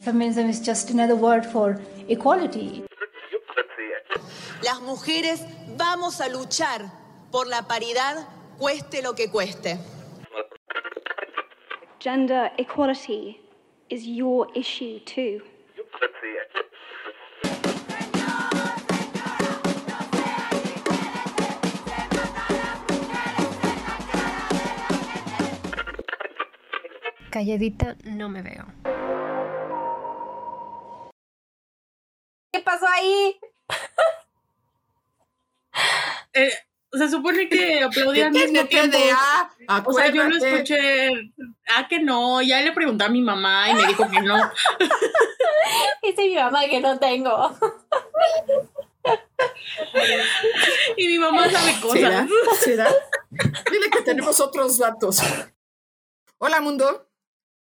Feminism is just another word for equality. Las mujeres vamos a luchar por la paridad, cueste lo que cueste. Gender equality is your issue too. Calladita no me veo. Se supone que aplaudía al mismo tiempo. TDA, O sea, yo lo escuché. Ah, que no. Ya le pregunté a mi mamá y me dijo que no. Dice mi mamá que no tengo. Y mi mamá sabe ¿Será? cosas. ¿Será? Dile que tenemos otros datos. Hola mundo,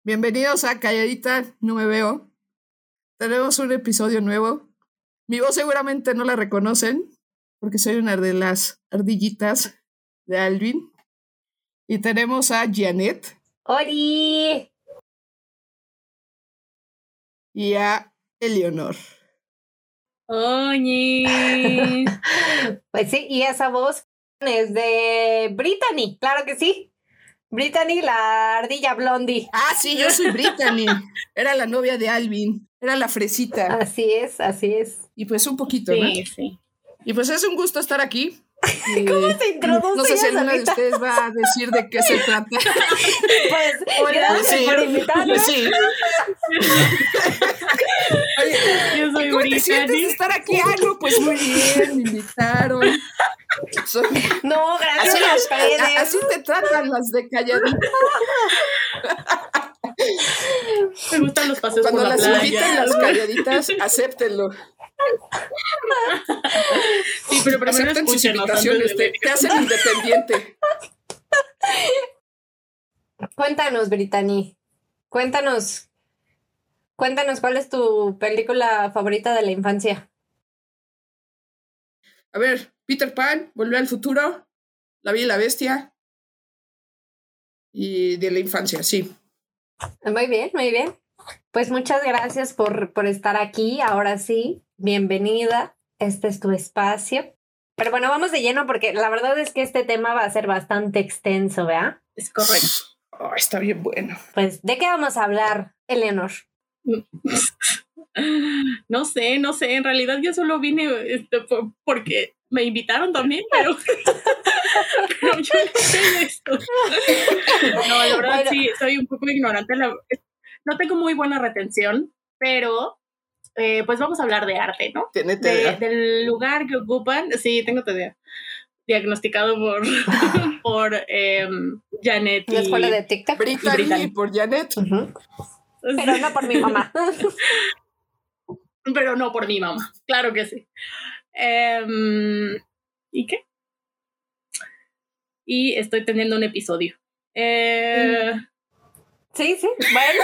bienvenidos a Calladita, no me veo. Tenemos un episodio nuevo. Mi voz seguramente no la reconocen porque soy una de las ardillitas de Alvin. Y tenemos a Janet ¡Ori! y a Eleonor. Oñi. Pues sí, y esa voz es de Brittany, claro que sí. Brittany, la ardilla blondie. Ah, sí, yo soy Brittany. Era la novia de Alvin. Era la fresita. Así es, así es. Y pues un poquito, ¿no? Sí, sí. Y pues es un gusto estar aquí. ¿Cómo se introduce No sé si alguna de ustedes va a decir de qué se trata. Pues, gracias Sí, por invitarnos. sí. Oye, Yo soy ¿Cómo te sientes estar aquí? Ah, no, pues muy bien, me invitaron. Soy- No, gracias así, a a- ustedes. así te tratan las de calladita. Me gustan los paseos Cuando por la las invitan playa. las calladitas, acéptenlo. Sí, pero primero Acepten sus invitaciones, te, te hacen independiente. Cuéntanos, Brittany. Cuéntanos. Cuéntanos cuál es tu película favorita de la infancia. A ver, Peter Pan, Volver al futuro, La Bella y la Bestia. Y de la infancia, sí. Muy bien, muy bien. Pues muchas gracias por, por estar aquí. Ahora sí, bienvenida. Este es tu espacio. Pero bueno, vamos de lleno porque la verdad es que este tema va a ser bastante extenso, ¿verdad? Es correcto. Oh, está bien bueno. Pues, ¿de qué vamos a hablar, Eleanor? No sé, no sé. En realidad yo solo vine este, por- porque me invitaron también, pero, pero yo no sé de esto. No, la verdad Bueno. sí, soy un poco ignorante. la- no tengo muy buena retención, pero eh, pues vamos a hablar de arte, ¿no? Tiene De- del lugar que ocupan. Sí, tengo TDA. Diagnosticado por, por em, Janet. La y- escuela de TikTok. Brittany Brittany. por Janet. Ujú. Pero no por mi mamá. pero no por mi mamá, claro que sí. Em, ¿Y qué? Y estoy teniendo un episodio. Eh, Sí, sí. Bueno,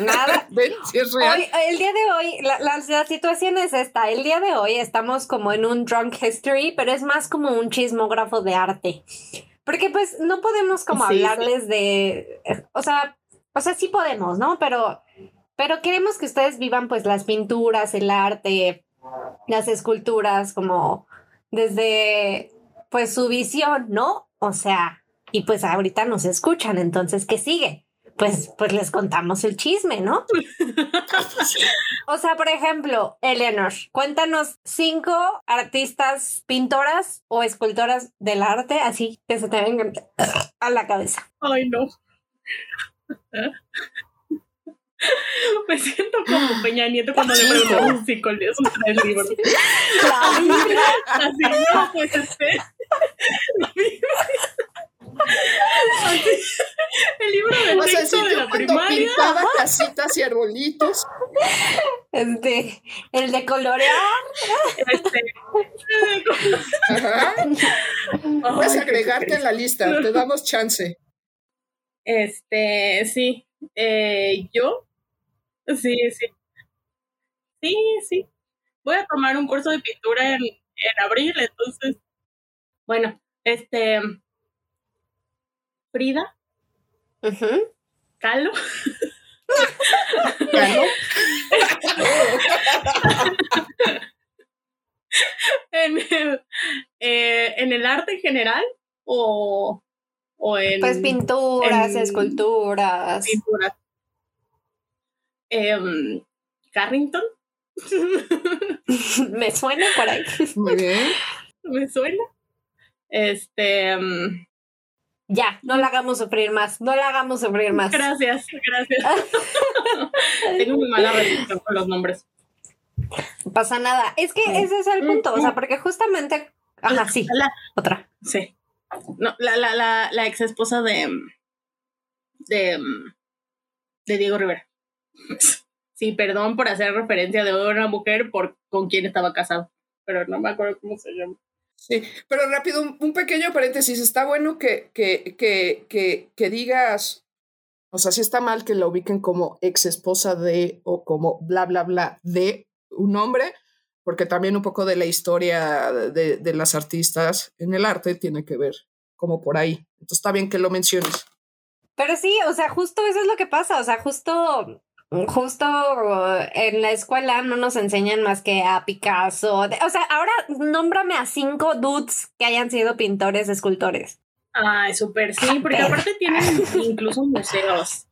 nada. ¿Ven? Si es real. Hoy, el día de hoy, la, la- la situación es esta. El día de hoy estamos como en un drunk history, pero es más como un chismógrafo de arte. Porque pues no podemos como Sí, sí. hablarles de, o sea, o sea, sí podemos, ¿no? Pero, pero queremos que ustedes vivan pues las pinturas, el arte, las esculturas, como desde pues su visión, ¿no? O sea, y pues ahorita nos escuchan, entonces, ¿qué sigue? Pues, pues les contamos el chisme, ¿no? O sea, por ejemplo, Eleanor, cuéntanos cinco artistas, pintoras o escultoras del arte, así que se te vengan a la cabeza. ay, no. Me siento como Peña Nieto cuando le preguntamos si con sus tres libros. Así, no, pues este. la Biblia. Así, el libro de Vas a de yo la cuando primaria. pintaba casitas y arbolitos. Este, el de colorear. Este, Ajá. Puedes Ay, agregarte en la lista, te damos chance. Este, sí. Eh, ¿Yo? Sí, sí. Sí, sí. Voy a tomar un curso de pintura en, en abril, entonces. Bueno, este. Frida, uh -huh. Calo. ¿Calo? en, el, eh, en, el, arte en general o, o en... Pues pinturas, en, esculturas. Pinturas. Eh, Carrington. Me suena por ahí. Muy bien. Me suena. Este... Um, ya, no la hagamos sufrir más. No la hagamos sufrir más. gracias, gracias. Tengo muy mala relación con los nombres. No pasa nada. Es que ese es el punto. O sea, porque justamente. Ajá, sí. La- Otra. Sí. No, la, la, la, la ex esposa de. de. de Diego Rivera. Sí, perdón por hacer referencia de una mujer por con quien estaba casado. Pero no me acuerdo cómo se llama. Sí, pero rápido, un, pequeño paréntesis. Está bueno que, que, que, que, que digas, o sea, sí está mal que la ubiquen como ex esposa de o como bla, bla, bla de un hombre, porque también un poco de la historia de, de las artistas en el arte tiene que ver como por ahí. Entonces está bien que lo menciones. Pero sí, o sea, justo eso es lo que pasa. O sea, justo. Justo en la escuela no nos enseñan más que a Picasso. O sea, ahora nómbrame a cinco dudes que hayan sido pintores, escultores. Ay, súper sí, porque aparte tienen incluso museos.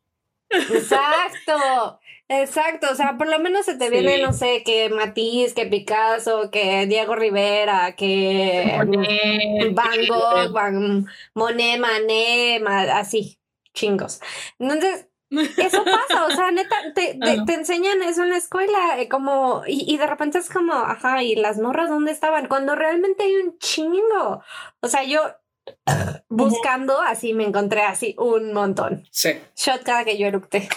Exacto, exacto. O sea, por lo menos se te viene, no sé, que Matisse, que Picasso, que Diego Rivera, que Monet, Van Gogh, Van Monet, Manet, ma- así, chingos. Entonces, eso pasa, o sea, neta, te, te, Ajá. te enseñan eso en la escuela, eh, como, y, y de repente es como, ajá, ¿y las morras dónde estaban? Cuando realmente hay un chingo. O sea, yo buscando, así me encontré así un montón. Sí. Shot cada que yo eructé.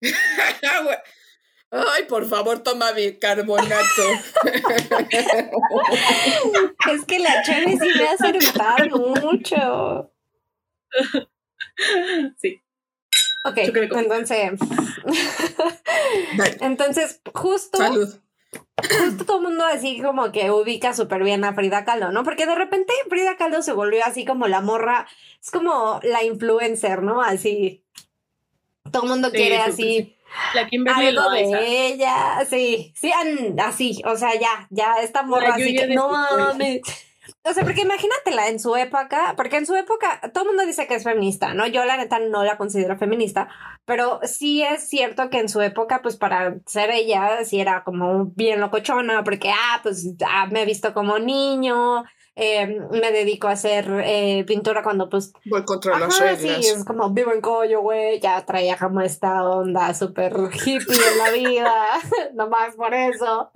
Ay, por favor, toma bicarbonato. Es que la cheve sí me hace eructar mucho. Sí. Ok, entonces, entonces, justo, Salud. justo todo el mundo así como que ubica súper bien a Frida Kahlo, ¿no? Porque de repente Frida Kahlo se volvió así como la morra, es como la influencer, ¿no? Así, todo el mundo Sí, quiere así sí. La Kimberly algo Loaiza. de ella, sí, sí, así, o sea, ya, ya esta morra así que no mames. O sea, porque imagínatela en su época, porque en su época todo el mundo dice que es feminista, ¿no? Yo la neta no la considero feminista, pero sí es cierto que en su época, pues para ser ella, sí era como bien locochona, porque, ah, pues ah, me he visto como niño, eh, me dedico a hacer eh, pintura cuando pues Voy contra las Ajá, sí, reglas. es como vivo en Coyo, güey. Ya traía como esta onda súper hippie en la vida, nomás por eso.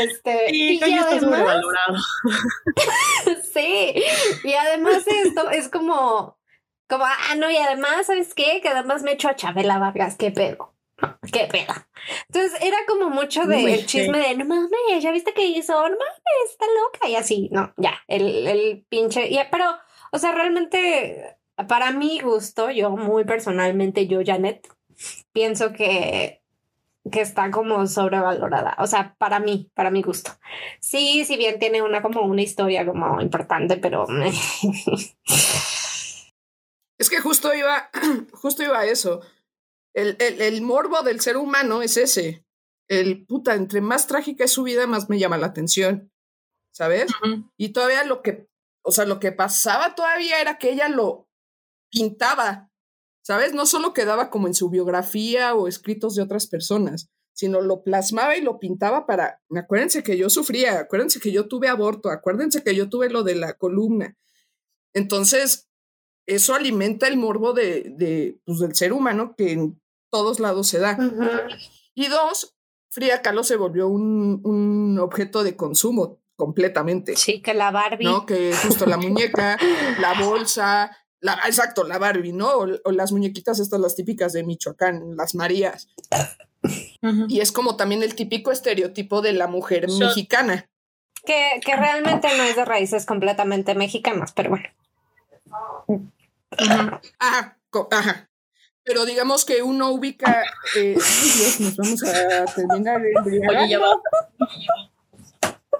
Este, Sí, y está además, sí, y además esto es como, como, ah, no, y además, ¿sabes qué? Que además me echo a Chabela Vargas, qué pedo. ¿Qué pedo? Entonces era como mucho de Uy, el chisme de no mames, ya viste que hizo, no mames, está loca y así, no, ya, el, el pinche, y, pero, o sea, realmente, para mi gusto, yo muy personalmente, yo, Janet, pienso que, que está como sobrevalorada, o sea, para mí, para mi gusto. Sí, si bien tiene una como una historia como importante, pero Es que justo iba, justo iba a eso. El, el, el morbo del ser humano es ese. El puta, entre más trágica es su vida, más me llama la atención. ¿Sabes? Y todavía lo que, o sea, lo que pasaba todavía era que ella lo pintaba, ¿sabes? No solo quedaba como en su biografía o escritos de otras personas, sino lo plasmaba y lo pintaba para, acuérdense que yo sufría, acuérdense que yo tuve aborto, acuérdense que yo tuve lo de la columna. Entonces, eso alimenta el morbo de, de, pues, del ser humano que todos lados se da. Y dos, Frida Kahlo se volvió un, un objeto de consumo completamente. sí, que la Barbie. ¿no? Que justo la muñeca, la bolsa, la, exacto, la Barbie, ¿no? O, o las muñequitas estas, las típicas de Michoacán, las Marías. Y es como también el típico estereotipo de la mujer Shot. mexicana. Que, que realmente no es de raíces completamente mexicanas, pero bueno. Ajá, co- ajá. Pero digamos que uno ubica. eh, Dios, nos vamos a terminar Oye, ya va.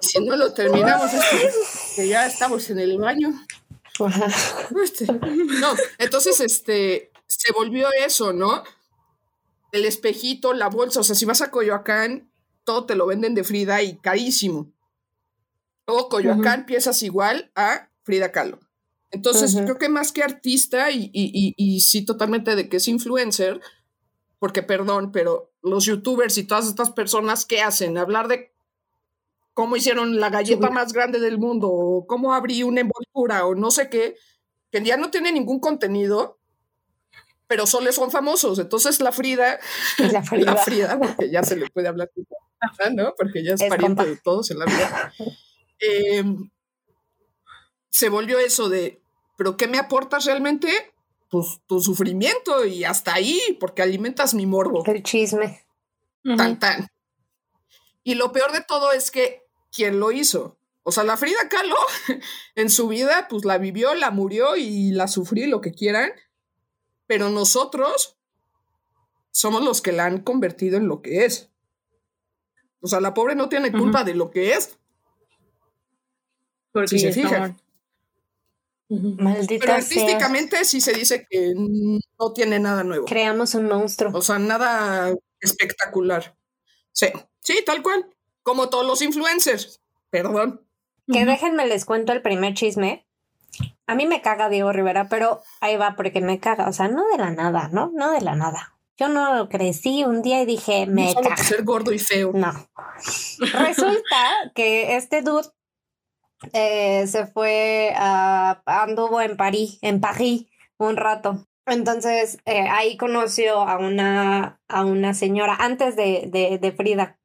Si no lo terminamos, es que, que ya estamos en el baño. Este, No, entonces este se volvió eso, ¿no? El espejito, la bolsa, o sea, si vas a Coyoacán, todo te lo venden de Frida y carísimo. O Coyoacán piezas igual a Frida Kahlo. Entonces, Ujú. creo que más que artista, y, y, y, y sí totalmente de que es influencer, porque perdón, pero los youtubers y todas estas personas, ¿qué hacen? Hablar de cómo hicieron la galleta más grande del mundo, o cómo abrí una envoltura, o no sé qué, que ya no tiene ningún contenido, pero solo son famosos. Entonces, la Frida, La Frida. la Frida, porque ya se le puede hablar, ¿no? Porque ya es, Es pariente compa. de todos en la vida. Eh, se volvió eso de, ¿pero qué me aportas realmente? Pues tu sufrimiento y hasta ahí, porque alimentas mi morbo. El chisme. Tan, tan. Y lo peor de todo es que, ¿quién lo hizo? O sea, la Frida Kahlo en su vida, pues la vivió, la murió y la sufrió, y lo que quieran, pero nosotros somos los que la han convertido en lo que es. O sea, la pobre no tiene culpa de lo que es, Porque si se fijan. Maldita Pero sea. artísticamente sí se dice que no tiene nada nuevo. Creamos un monstruo. O sea, nada espectacular. Sí, sí, tal cual. Como todos los influencers. Perdón. Que déjenme les cuento el primer chisme. A mí me caga Diego Rivera, pero ahí va porque me caga. O sea, no de la nada, ¿no? No de la nada. Yo no crecí un día y dije, No me solo por caga. ser gordo y feo. No. Resulta que este dude eh, se fue a. anduvo en París, en París, un rato. Entonces eh, ahí conoció a una, a una señora antes de, de, de Frida.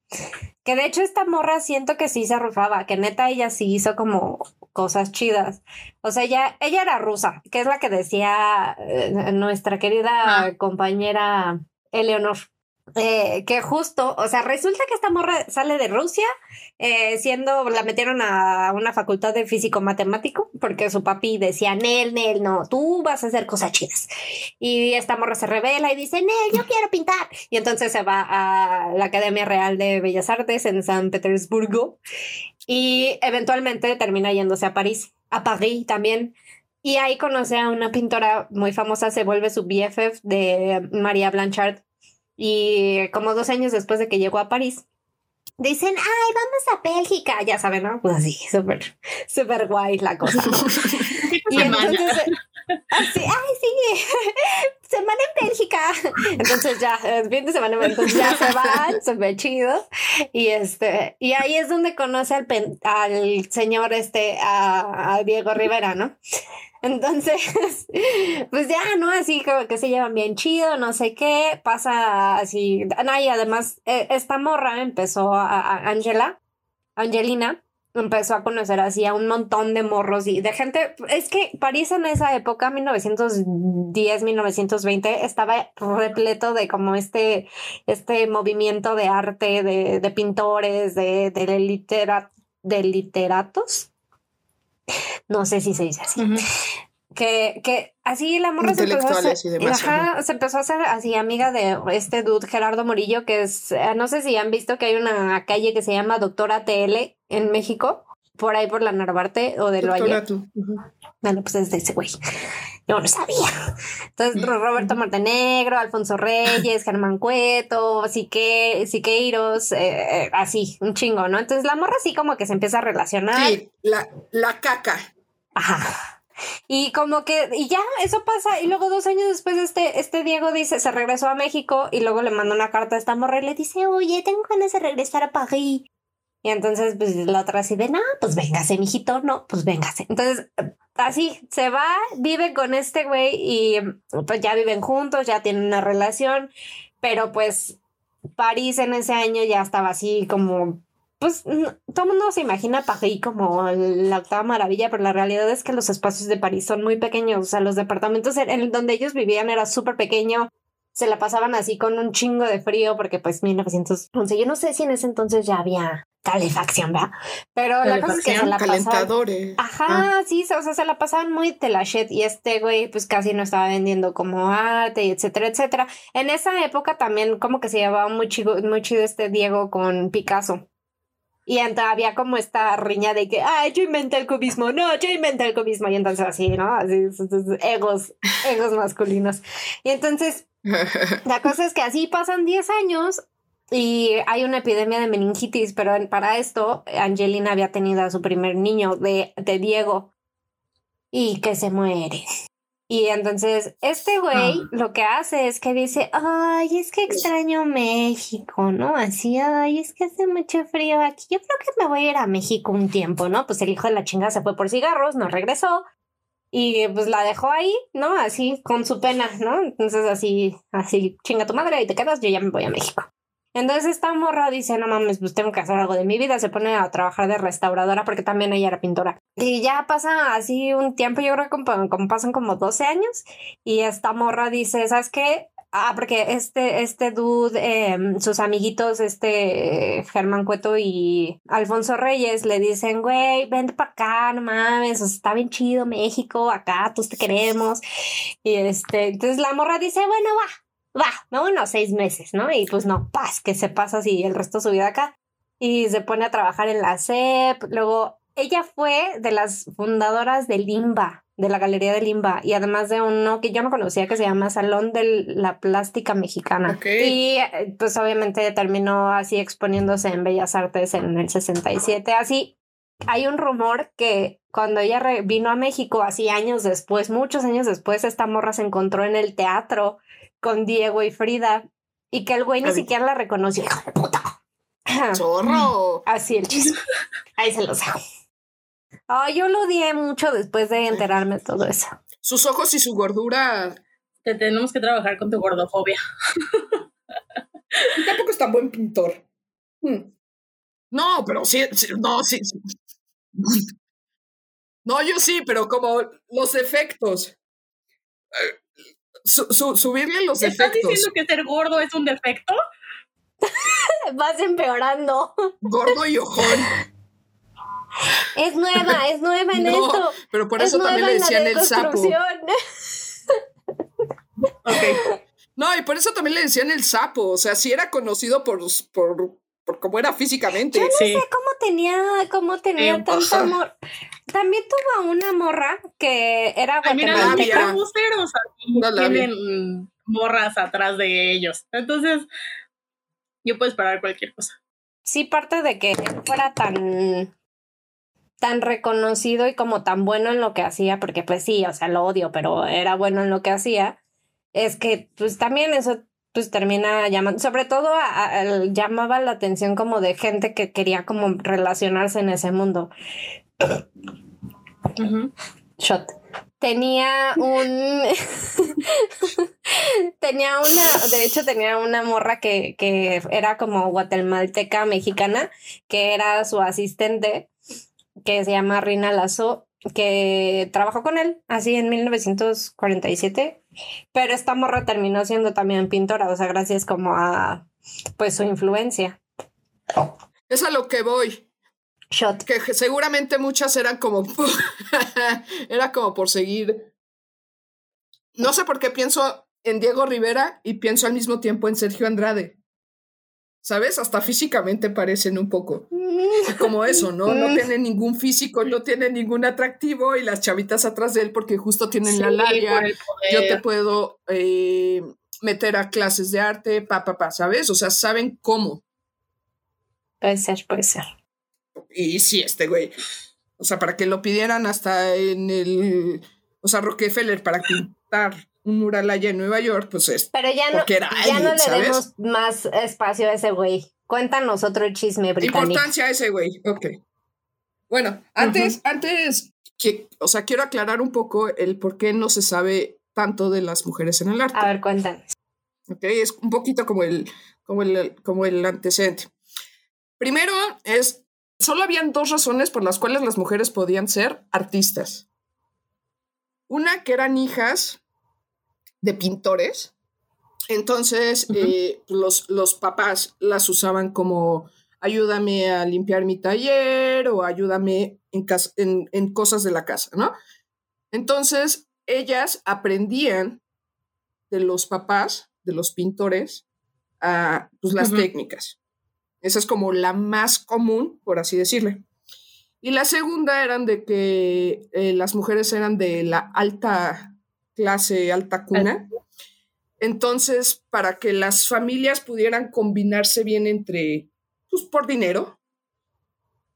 Que de hecho esta morra siento que sí se rifaba, que neta ella sí hizo como cosas chidas. O sea, ella, ella era rusa, que es la que decía eh, nuestra querida Ah. compañera Eleonor. Eh, que justo, o sea, resulta que esta morra sale de Rusia, eh, siendo, la metieron a una facultad de físico matemático, porque su papi decía, Nel, Nel, no, tú vas a hacer cosas chidas. Y esta morra se revela y dice, Nel, yo quiero pintar. Y entonces se va a la Academia Real de Bellas Artes en San Petersburgo y eventualmente termina yéndose a París, a París también. Y ahí conoce a una pintora muy famosa, se vuelve su BFF de María Blanchard. Y como dos años después de que llegó a París, dicen, ay, vamos a Bélgica, ya saben, ¿no? Pues así, súper, súper guay la cosa. ¿no? Y entonces, así, ay, sí, semana en Bélgica. Entonces ya, el fin de semana, entonces ya se van, ve chido. Y este, y ahí es donde conoce al, pen- al señor este, a, a Diego Rivera, ¿no? Entonces, pues ya, ¿no? Así como que se llevan bien chido, no sé qué, pasa así. Además, eh, esta morra empezó a, a Angela, Angelina, empezó a conocer así a un montón de morros y de gente. Es que París en esa época, 1910, 1920, estaba repleto de como este, este movimiento de arte, de, de pintores, de, de, litera- de literatos. No sé si se dice así. Que, que así la morra se empezó a hacer, y demás, ajá, se empezó a hacer así amiga de este dude Gerardo Morillo, que es, eh, no sé si han visto que hay una calle que se llama Doctora TL en México, por ahí por la Narvarte o. Doctora, tú. Ujú. Bueno, pues es de ese güey. Yo no sabía. Entonces, Ro- Roberto Montenegro, Alfonso Reyes, Germán Cueto, Sique, Siqueiros, eh, eh, así, un chingo, ¿no? Entonces la morra así como que se empieza a relacionar. Sí, la, la caca. Ajá. Y como que, y ya, eso pasa. Y luego dos años después, este, este Diego dice, se regresó a México y luego le manda una carta a esta morra y le dice, oye, tengo ganas de regresar a París. Y entonces, pues la otra así de, no, pues véngase, mijito, no, pues véngase. Entonces, así se va, vive con este güey y pues ya viven juntos, ya tienen una relación, pero pues París en ese año ya estaba así como pues no- todo el mundo se imagina París como la octava maravilla, pero la realidad es que los espacios de París son muy pequeños. O sea, los departamentos en, en donde ellos vivían era súper pequeño. Se la pasaban así con un chingo de frío, porque pues 1911, yo no sé si en ese entonces ya había calefacción, ¿verdad? Pero la cosa es que se la pasaban. Calentadores. Ajá, Ah, sí, o sea, se la pasaban muy telachet y este güey pues casi no estaba vendiendo como arte y etcétera, etcétera. En esa época también como que se llevaba muy chido, muy chido este Diego con Picasso. Y entonces había como esta riña de que, ah, yo inventé el cubismo, no, yo inventé el cubismo. Y entonces así, ¿no? Así, egos, egos masculinos. Y entonces, la cosa es que así pasan 10 años y hay una epidemia de meningitis, pero para esto Angelina había tenido a su primer niño de, de Diego. y que se muere. Y entonces este güey lo que hace es que dice, ay, es que extraño México, ¿no? Así, ay, es que hace mucho frío aquí. Yo creo que me voy a ir a México un tiempo, ¿no? Pues el hijo de la chingada se fue por cigarros, no regresó y pues la dejó ahí, ¿no? Así con su pena, ¿no? Entonces así, así, chinga tu madre y te quedas, yo ya me voy a México. Entonces esta morra dice, no mames, pues tengo que hacer algo de mi vida, se pone a trabajar de restauradora porque también ella era pintora. Y ya pasa así un tiempo, yo creo que como, como pasan como 12 años, y esta morra dice, ¿sabes qué? Ah, porque este, este dude, em, sus amiguitos, este Germán Cueto y Alfonso Reyes, le dicen, güey, vente para acá, no mames, está bien chido México, acá, todos te queremos. Y este, entonces la morra dice, bueno, va, va, no, bueno, seis meses, ¿no? Y pues no, paz, que se pasa así el resto de su vida acá. Y se pone a trabajar en la CEP, luego ella fue de las fundadoras de Limba, de la Galería de Limba y además de uno que yo no conocía que se llama Salón de la Plástica Mexicana. Y eh, pues obviamente terminó así exponiéndose en Bellas Artes en el 67. Así, hay un rumor que cuando ella vino a México, así años después, muchos años después, esta morra se encontró en el teatro con Diego y Frida y que el güey ni siquiera la reconoció. ¡Hijo de puta! ¡Zorro! Así el chisme. Ahí se los Oh, yo lo odié mucho después de enterarme de todo eso. Sus ojos y su gordura. Te tenemos que trabajar con tu gordofobia. tampoco es tan buen pintor. Hmm. No, pero sí, no, sí, No, yo sí, pero como los defectos. Eh, subirle los defectos. ¿Estás diciendo que ser gordo es un defecto? Vas empeorando. Gordo y ojón. Es nueva, es nueva en esto. Pero por eso también le decían el sapo. ok. No, y por eso también le decían el sapo. O sea, sí era conocido por, por, por cómo era físicamente. Yo no sé cómo tenía, cómo tenía tanto amor. También tuvo una morra que era guatemalteca. Mira, tienen morras atrás de ellos. Entonces, yo puedo esperar cualquier cosa. Sí, parte de que fuera tan tan reconocido y como tan bueno en lo que hacía, porque pues sí, o sea, lo odio, pero era bueno en lo que hacía, es que pues también eso pues termina llamando, sobre todo llamaba la atención como de gente que quería como relacionarse en ese mundo. Shot. Tenía un. tenía una. De hecho, tenía una morra que, que era como guatemalteca mexicana, que era su asistente que se llama Rina Lazo, que trabajó con él así en 1947, pero esta morra terminó siendo también pintora, o sea, gracias como a pues su influencia. Es a lo que voy. Shot. Que seguramente muchas eran como era como por seguir. No sé por qué pienso en Diego Rivera y pienso al mismo tiempo en Sergio Andrade. ¿Sabes? Hasta físicamente parecen un poco como eso, ¿no? No tiene ningún físico, no tiene ningún atractivo y las chavitas atrás de él porque justo tienen la labia. Yo te puedo eh, meter a clases de arte, pa, pa, pa, ¿sabes? O sea, saben cómo. Puede ser, puede ser. Y sí, este güey. O sea, para que lo pidieran hasta en el. O sea, Rockefeller para pintar un mural allá en Nueva York, pues es. Pero ya no, ya no le demos más espacio a ese güey. Cuéntanos otro chisme británico. Importancia a ese güey. Ok. Bueno, antes, antes, que, o sea, quiero aclarar un poco el por qué no se sabe tanto de las mujeres en el arte. A ver, cuéntanos. Ok, es un poquito como el, como el, como el antecedente. Primero es, solo habían dos razones por las cuales las mujeres podían ser artistas. Una que eran hijas de pintores. Entonces, eh, los, los papás las usaban como ayúdame a limpiar mi taller o ayúdame en, en, cosas de la casa, ¿no? Entonces, ellas aprendían de los papás, de los pintores, a, pues, las técnicas. Esa es como la más común, por así decirle. Y la segunda eran de que eh, las mujeres eran de la alta clase alta cuna. Entonces, para que las familias pudieran combinarse bien entre, pues por dinero,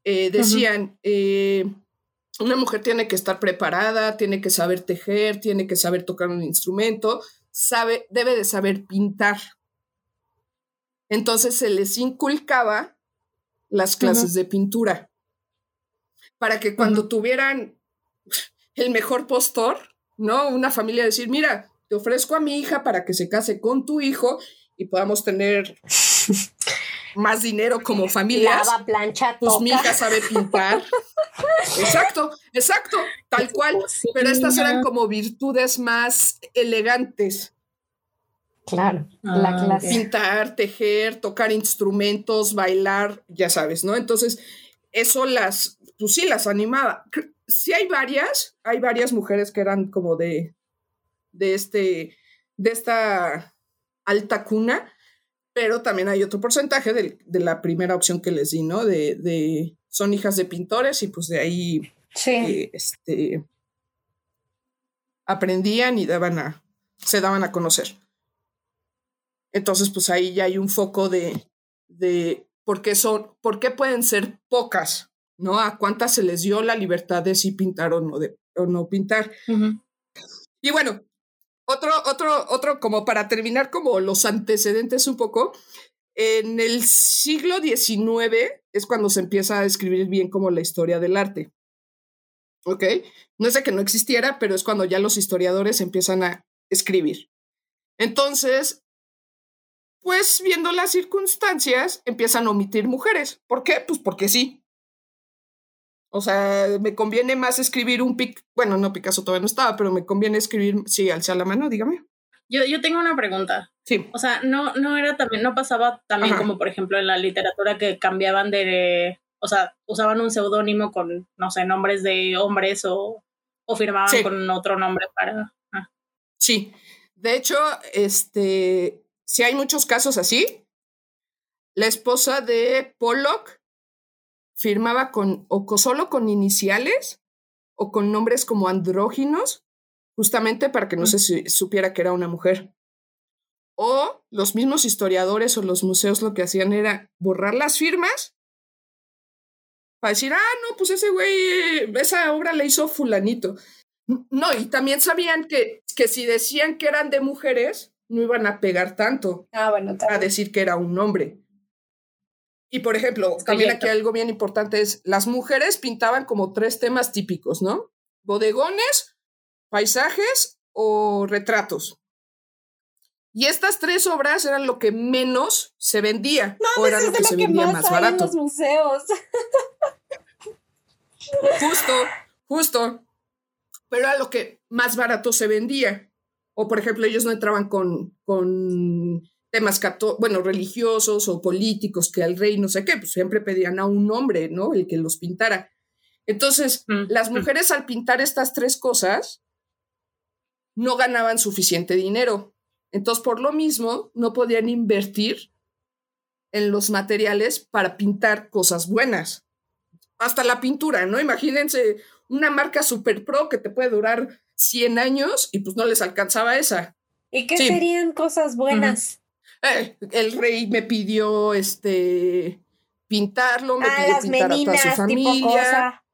eh, decían, eh, una mujer tiene que estar preparada, tiene que saber tejer, tiene que saber tocar un instrumento, sabe, debe de saber pintar. Entonces se les inculcaba las clases de pintura para que cuando tuvieran el mejor postor, ¿no? Una familia decir, mira, te ofrezco a mi hija para que se case con tu hijo y podamos tener más dinero como familias. Lava, plancha, Pues toca. mi hija sabe pintar. exacto, exacto, tal cual. Pero estas eran como virtudes más elegantes. Claro, Ah, la clase. Pintar, tejer, tocar instrumentos, bailar, ya sabes, ¿no? Entonces, eso las, pues sí, las animaba. Sí hay varias, hay varias mujeres que eran como de, de este, de esta alta cuna, pero también hay otro porcentaje del- de, la primera opción que les di, ¿no? De, de son hijas de pintores y pues de ahí Sí. eh, este, aprendían y daban a, se daban a conocer. Entonces, pues ahí ya hay un foco de, de por qué son, por qué pueden ser pocas, ¿no? A cuántas se les dio la libertad de si pintar o no, de, o no pintar. Y bueno, otro, otro, otro, como para terminar, como los antecedentes un poco, en el siglo XIX es cuando se empieza a escribir bien como la historia del arte. ¿Ok? No es de que no existiera, pero es cuando ya los historiadores empiezan a escribir. Entonces, pues viendo las circunstancias, empiezan a omitir mujeres. ¿Por qué? Pues porque sí. O sea, me conviene más escribir un pic, bueno, no Picasso todavía no estaba, pero me conviene escribir, sí, alza la mano, dígame. Yo, yo tengo una pregunta. Sí. O sea, no, no era también, no pasaba también Ajá. como por ejemplo en la literatura que cambiaban de, o sea, usaban un seudónimo con, no sé, nombres de hombres o, o firmaban Sí. con otro nombre para. ah. Sí, de hecho, este, si hay muchos casos así. La esposa de Pollock firmaba con o co- solo con iniciales o con nombres como andróginos, justamente para que no se su- supiera que era una mujer. O los mismos historiadores o los museos lo que hacían era borrar las firmas para decir, ah, no, pues ese güey, esa obra la hizo fulanito. No, y también sabían que, que si decían que eran de mujeres, no iban a pegar tanto Ah, bueno, a decir que era un hombre. Y por ejemplo, Es también correcto. aquí algo bien importante es, las mujeres pintaban como tres temas típicos, ¿no? Bodegones, paisajes o retratos. Y estas tres obras eran lo que menos se vendía o era Eso lo que se que vendía más más en barato. los museos. Justo, justo. Pero era lo que más barato se vendía. O, por ejemplo, ellos no entraban con, con temas, cató- bueno, religiosos o políticos, que al rey no sé qué, pues siempre pedían a un hombre, ¿no? El que los pintara. Entonces, Mm, las mm. mujeres al pintar estas tres cosas no ganaban suficiente dinero. Entonces, por lo mismo, no podían invertir en los materiales para pintar cosas buenas. Hasta la pintura, ¿no? Imagínense una marca super pro que te puede durar 100 años y pues no les alcanzaba esa. ¿Y qué Sí. serían cosas buenas? Eh, el rey me pidió este pintarlo, me Ah, pidió las pintar a toda su familia.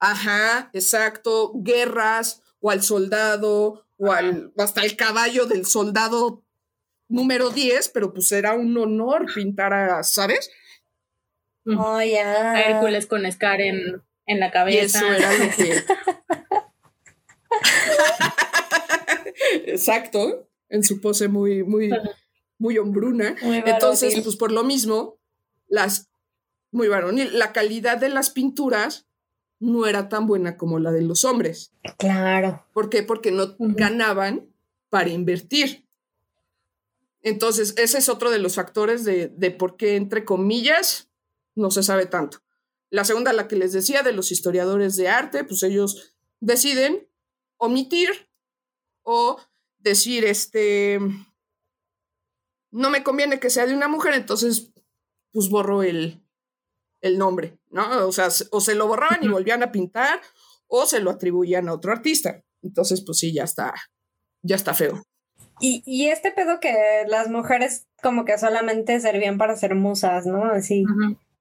Ajá, exacto. Guerras, o al soldado, o al, hasta el caballo del soldado número 10, pero pues era un honor pintar a, ¿sabes? Oh, ya. A Hércules con Scar en, en la Y cabeza. eso era lo que. exacto, en su pose muy, muy, muy hombruna. Muy Entonces, pues por lo mismo, las muy varonil, la calidad de las pinturas no era tan buena como la de los hombres. Claro. ¿Por qué? Porque no ganaban para invertir. Entonces, ese es otro de los factores de, de por qué, entre comillas, no se sabe tanto. La segunda, la que les decía de los historiadores de arte, pues ellos deciden omitir o decir, este, no me conviene que sea de una mujer, entonces, pues borro el, el nombre, ¿no? O sea, se- o se lo borraban y volvían a pintar, o se lo atribuían a otro artista. Entonces, pues sí, ya está, ya está feo. Y, y este pedo que las mujeres como que solamente servían para ser musas, ¿no? Así.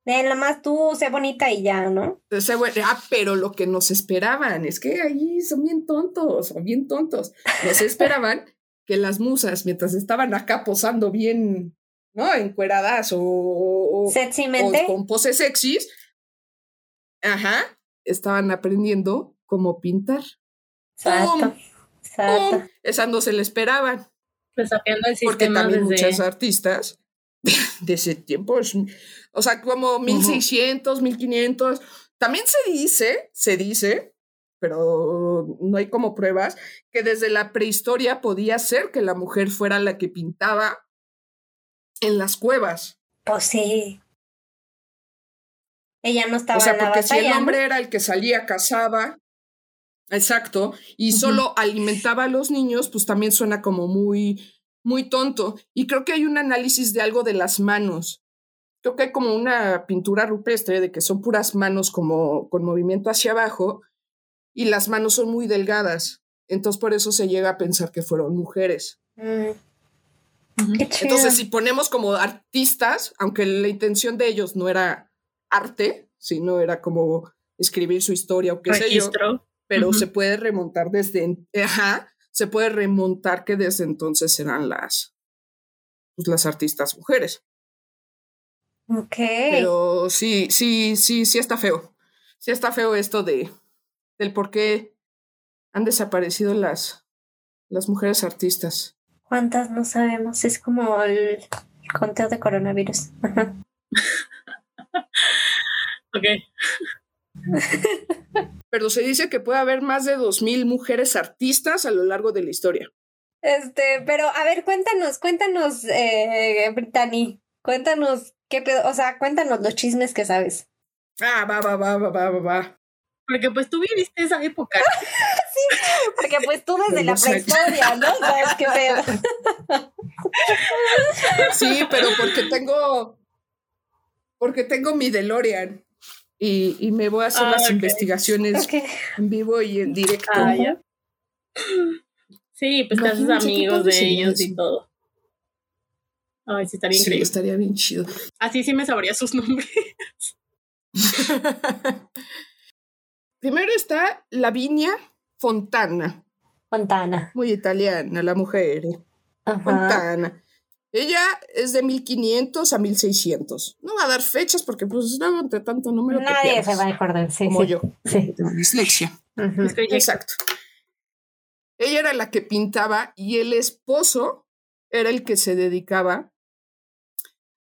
De la más tú, sé bonita y ya, ¿no? Ese güey, ah, pero lo que nos esperaban es que ahí son bien tontos, son bien tontos. Nos esperaban que las musas, mientras estaban acá posando bien, ¿no? Encueradas o, o- o Sexymente. con poses sexys, ajá, estaban aprendiendo cómo pintar. Exacto. ¡Pum! Exacto. ¡Pum! Esas no se le esperaban. Desafiando el Porque sistema también desde... muchas artistas de ese tiempo, es- o sea, como 1600, 1500, también se dice, se dice, pero no hay como pruebas, que desde la prehistoria podía ser que la mujer fuera la que pintaba en las cuevas. Pues sí. Ella no estaba O sea, en la porque si el ¿no? hombre era el que salía, cazaba, exacto, y solo alimentaba a los niños, pues también suena como muy, muy tonto. Y creo que hay un análisis de algo de las manos. Creo que hay como una pintura rupestre de que son puras manos como con movimiento hacia abajo y las manos son muy delgadas. Entonces por eso se llega a pensar que fueron mujeres. Mm. Entonces, si ponemos como artistas, aunque la intención de ellos no era arte, sino era como escribir su historia o qué sé yo, Registro. pero se puede remontar desde, ajá, se puede remontar que desde entonces eran las, pues, las artistas mujeres. Ok. Pero sí, sí, sí, sí está feo. Sí está feo esto de, del por qué han desaparecido las, las mujeres artistas. ¿Cuántas no sabemos? Es como el conteo de coronavirus. Ok. Pero se dice que puede haber más de 2.000 mujeres artistas a lo largo de la historia. Este, pero a ver, cuéntanos, cuéntanos, eh, Brittany, cuéntanos qué pedo, o sea, cuéntanos los chismes que sabes. Ah, va, va, va, va, va, va, va. Porque pues tú viviste esa época. Porque pues tú desde la prehistoria, ¿no? ¿Sabes qué pedo? Sí, pero porque tengo. Porque tengo mi DeLorean. Y, y me voy a hacer Ah, las investigaciones en vivo y en directo. Ah, ya. Sí, pues te haces amigos de ellos y eso. todo. Ay, sí, estaría Sí, increíble. estaría bien chido. Así sí me sabría sus nombres. Primero está Lavinia Fontana. Fontana. Muy italiana, la mujer. Ajá. Fontana. Ella es de 1500 a 1600. No va a dar fechas porque, pues, luego entre tanto número. te Nadie pierdes, se va a acordar, sí. Como sí. yo. Sí. Tengo dislexia. Exacto. Ella era la que pintaba y el esposo era el que se dedicaba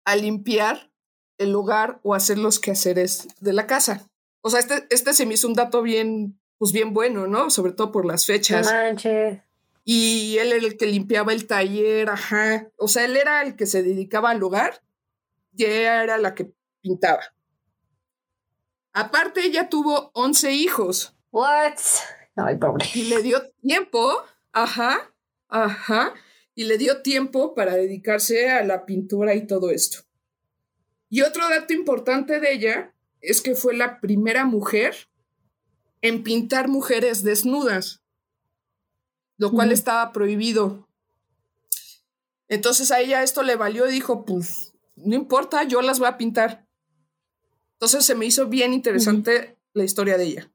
a limpiar el hogar o hacer los quehaceres de la casa. O sea, este, este se me hizo un dato bien, pues bien bueno, ¿no? Sobre todo por las No fechas. manches. Y él era el que limpiaba el taller, ajá. O sea, él era el que se dedicaba al hogar y ella era la que pintaba. Aparte, ella tuvo 11 hijos What? Ay, pobre. y le dio tiempo, ajá, ajá, y le dio tiempo para dedicarse a la pintura y todo esto. Y otro dato importante de ella es que fue la primera mujer en pintar mujeres desnudas, lo cual estaba prohibido. Entonces a ella esto le valió y dijo, pues no importa, yo las voy a pintar. Entonces se me hizo bien interesante la historia de ella.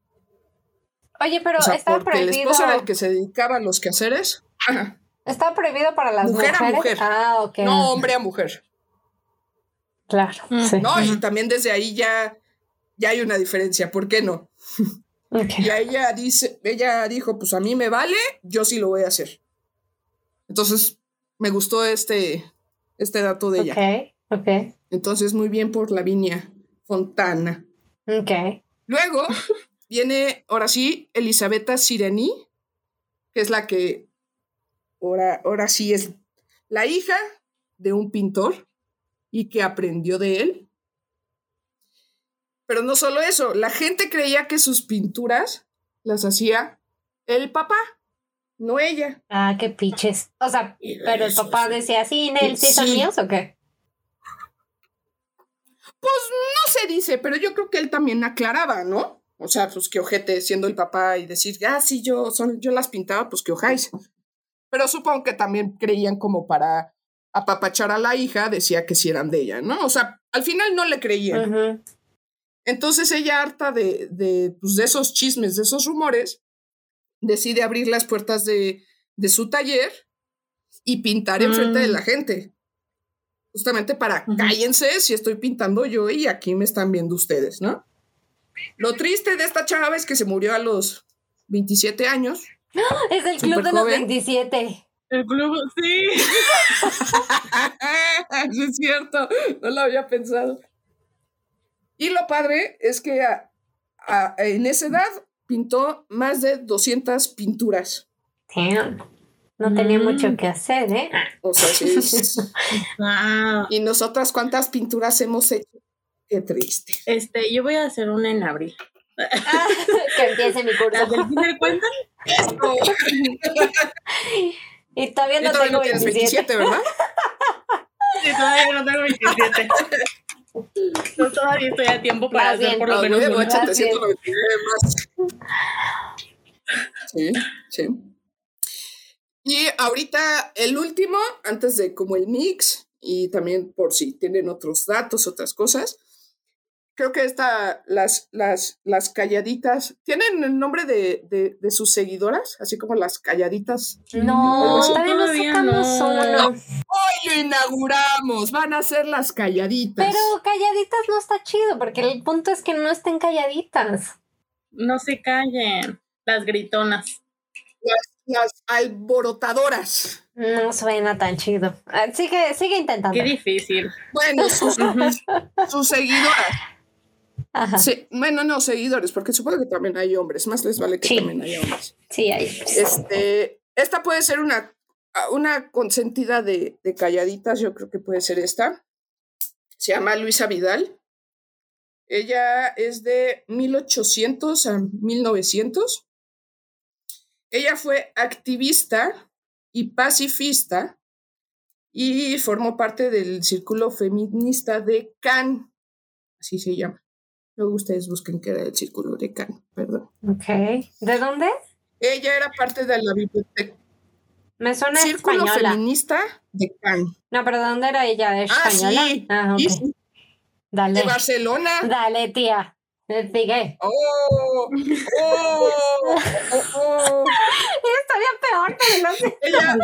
Oye, pero O sea, está porque el prohibido. esposo era el que se dedicaba a los quehaceres. Ajá. Está prohibido para las Mujer a mujeres. mujer. Ah, ok. No hombre a mujer. Claro. Mm. Sí. ¿No? Y también desde ahí ya, ya hay una diferencia. ¿Por qué no? Y a ella dice, ella dijo, pues a mí me vale, yo sí lo voy a hacer. Entonces, me gustó este, este dato de ella. Ok, ok, Entonces, muy bien por Lavinia Fontana. ok. Luego viene, ahora sí, Elisabetta Sireni, que es la que ahora, ahora sí es la hija de un pintor y que aprendió de él. Pero no solo eso, la gente creía que sus pinturas las hacía el papá, no ella. Ah, qué piches. O sea, pero el papá decía, sí, Nel, ¿sí son Sí. míos o qué? Pues no se dice, pero yo creo que él también aclaraba, ¿no? O sea, pues que ojete siendo el papá y decir, ah, sí, yo, son, yo las pintaba, pues que ojáis. Pero supongo que también creían como para apapachar a la hija, decía que sí eran de ella, ¿no? O sea, al final no le creían. Entonces ella, harta de, de, pues, de esos chismes, de esos rumores, decide abrir las puertas de, de su taller y pintar enfrente de Mm. la gente. Justamente para cállense si estoy pintando yo y aquí me están viendo ustedes, ¿no? Lo triste de esta chava es que se murió a los 27 años. Es el club de los joven. 27. El club, sí. Sí, es cierto, no lo había pensado. Y lo padre es que a- a- en esa edad pintó más de 200 pinturas. Damn. No tenía Mm. mucho que hacer, ¿eh? O sea, sí. Wow. y nosotras, ¿cuántas pinturas hemos hecho? Qué triste. Este, yo voy a hacer una en abril. que empiece mi curso. ¿Las del kinder cuentan? Y todavía Y no todavía tengo no tienes 27. 27, ¿verdad? Sí, todavía no tengo 27. No, todavía estoy a tiempo para Más hacer bien, por lo Ah, menos una. échate Más bien. 199 más. Sí, sí. Y ahorita el último, antes de como el mix, y también por si tienen otros datos, otras cosas, creo que esta, las, las, las calladitas, ¿tienen el nombre de, de, de sus seguidoras? Así como las calladitas. No, No, todavía no sacamos no. Hoy lo inauguramos, van a ser las calladitas. Pero calladitas no está chido, porque el punto es que no estén calladitas. No se callen. Las gritonas. Las alborotadoras. No suena tan chido. Ah, Sigue, sigue intentando. Qué difícil. Bueno, sus, sus seguidoras. Ajá. Sí, bueno, no, seguidores, porque supongo que también hay hombres, más les vale que Sí. también haya hombres. Sí, ahí. Este, esta puede ser una, una consentida de, de calladitas, yo creo que puede ser esta. Se llama Luisa Vidal. Ella es de 1800 a 1900. Ella fue activista y pacifista y formó parte del círculo feminista de Cannes, así se llama. Luego ustedes busquen qué era el círculo de Cannes, perdón. Ok. ¿De dónde? Ella era parte de la biblioteca. Me suena Círculo española. feminista de Cannes. No, pero ¿de dónde era ella? Ah, ¿Española? sí. Ah, sí, Dale. de Barcelona. Dale, tía. Sigue. Oh, oh, oh, oh. Estaría peor, pero no sé. Ella,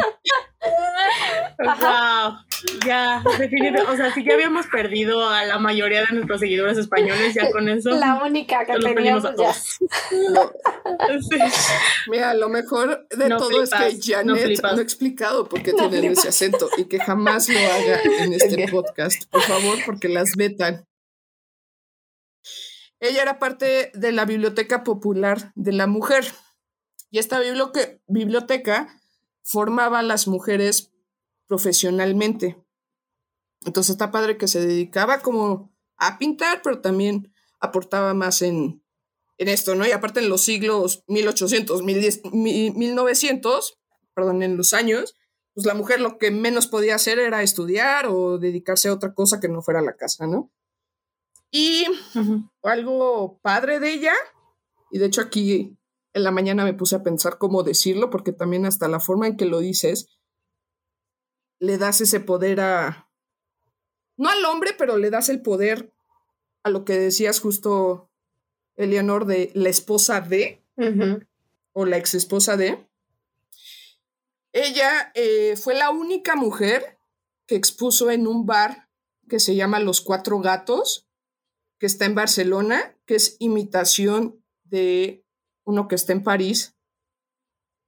Wow. Ya, definitivamente. O sea, si ya habíamos perdido a la mayoría de nuestros seguidores españoles, ya con eso. La única que teníamos a todos. no, Sí. mira, lo mejor de No todo es que no Janet flipas. no, ha explicado por qué No tienen flipas. ese acento y que jamás lo haga en este podcast, por favor, porque las vetan. Ella era parte de la Biblioteca Popular de la Mujer y esta biblioteca formaba a las mujeres profesionalmente. Entonces está padre que se dedicaba como a pintar, pero también aportaba más en, en esto, ¿no? Y aparte en los siglos 1800, 1010, mi- 1900, perdón, en los años, pues la mujer lo que menos podía hacer era estudiar o dedicarse a otra cosa que no fuera la casa, ¿no? Y Ujú. algo padre de ella, y de hecho aquí en la mañana me puse a pensar cómo decirlo, porque también hasta la forma en que lo dices, le das ese poder a, no al hombre, pero le das el poder a lo que decías justo, Eleonor, de la esposa de, o la ex esposa de. Ella eh, fue la única mujer que expuso en un bar que se llama Los Cuatro Gatos, que está en Barcelona, que es imitación de uno que está en París,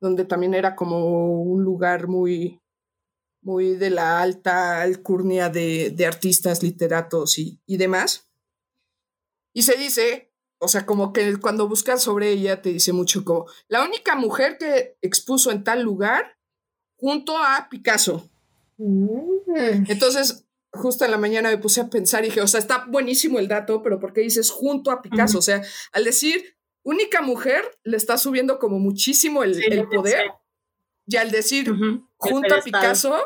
donde también era como un lugar muy, muy de la alta alcurnia de, de artistas, literatos y, y demás. Y se dice, o sea, como que cuando buscas sobre ella te dice mucho como la única mujer que expuso en tal lugar junto a Picasso. Mm. Entonces, justo en la mañana me puse a pensar y dije, o sea, está buenísimo el dato, pero ¿por qué dices junto a Picasso? O sea, al decir única mujer, le está subiendo como muchísimo el, Sí, el pensé. Y al decir Ujú. El junto a. Picasso,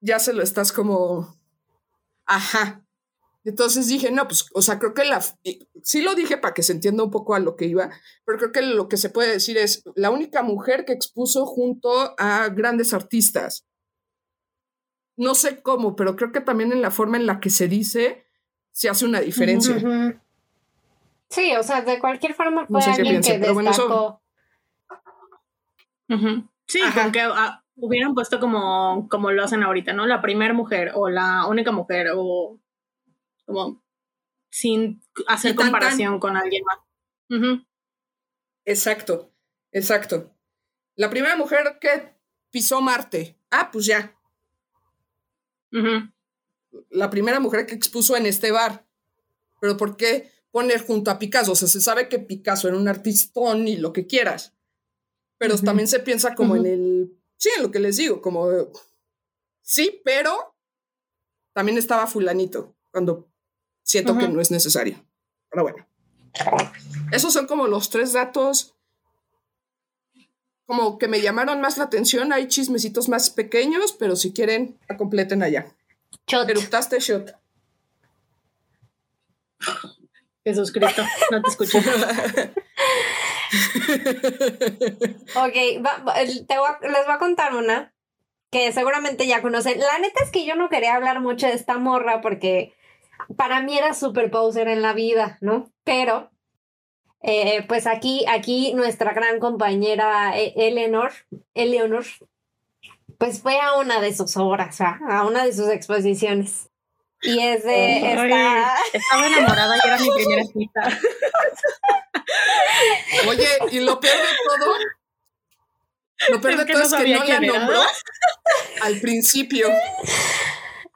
ya se lo estás como, ajá. Entonces dije, no, pues, o sea, creo que la, sí lo dije para que se entienda un poco a lo que iba, pero creo que lo que se puede decir es la única mujer que expuso junto a grandes artistas. no sé cómo, pero creo que también en la forma en la que se dice se hace una diferencia. Sí, o sea, de cualquier forma fue No sé qué alguien piensen, que pero bueno, eso- destacó. Ujú. Sí, Ajá. con que ah, hubieran puesto como, como lo hacen ahorita, ¿no? La primera mujer o la única mujer o como sin hacer tan. comparación con alguien más. Exacto, exacto. La primera mujer que pisó Marte. Ah, pues ya. La primera mujer que expuso en este bar. Pero ¿por qué poner junto a Picasso? O sea, se sabe que Picasso era un artistón y lo que quieras. Pero también se piensa como en el. Sí, en lo que les digo, como. Sí, pero también estaba Fulanito. Cuando siento que no es necesario. Pero bueno. Esos son como los tres datos. Como que me llamaron más la atención. Hay chismecitos más pequeños, pero si quieren, la completen allá. Shot. Eruptaste shot. Jesús Cristo, no te escuché. Ok, te voy a- les voy a contar una que seguramente ya conocen. La neta es que yo no quería hablar mucho de esta morra porque para mí era super poser en la vida, ¿no? Pero, eh, pues aquí, aquí nuestra gran compañera eh, Eleanor, Eleanor, pues fue a una de sus obras, a una de sus exposiciones. Y es de Ay, esta... Estaba enamorada y era mi primera cita. Oye, y lo peor de todo. Lo peor Es de que todo no es que no la nombró al principio.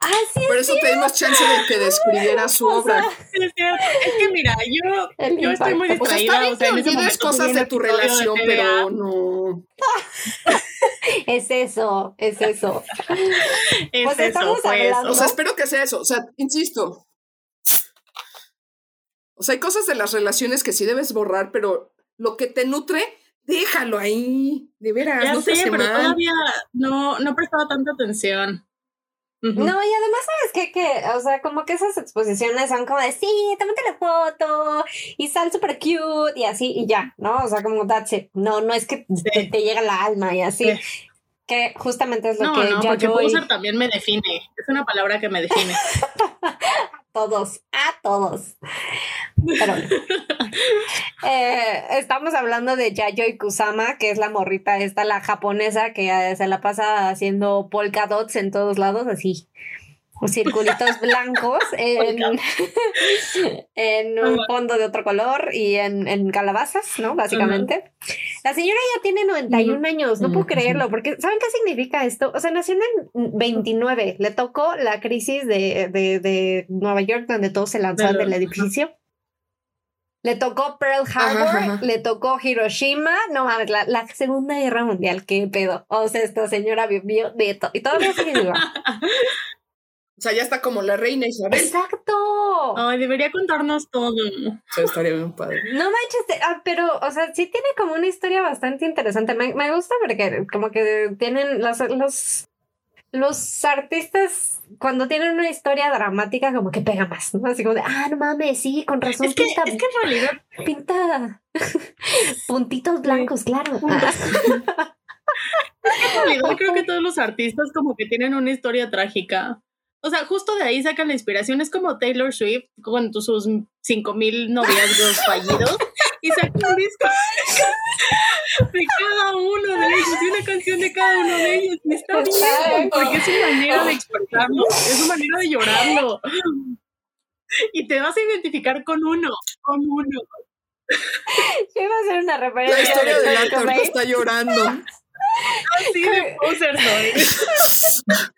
Ah, sí, Por eso te dimos chance de que describiera su O sea, obra. Es cierto. Es que mira, yo, El yo estoy muy impacto. O sea, distraída. está bien o sea, que en ese olvides momento cosas de tu de relación, pero no. es eso, es eso. Es Pues eso, estamos fue eso. hablando- O sea, espero que sea eso. O sea, insisto. O sea, hay cosas de las relaciones que sí debes borrar, pero lo que te nutre, déjalo ahí. De veras, Ya no sé, pero mal. todavía no, no prestaba tanta atención. No, y además, ¿sabes qué? Que, o sea, como que esas exposiciones son como de, sí, tómate la foto y sal súper cute y así, y ya, ¿no? O sea, como that's it. No, no es que te, te llega la alma y así. Sí. Que justamente es lo No, que no, ya porque yo también me define. Es una palabra que me define. todos, a todos. Pero. Eh, estamos hablando de Yayoi Kusama, que es la morrita esta, la japonesa, que se la pasa haciendo polka dots en todos lados, así. Circulitos blancos en, en un fondo de otro color y en, en calabazas, ¿no? Básicamente. La señora ya tiene 91 años, no puedo Ujú. creerlo, porque ¿saben qué significa esto? O sea, nació en 29, le tocó la crisis de, de, de Nueva York, donde todos se lo- del edificio. Le tocó Pearl Harbor, Ajá, ajá. le tocó Hiroshima, no mames, la, la Segunda Guerra Mundial, qué pedo. O sea, esta señora vivió de todo y todavía sigue viva. O sea, ya está como la reina Isabel. ¡Exacto! Ay, debería contarnos todo. Sea, estaría bien padre. No manches, te- ah, pero, o sea, sí tiene como una historia bastante interesante. Me, me gusta porque como que tienen los, los, los artistas, cuando tienen una historia dramática, como que pega más, ¿no? Así como de, ah, no mames, sí, con razón, Es que, pinta, es que en realidad pinta puntitos blancos, claro. Ah, En realidad creo que todos los artistas como que tienen una historia trágica. O sea, justo de ahí sacan la inspiración. Es como Taylor Swift con sus 5000 noviazgos fallidos y saca un disco de cada uno de ellos y una canción de cada uno de ellos. Y está bien, porque es su manera de expresarlo, es su manera de llorarlo. Y te vas a identificar con uno, con uno. Yo iba a hacer una referencia. La historia de arte ahorita Cobain. está llorando. Así de poser soy.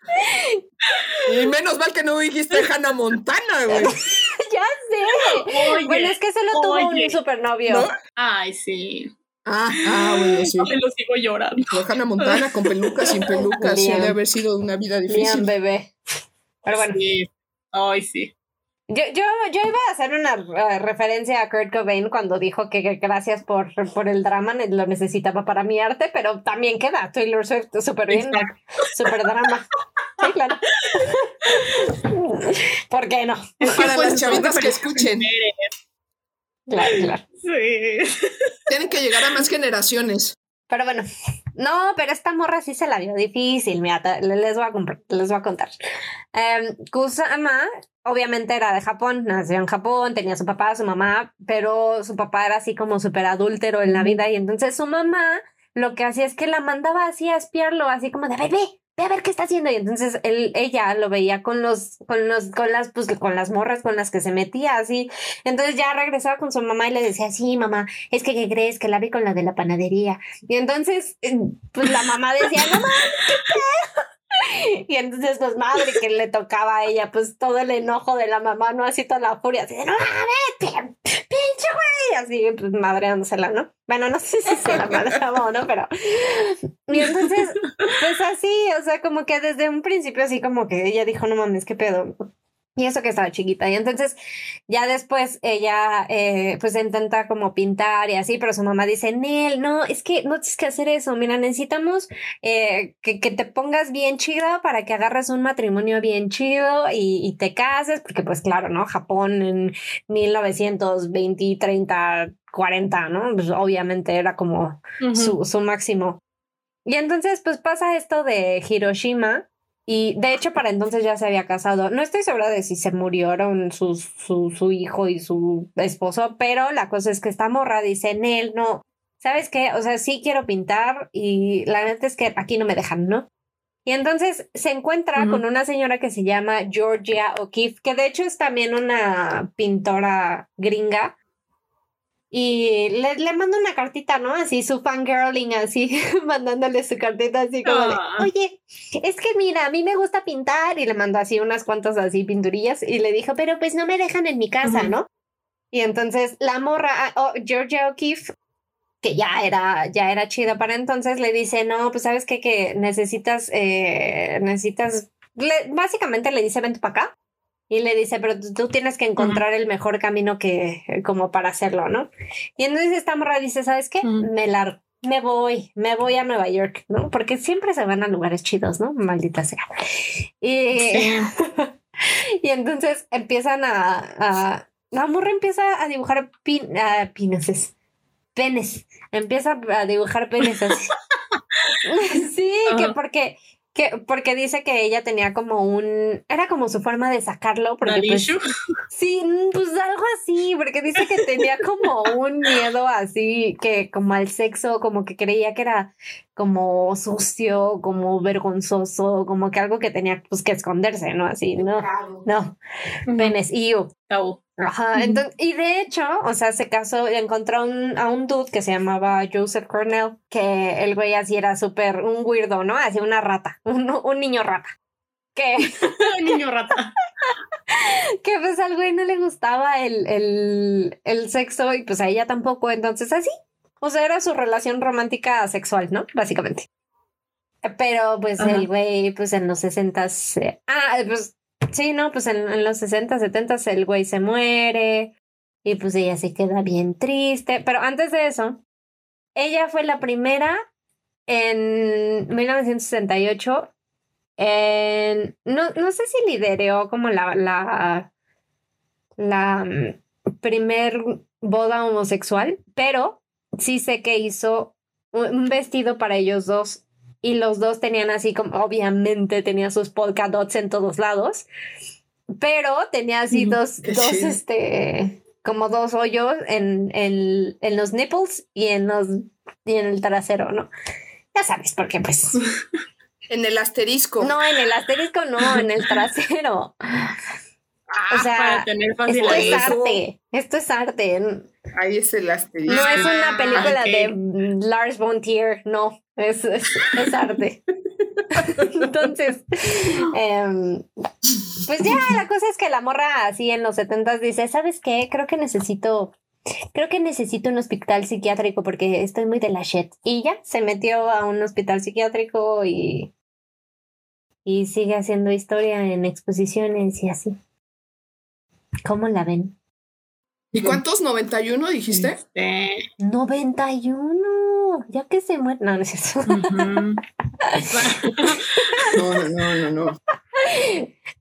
Y menos mal que no dijiste Hannah Montana, güey. Ya sé. Oye, bueno, es que solo tuvo oye. un supernovio. ¿No? Ay, sí. Ah, ah, bueno, sí. Me lo sigo llorando. Pero Hannah Montana con pelucas, sin pelucas, sí, Liam. ha de haber sido una vida Bien, difícil. bebé. Pero bueno, Sí. Ay, sí. Yo, yo, yo iba a hacer una eh, referencia a Kurt Cobain cuando dijo que, que gracias por, por el drama, lo necesitaba para mi arte, pero también queda Taylor Swift súper bien, súper drama. Sí, claro. ¿Por qué no? Para pues, las chavitas que escuchen, Claro, claro. Sí. tienen que llegar a más generaciones. Pero bueno, No, pero esta morra sí se la vio difícil, mira, les voy a, les voy a contar. Em, Kusama obviamente era de Japón, nació en Japón, tenía su papá, su mamá, pero su papá era así como súper adúltero en la vida y entonces su mamá lo que hacía es que la mandaba así a espiarlo, así como de bebé, ve a ver qué está haciendo. Y entonces él, ella lo veía con los, con los, con las, pues con las morras con las que se metía así. Entonces ya regresaba con su mamá y le decía, sí, mamá, es que ¿qué crees? Que la vi con la de la panadería. Y entonces, eh, pues la mamá decía, no mames, ¿qué Y entonces, pues madre, que le tocaba a ella, pues todo el enojo de la mamá, ¿no? Así toda la furia, así de, no, vete, pinche güey, así, pues madreándosela, ¿no? Bueno, no sé si se la madreaba o no, pero... Y entonces, pues así, o sea, como que desde un principio así como que ella dijo, no mames, qué pedo, y eso que estaba chiquita. Y entonces ya después ella eh, pues intenta como pintar y así, pero su mamá dice, Nel, no, es que no tienes que hacer eso. Mira, necesitamos eh, que, que, te pongas bien chido para que agarres un matrimonio bien chido y, y, te cases, porque pues claro, ¿no? Japón en 1920, 30, 40, ¿no? Pues obviamente era como su, su máximo. Y entonces pues pasa esto de Hiroshima y de hecho, para entonces ya se había casado. No estoy segura de si se murieron su, su, su hijo y su esposo, pero la cosa es que esta morra dice en él, no, ¿sabes qué? O sea, sí quiero pintar y la neta es que aquí no me dejan, ¿no? Y entonces se encuentra con una señora que se llama Georgia O'Keeffe, que de hecho es también una pintora gringa, y le, le manda una cartita, ¿no? Así su fangirling, así, mandándole su cartita así como de, ah. oye, es que mira, a mí me gusta pintar y le mandó así unas cuantas así pinturillas y le dijo, pero pues no me dejan en mi casa, ¿no? Y entonces la morra, ah, oh, Georgia O'Keeffe, que ya era, ya era chida para entonces, le dice, no, pues sabes qué, que necesitas, eh, necesitas, básicamente le dice, vente para acá y le dice, pero tú tienes que encontrar el mejor camino que, como para hacerlo, ¿no? Y entonces esta morra dice, ¿sabes qué? Me la me voy, me voy a Nueva York, ¿no? Porque siempre se van a lugares chidos, ¿no? Maldita sea. Y, y entonces empiezan a, la morra empieza a dibujar pin, penes, empieza a dibujar penes así. sí, que porque que, porque dice que ella tenía como un, era como su forma de sacarlo, porque pues, sí, pues algo así, porque dice que tenía como un miedo así, que como al sexo, como que creía que era como sucio, como vergonzoso, como que algo que tenía pues que esconderse, ¿no? Así, no, no, penes, y yo. Ajá, entonces, y de hecho, o sea, se casó y encontró a un dude que se llamaba Joseph Cornell, que el güey así era súper un weirdo, ¿no? Así una rata, un, un niño rata. Que. un niño rata. que pues al güey no le gustaba el, el, el sexo y pues a ella tampoco, entonces así. O sea, era su relación romántica sexual, ¿no? Básicamente. Pero pues el güey, pues en los sesentas, ah, pues Sí, no, pues en, los 60, 70 el güey se muere y pues ella se queda bien triste. Pero antes de eso, ella fue la primera en 1968 en, no, no sé si lideró como la, la, la mm, primer boda homosexual, pero sí sé que hizo un vestido para ellos dos y los dos tenían así como, obviamente tenía sus polka dots en todos lados, pero tenía así dos, dos, este, como dos hoyos en, en, en, los nipples y en los, y en el trasero, ¿no? Ya sabes, porque pues... en el asterisco. No, en el asterisco no, en el trasero. Ah, o sea, para tener esto es arte. Esto es arte. Ahí es el asterisco. No es una película de Lars von Trier, no. Es, es, arte. Entonces, em, pues ya la cosa es que la morra así en los setentas dice, ¿sabes qué? Creo que necesito, creo que necesito un hospital psiquiátrico porque estoy muy de la shit. Y ya se metió a un hospital psiquiátrico y, y sigue haciendo historia en exposiciones y así. ¿Cómo la ven? ¿Y cuántos? ¿91 dijiste? Este... 91 ya que se muere. No, no es eso. no, no, no, no.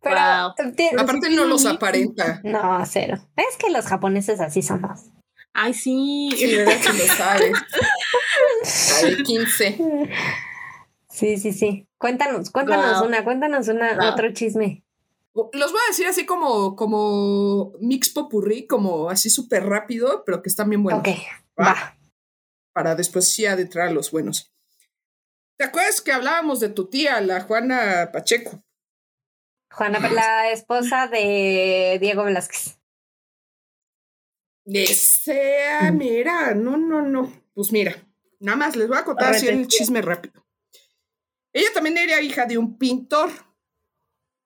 Pero aparte no los aparenta. No, cero. Es que los japoneses así son más. Ay, sí. Sí, verdad que lo sabes. De 15. Sí, sí, sí. Cuéntanos, cuéntanos Wow. una, cuéntanos una, Wow. otro chisme. Los voy a decir así como, como mix popurrí, como así súper rápido, pero que están bien buenos. Ok, va. Para después sí adentrar a los buenos. ¿Te acuerdas que hablábamos de tu tía, la Juana Pacheco? Juana, la esposa de Diego Velázquez. Desea, mira, no, no, no. Pues mira, nada más les voy a contar así el chisme rápido. Ella también era hija de un pintor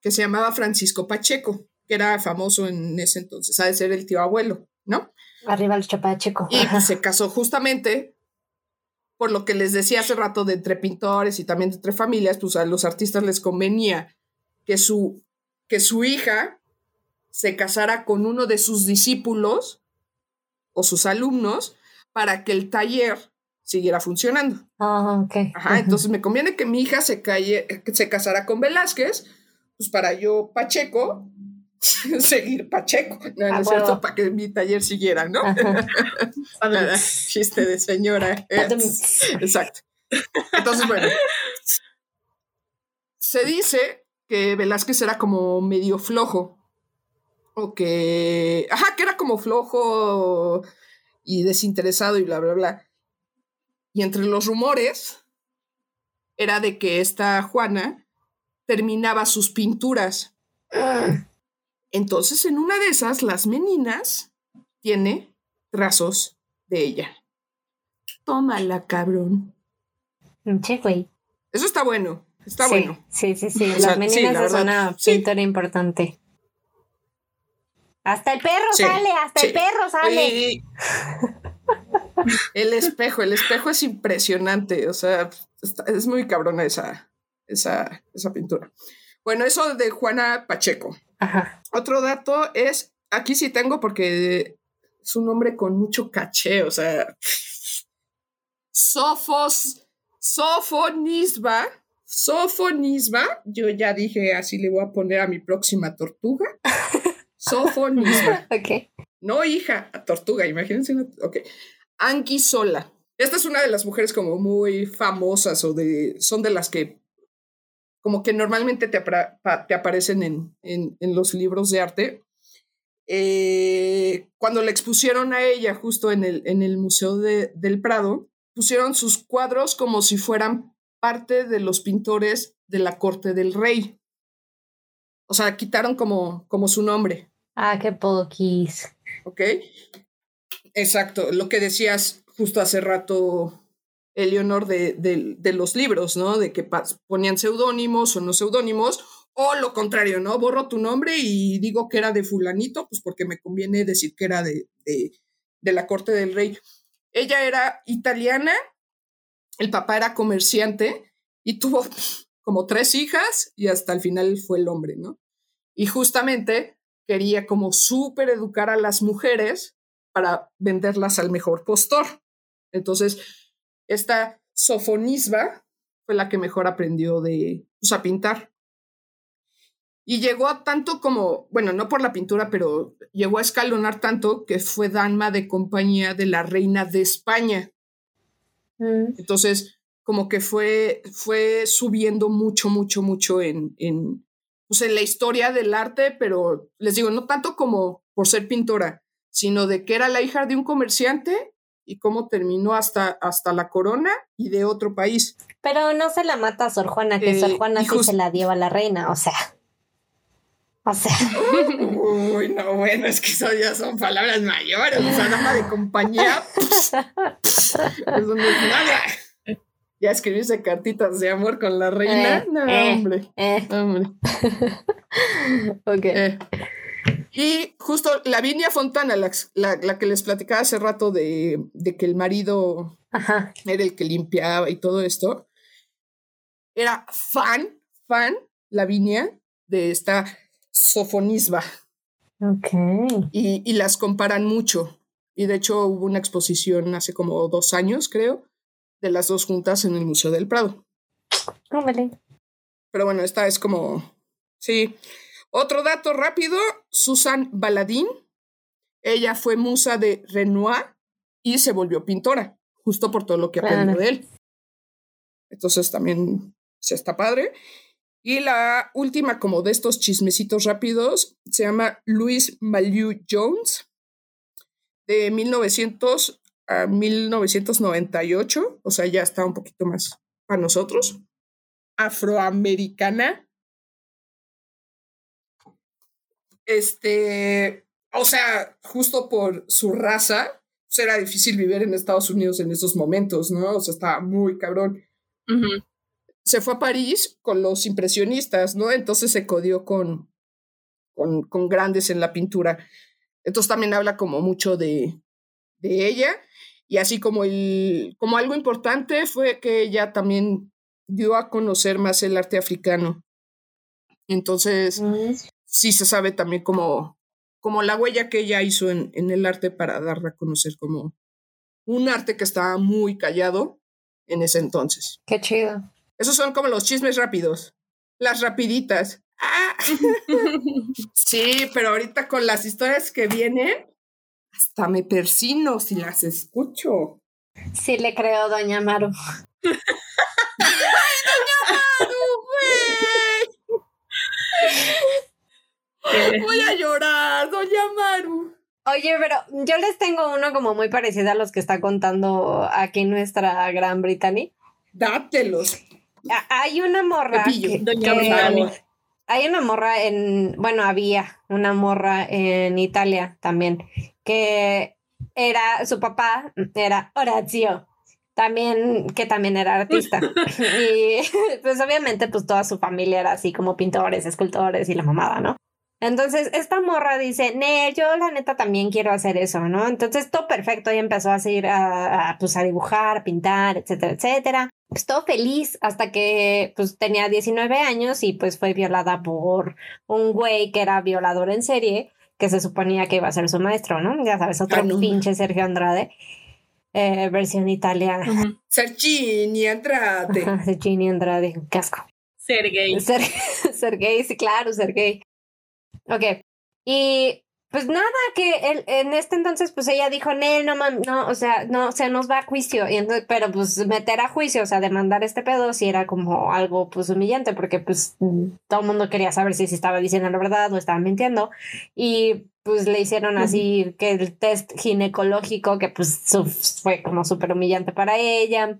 que se llamaba Francisco Pacheco, que era famoso en ese entonces, ha de ser el tío abuelo, ¿no? Arriba el chapacheco. Y pues, se casó justamente por lo que les decía hace rato de entre pintores y también de entre familias, pues a los artistas les convenía que su, que su hija se casara con uno de sus discípulos o sus alumnos para que el taller siguiera funcionando. Ah, ok. Ajá, Ujú. entonces me conviene que mi hija se, calle, se casara con Velázquez, pues para yo, Pacheco, seguir Pacheco, no, no es cierto, para que mi taller siguiera, ¿no? Nada, chiste de señora. eh, Exacto. Entonces, bueno. Se dice que Velázquez era como medio flojo. O que. Ajá, que era como flojo y desinteresado y bla, bla, bla. Y entre los rumores era de que esta Juana terminaba sus pinturas. Entonces, en una de esas, las meninas tiene trazos de ella. Tómala, cabrón. Che, güey. Eso está bueno. Está sí, bueno. Sí, sí, sí. O Las sí, meninas la es verdad, una sí. pintura importante. Hasta el perro Sí, sale, hasta sí. el perro sale. Y- El espejo, el espejo es impresionante. O sea, está- es muy cabrona esa, esa, esa pintura. Bueno, eso de Juana Pacheco. Ajá. Otro dato es, aquí sí tengo porque es un nombre con mucho caché, o sea, Sofos, Sofonisba, Sofonisba, yo ya dije así le voy a poner a mi próxima tortuga. Sofonisba. Ok. No, hija, a tortuga, imagínense. Una, ok. Anki Sola. Esta es una de las mujeres como muy famosas o de. Son de las que. Como que normalmente te, te aparecen en, en, en los libros de arte. Eh, cuando la expusieron a ella justo en el, en el Museo de- del Prado, pusieron sus cuadros como si fueran parte de los pintores de la corte del rey. O sea, quitaron como, como su nombre. Ah, qué poquis. ¿ok? Exacto, lo que decías justo hace rato, Eleonor, de, de- de los libros, ¿no? De que ponían seudónimos o no seudónimos, o lo contrario, ¿no? Borro tu nombre y digo que era de fulanito, pues porque me conviene decir que era de, de, de la corte del rey. Ella era italiana, el papá era comerciante y tuvo como tres hijas y hasta el final fue el hombre, ¿no? Y justamente quería como súper educar a las mujeres para venderlas al mejor postor. Entonces, esta Sofonisba fue la que mejor aprendió de, pues, a pintar. Y llegó a tanto como, bueno, no por la pintura, pero llegó a escalonar tanto que fue dama de compañía de la reina de España. Mm. Entonces, como que fue, fue subiendo mucho, mucho, mucho en, en, pues en la historia del arte, pero les digo, no tanto como por ser pintora, sino de que era la hija de un comerciante y cómo terminó hasta, hasta la corona y de otro país. Pero no se la mata a Sor Juana, que Eh, Sor Juana sí se la dio a la reina, o sea. O sea, Uy, no, bueno, es que eso ya son palabras mayores, o sea, dama de compañía. Eso no es nada. Ya escribirse cartitas de amor con la reina. Eh, no, eh. hombre. eh, Hombre. ok. Y justo Lavinia Fontana, la, la- la que les platicaba hace rato de, de que el marido Ajá. era el que limpiaba y todo esto, era fan, fan, Lavinia, de esta Sofonisba. Ok. Y, y las comparan mucho. Y de hecho hubo una exposición hace como dos años, creo, de las dos juntas en el Museo del Prado. Órale. Pero bueno, esta es como. Sí. Otro dato rápido: Susan Baladín. Ella fue musa de Renoir y se volvió pintora, justo por todo lo que Claro. aprendió de él. Entonces también se está padre. Y la última, como de estos chismecitos rápidos, se llama Louis Malieu Jones, de 1900 a 1998, o sea, ya está un poquito más para nosotros. Afroamericana. Este, o sea, justo por su raza, pues era difícil vivir en Estados Unidos en esos momentos, ¿no? O sea, estaba muy cabrón se fue a París con los impresionistas, ¿no? Entonces se codió con, con, con grandes en la pintura. Entonces también habla como mucho de, de ella. Y así como, el, como algo importante fue que ella también dio a conocer más el arte africano. Entonces, sí se sabe también como, como la huella que ella hizo en, en el arte para darla a conocer como un arte que estaba muy callado en ese entonces. Qué chido. Esos son como los chismes rápidos. Las rapiditas. ¡Ah! sí, pero ahorita con las historias que vienen, hasta me persino si las escucho. Sí le creo, doña Maru. Eh, Voy a llorar, doña Maru. Oye, pero yo les tengo uno como muy parecido a los que está contando aquí nuestra Gran Bretaña. Dátelos. A- Hay una morra. Pepillo. que- Doña que- Brittany. Hay una morra en, bueno, había una morra en Italia también, que era, su papá era Horacio, también, que también era artista. y pues obviamente pues toda su familia era así como pintores, escultores y la mamada, ¿no? Entonces, esta morra dice, ne, yo la neta también quiero hacer eso, ¿no? Entonces, todo perfecto, y empezó a seguir a, a, pues, a dibujar, a pintar, etcétera, etcétera. Pues todo feliz hasta que pues tenía 19 años y pues fue violada por un güey que era violador en serie, que se suponía que iba a ser su maestro, ¿no? Ya sabes, otro Ah, no. pinche Sergio Andrade, eh, versión italiana. ujú. Sergini, Andrade. Sergio Andrade, qué asco. Ser gay. Ser, ser gay, sí, claro, ser gay. Ok. Y pues nada, que él, en este entonces, pues ella dijo, no, no, mam- no, o sea, no, se nos va a juicio. Y entonces, pero pues meter a juicio, o sea, demandar este pedo, sí era como algo pues humillante, porque pues todo el mundo quería saber si, si estaba diciendo la verdad o estaba mintiendo. Y pues le hicieron así que el test ginecológico, que pues fue como súper humillante para ella.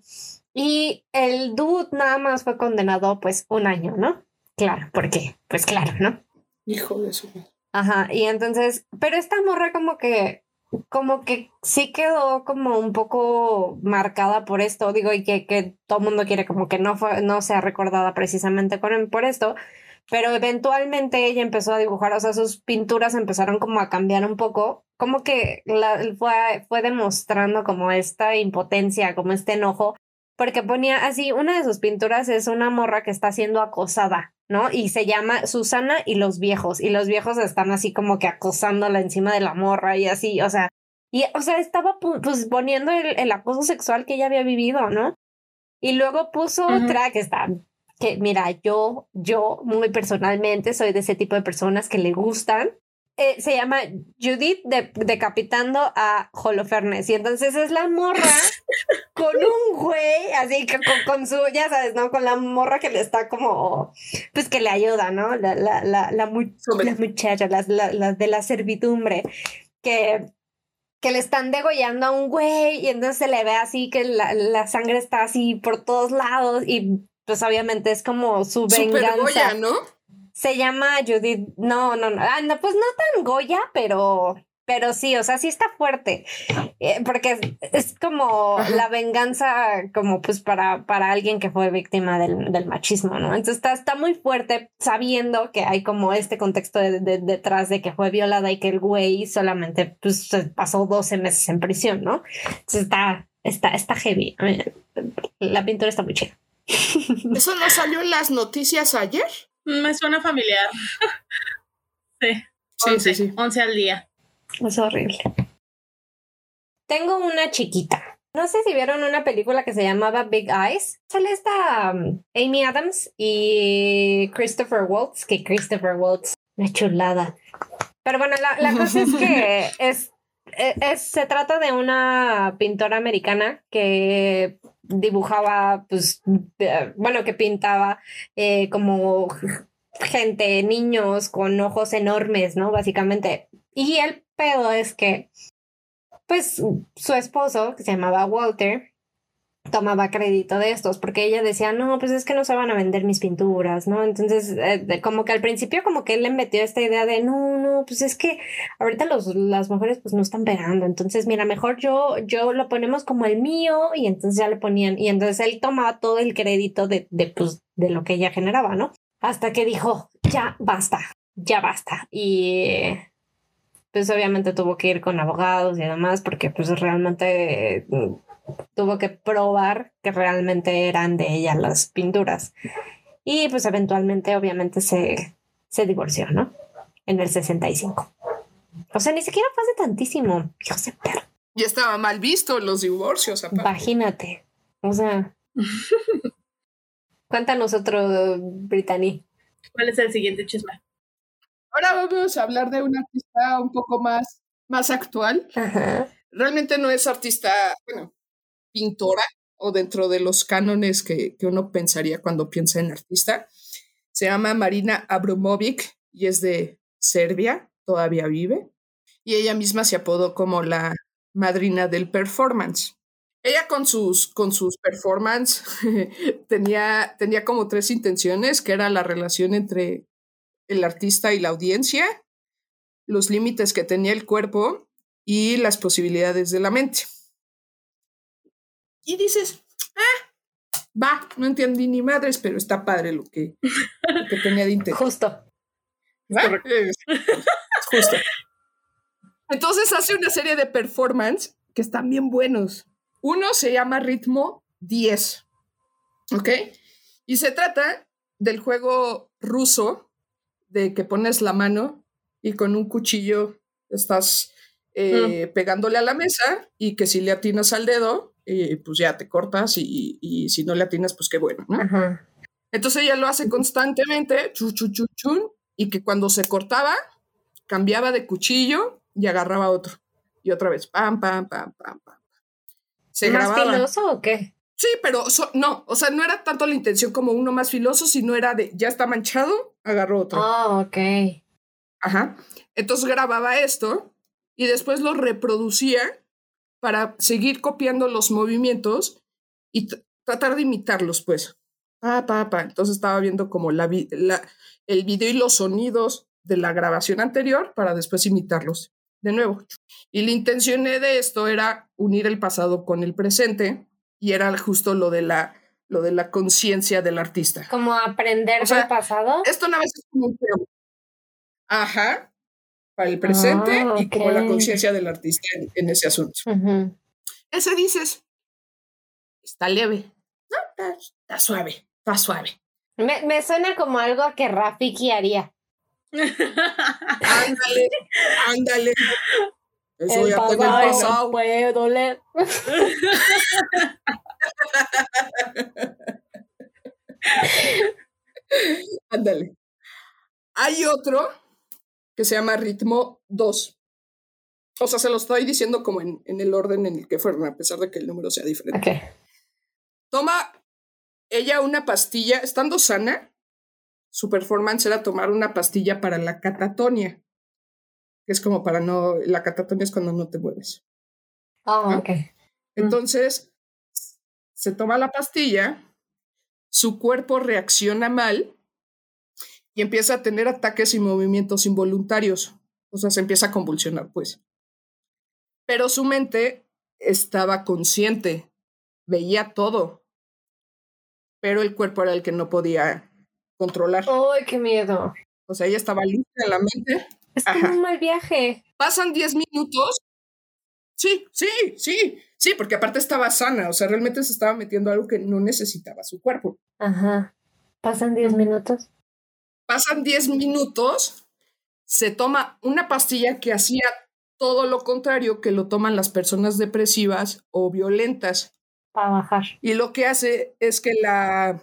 Y el dude nada más fue condenado pues un año, ¿no? Claro, porque, pues claro, ¿no? Hijo de su. Ajá, y entonces, pero esta morra como que, como que sí quedó como un poco marcada por esto, digo, y que, que todo el mundo quiere como que no fue, no sea recordada precisamente por esto, pero eventualmente ella empezó a dibujar, o sea, sus pinturas empezaron como a cambiar un poco, como que la, fue, fue demostrando como esta impotencia, como este enojo, porque ponía así, una de sus pinturas es una morra que está siendo acosada, ¿no? Y se llama Susana y los viejos, y los viejos están así como que acosándola encima de la morra y así, o sea, y, o sea, estaba pu- pues poniendo el, el acoso sexual que ella había vivido, ¿no? Y luego puso Ujú. otra que está, que mira, yo, yo muy personalmente soy de ese tipo de personas que le gustan. Eh, se llama Judith de- decapitando a Holofernes. Y entonces es la morra con un güey, así que con, con su, ya sabes, ¿no? Con la morra que le está como, pues que le ayuda, ¿no? La, la, la, la, mu- las, la, las de la servidumbre, que, que le están degollando a un güey y entonces se le ve así que la, la sangre está así por todos lados y pues obviamente es como su Super venganza. Goya, ¿no? Se llama Judith, no, no, no, ah, no, pues no tan Goya, pero, pero sí, o sea, sí está fuerte, Eh, porque es, es como Ajá. la venganza, como pues para, para alguien que fue víctima del, del machismo, ¿no? Entonces está, está muy fuerte sabiendo que hay como este contexto de- de- detrás de que fue violada y que el güey solamente pues se pasó 12 meses en prisión, ¿no? Entonces está, está, está heavy. Eh, La pintura está muy chida. ¿Eso no salió en las noticias ayer? Me suena familiar. sí. Sí, 11, sí, sí. 11 al día. Es horrible. Tengo una chiquita. No sé si vieron una película que se llamaba Big Eyes. Sale esta um, Amy Adams y Christopher Waltz, que Christopher Waltz, una chulada. Pero bueno, la, la cosa es que es, es, se trata de una pintora americana que dibujaba, pues, bueno, que pintaba eh, como gente, niños con ojos enormes, ¿no? Básicamente. Y el pedo es que, pues, su esposo, que se llamaba Walter, tomaba crédito de estos, porque ella decía, no, pues es que no se van a vender mis pinturas, ¿no? Entonces, eh, como que al principio como que él le metió esta idea de, no, no, pues es que ahorita los, las mujeres pues no están pegando, entonces mira, mejor yo, yo lo ponemos como el mío y entonces ya le ponían, y entonces él tomaba todo el crédito de, de, pues, de lo que ella generaba, ¿no? Hasta que dijo, ya basta, ya basta. Y pues obviamente tuvo que ir con abogados y demás porque pues realmente tuvo que probar que realmente eran de ella las pinturas. Y pues eventualmente obviamente se, se divorció, ¿no? En el 65. O sea, ni siquiera fue hace tantísimo, de perro. Y estaba mal visto los divorcios, aparte. Imagínate. O sea. Cuéntanos otro, Brittany. ¿Cuál es el siguiente chisme? Ahora vamos a hablar de una artista un poco más, más actual. Realmente no es artista, bueno, pintora o dentro de los cánones que, que uno pensaría cuando piensa en artista. Se llama Marina Abramovic y es de Serbia, todavía vive. Y ella misma se apodó como la madrina del performance. Ella con sus, con sus performance tenía, tenía como tres intenciones, que era la relación entre el artista y la audiencia, los límites que tenía el cuerpo y las posibilidades de la mente. Y dices, ah, va, no entendí ni madres, pero está padre lo que, que tenía de interés. Justo. Justo. Entonces hace una serie de performance que están bien buenos. Uno se llama Ritmo 10. ¿Ok? Y se trata del juego ruso de que pones la mano y con un cuchillo estás eh, mm. pegándole a la mesa y que si le atinas al dedo, eh, pues ya te cortas y, si no le atinas, pues qué bueno, ¿no? Entonces ella lo hace constantemente, chu, chu, chu, chun, y que cuando se cortaba, cambiaba de cuchillo y agarraba otro. Y otra vez, pam, pam, pam, pam, pam se ¿Más filoso o qué? Sí, pero no, o sea, no era tanto la intención como uno más filoso, sino era de ya está manchado, agarró otro. Ah, ok. Ajá. Entonces grababa esto y después lo reproducía para seguir copiando los movimientos y tratar de imitarlos, pues. Pa, pa, pa. Entonces estaba viendo como la, la, el video y los sonidos de la grabación anterior para después imitarlos de nuevo. Y la intención de esto era unir el pasado con el presente y era justo lo de la lo de la conciencia del artista. Como aprender del pasado. Esto una vez es como un Ajá. Para el presente ah, y como la conciencia del artista en, ese asunto. Ese dices, está leve. No, está, suave, está suave. Me, me, suena como algo que Rafiki haría. ándale, ándale. Eso el ya pasado, el puede doler. ándale. Hay otro que se llama ritmo 2. O sea, se lo estoy diciendo como en, en, el orden en el que fueron, a pesar de que el número sea diferente. Toma ella una pastilla, estando sana, su performance era tomar una pastilla para la catatonia, que es como para no, la catatonia es cuando no te mueves. Ah, ok. Entonces, se toma la pastilla, su cuerpo reacciona mal y empieza a tener ataques y movimientos involuntarios. O sea, se empieza a convulsionar, pues. Pero su mente estaba consciente, veía todo, pero el cuerpo era el que no podía controlar. ¡Ay, qué miedo! O sea, ella estaba lista en la mente. Es como un mal viaje. Pasan 10 minutos. Sí, sí, sí, sí, porque aparte estaba sana, o sea, realmente se estaba metiendo algo que no necesitaba su cuerpo. Ajá. Pasan 10 minutos. Pasan 10 minutos, se toma una pastilla que hacía todo lo contrario que lo toman las personas depresivas o violentas. Para bajar. Y lo que hace es que la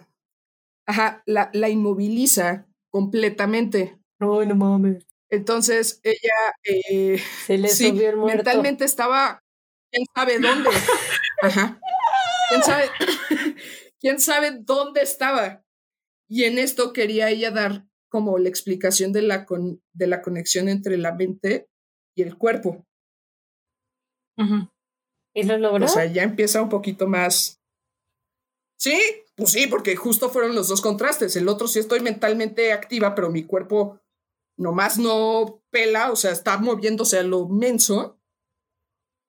Ajá, la, la inmoviliza completamente. No, no mames. Entonces ella eh, Se le sí, subió el muerto. mentalmente estaba, quién sabe dónde. Ajá. ¿Quién sabe, quién sabe dónde estaba? Y en esto quería ella dar como la explicación de la, con, de la conexión entre la mente y el cuerpo. ¿Y lo logró? O sea, ya empieza un poquito más. Sí, pues sí, porque justo fueron los dos contrastes. El otro sí estoy mentalmente activa, pero mi cuerpo nomás no pela, o sea, está moviéndose a lo menso.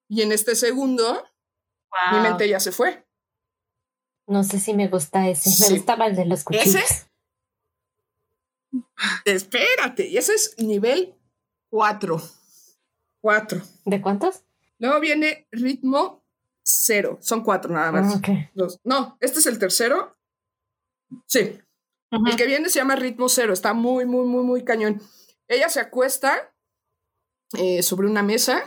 Y en este segundo, mi mente ya se fue. no sé si me gusta ese. Sí. Me gustaba el de los cuchillos. ¿Ese? Espérate, y ese es nivel 4. 4. ¿De cuántos? Luego viene ritmo cero. Son cuatro nada más. Ah. Dos. No, este es el tercero. Sí. El que viene se llama ritmo cero. Está muy, muy, muy, muy cañón. Ella se acuesta eh, sobre una mesa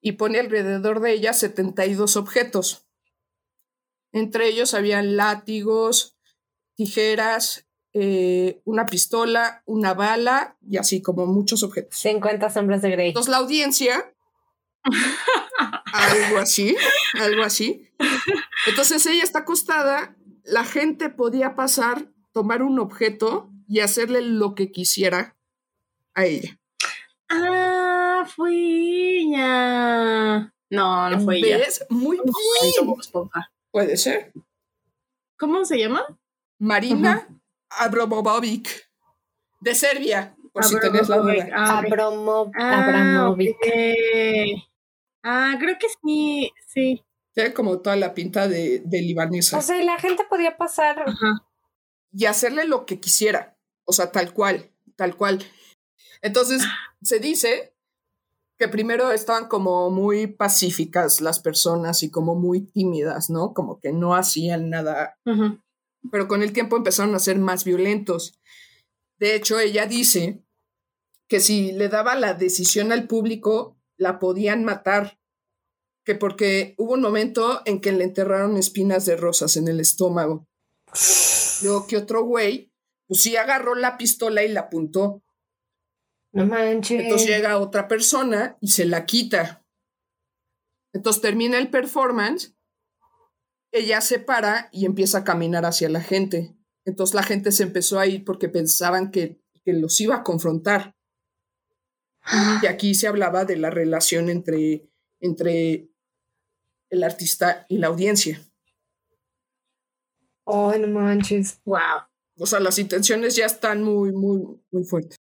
y pone alrededor de ella 72 objetos. Entre ellos habían látigos, tijeras, eh, una pistola, una bala y así como muchos objetos. 50 sombras de Grey. Entonces la audiencia, algo así, algo así. Entonces ella está acostada, la gente podía pasar, tomar un objeto y hacerle lo que quisiera a ella. Ah, fue ella. No, no fue ella. ¿Ves? Muy bien. Puede ser. ¿Cómo se llama? Marina Abramovic, de Serbia, por si tenías la duda. Ah. Abramo- Ah. Ah, creo que sí, sí. Tiene como toda la pinta de, de libanesa. O sea, y la gente podía pasar. Ajá. y hacerle lo que quisiera, o sea, tal cual, tal cual. Entonces, se dice que primero estaban como muy pacíficas las personas y como muy tímidas, ¿no? Como que no hacían nada, Ujú. Pero con el tiempo empezaron a ser más violentos. De hecho, ella dice que si le daba la decisión al público, la podían matar, que porque hubo un momento en que le enterraron espinas de rosas en el estómago. Luego que otro güey, pues sí agarró la pistola y la apuntó. No manches. Entonces llega otra persona y se la quita. Entonces termina el performance, ella se para y empieza a caminar hacia la gente. Entonces la gente se empezó a ir porque pensaban que, que los iba a confrontar. Y aquí se hablaba de la relación entre, entre el artista y la audiencia. Oh, no manches. Wow. O sea, las intenciones ya están muy, muy, muy fuertes.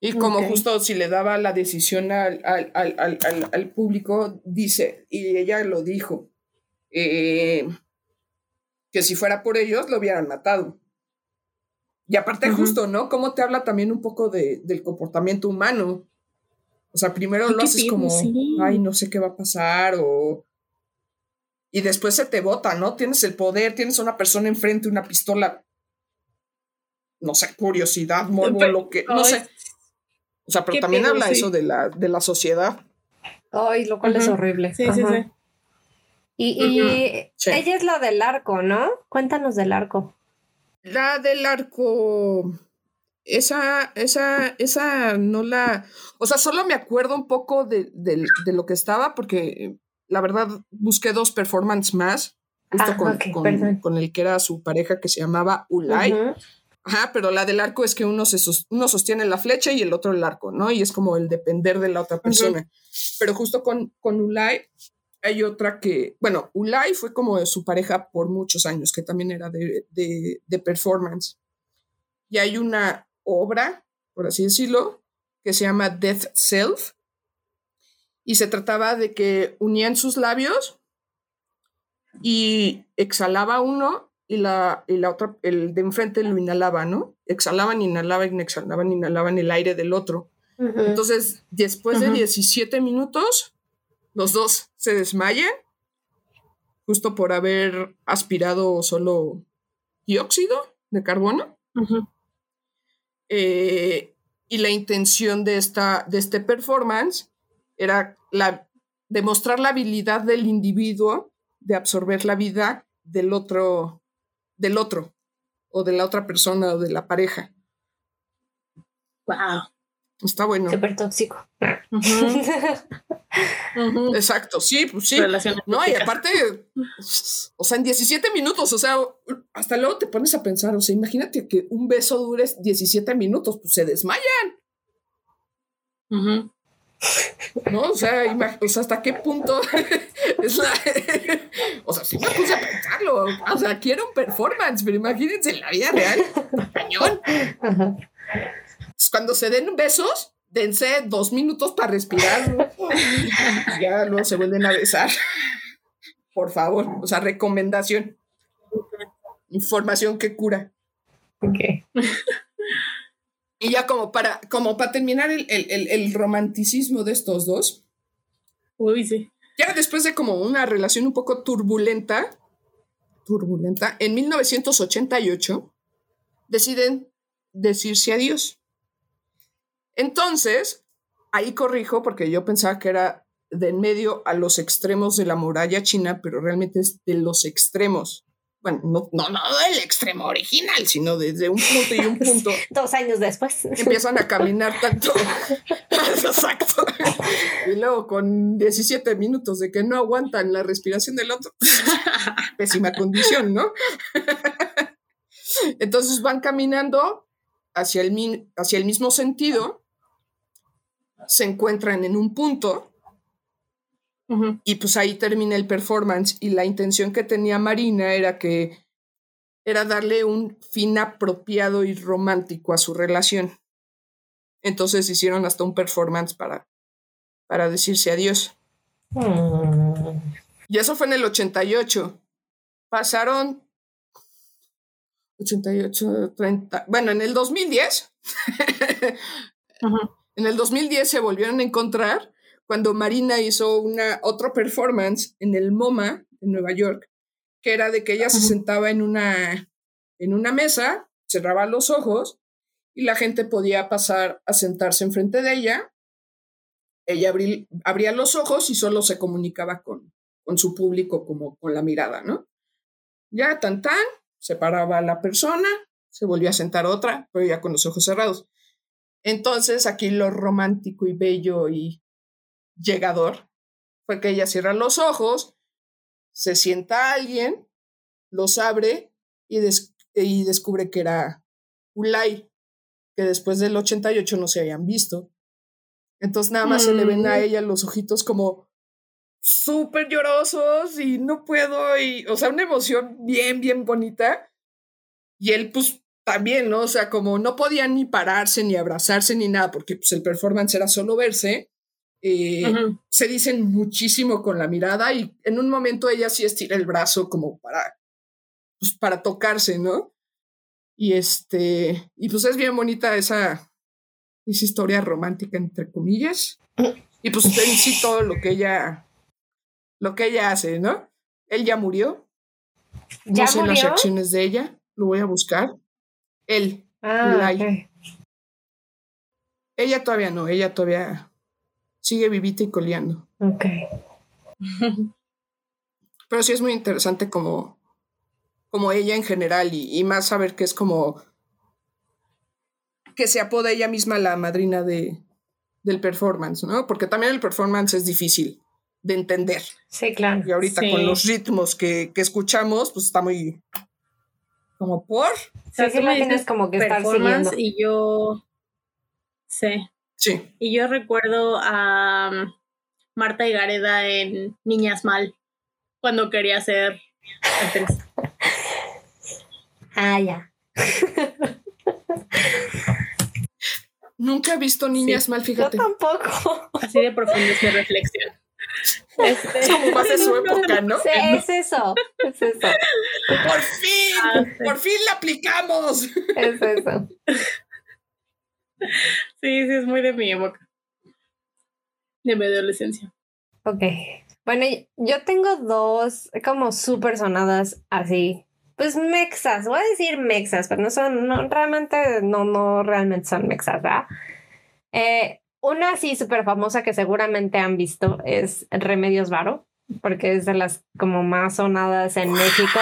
Y como justo si le daba la decisión al, al, al- al público, dice, y ella lo dijo, eh, que si fuera por ellos lo hubieran matado. Y aparte justo, ¿no? Cómo te habla también un poco de, del comportamiento humano. O sea, primero lo haces como, sí. ay, no sé qué va a pasar, o... Y después se te bota, ¿no? Tienes el poder, tienes a una persona enfrente, una pistola, no sé, curiosidad, morbo, Pero- lo que, no ay, sé. O sea, pero también pedo, habla sí. eso de la, de la sociedad. Ay, lo cual es horrible. Sí, sí, sí. Y, y Sí. ella es la del arco, ¿no? Cuéntanos del arco. La del arco, esa, esa, esa no la, o sea, solo me acuerdo un poco de, de- de lo que estaba porque eh, la verdad busqué dos performances más, justo Ah, con, con- el que era su pareja que se llamaba Ulay. Ajá, pero la del arco es que uno, se sos- uno sostiene la flecha y el otro el arco, ¿no? Y es como el depender de la otra persona. Pero justo con, con Ulay hay otra que, bueno, Ulay fue como su pareja por muchos años, que también era de, de, de performance. Y hay una obra, por así decirlo, que se llama Death Self. Y se trataba de que unían sus labios y exhalaba uno y la, y la otra, el de enfrente lo inhalaba, ¿no? Exhalaban, inhalaban, exhalaban, inhalaban el aire del otro. Entonces, después de Ujú. 17 minutos, los dos se desmayan, justo por haber aspirado solo dióxido de carbono. Eh, y la intención de, esta, de este performance era la, demostrar la habilidad del individuo de absorber la vida del otro, del otro, o de la otra persona o de la pareja. Wow. Está bueno. Súper tóxico. Exacto, sí, pues sí. Relaciones No, y aparte, o sea, en 17 minutos, o sea, hasta luego te pones a pensar, o sea, imagínate que un beso dure 17 minutos, pues se desmayan. ¿no? O sea, o sea, hasta qué punto es la... o sea, sí me puse a pensarlo, o sea, quiero un performance, pero imagínense en la vida real, cañón. Pues Cuando se den besos, dense dos minutos para respirar, ya luego se vuelven a besar. Por favor, o sea, recomendación. Información que cura. Ok. Y ya como para, como para terminar el, el- el- el romanticismo de estos dos, Uy, sí. ya después de como una relación un poco turbulenta, turbulenta, en 1988 deciden decirse adiós. Entonces, ahí corrijo porque yo pensaba que era de en medio a los extremos de la muralla china, pero realmente es de los extremos. Bueno, no, no, no del extremo original, sino desde un punto y un punto Dos años después. empiezan a caminar tanto. Exacto. Y luego con 17 minutos de que no aguantan la respiración del otro. Pésima condición, ¿no? Entonces van caminando hacia el, hacia el mismo sentido, se encuentran en un punto y pues ahí termina el performance y la intención que tenía Marina era que era darle un fin apropiado y romántico a su relación. Entonces hicieron hasta un performance para, para decirse adiós. Mm. Y eso fue en el 88. Pasaron 88, 30. Bueno, en el 2010. Ujú. En el 2010 se volvieron a encontrar cuando Marina hizo una otro performance en el MoMA en Nueva York, que era de que ella se sentaba en una en una mesa, cerraba los ojos y la gente podía pasar a sentarse enfrente de ella. Ella abrí- abría los ojos y solo se comunicaba con, con su público como con la mirada, ¿no? Ya tan tan, se paraba la persona, se volvía a sentar otra, pero ya con los ojos cerrados. Entonces aquí lo romántico y bello y llegador fue que ella cierra los ojos, se sienta alguien, los abre y, des- y descubre que era Ulay, que después del 88 no se habían visto. Entonces nada más se le ven a Mm. ella los ojitos como súper llorosos y no puedo, y, o sea, una emoción bien, bien bonita. Y él, pues, también, ¿no? O sea, como no podían ni pararse, ni abrazarse, ni nada, porque pues, el performance era solo verse. eh. Se dicen muchísimo con la mirada y en un momento ella sí estira el brazo como para, pues, para tocarse, ¿no? Y este, y pues es bien bonita esa, esa historia romántica, entre comillas. Y pues en sí todo lo que ella, lo que ella hace, ¿no? Él ya murió, ¿Ya no sé las murió? reacciones de ella, lo voy a buscar. Él, Ah, ella todavía no, ella todavía sigue vivita y coleando. Ok. Pero sí es muy interesante como, como ella en general y, y más saber que es como que se apoda ella misma la madrina de, del performance, ¿no? Porque también el performance es difícil de entender. Sí, claro. Y ahorita Sí. con los ritmos que, que escuchamos, pues está muy como por. O sea, Sí, tú me tienes dices como que estar performance siguiendo. y yo sí. Sí. Y yo recuerdo a um, Marta Higareda en Niñas Mal, cuando quería ser actriz. Ah, ya. Nunca he visto niñas mal, Yo fíjate. tampoco. Así de profunda es mi reflexión. Este, Es como más de su época, ¿no? Sí, es eso. Es eso. ¡Por fin! Ah, sí. ¡Por fin la aplicamos! Es eso. Sí, sí, es muy de mi época. De mi adolescencia. Ok. Bueno, yo tengo dos como súper sonadas así. Pues mexas, voy a decir mexas, pero no son, no, realmente, no, no realmente son mexas, ¿verdad? Eh, una así súper famosa que seguramente han visto es Remedios Varo, porque es de las como más sonadas en México.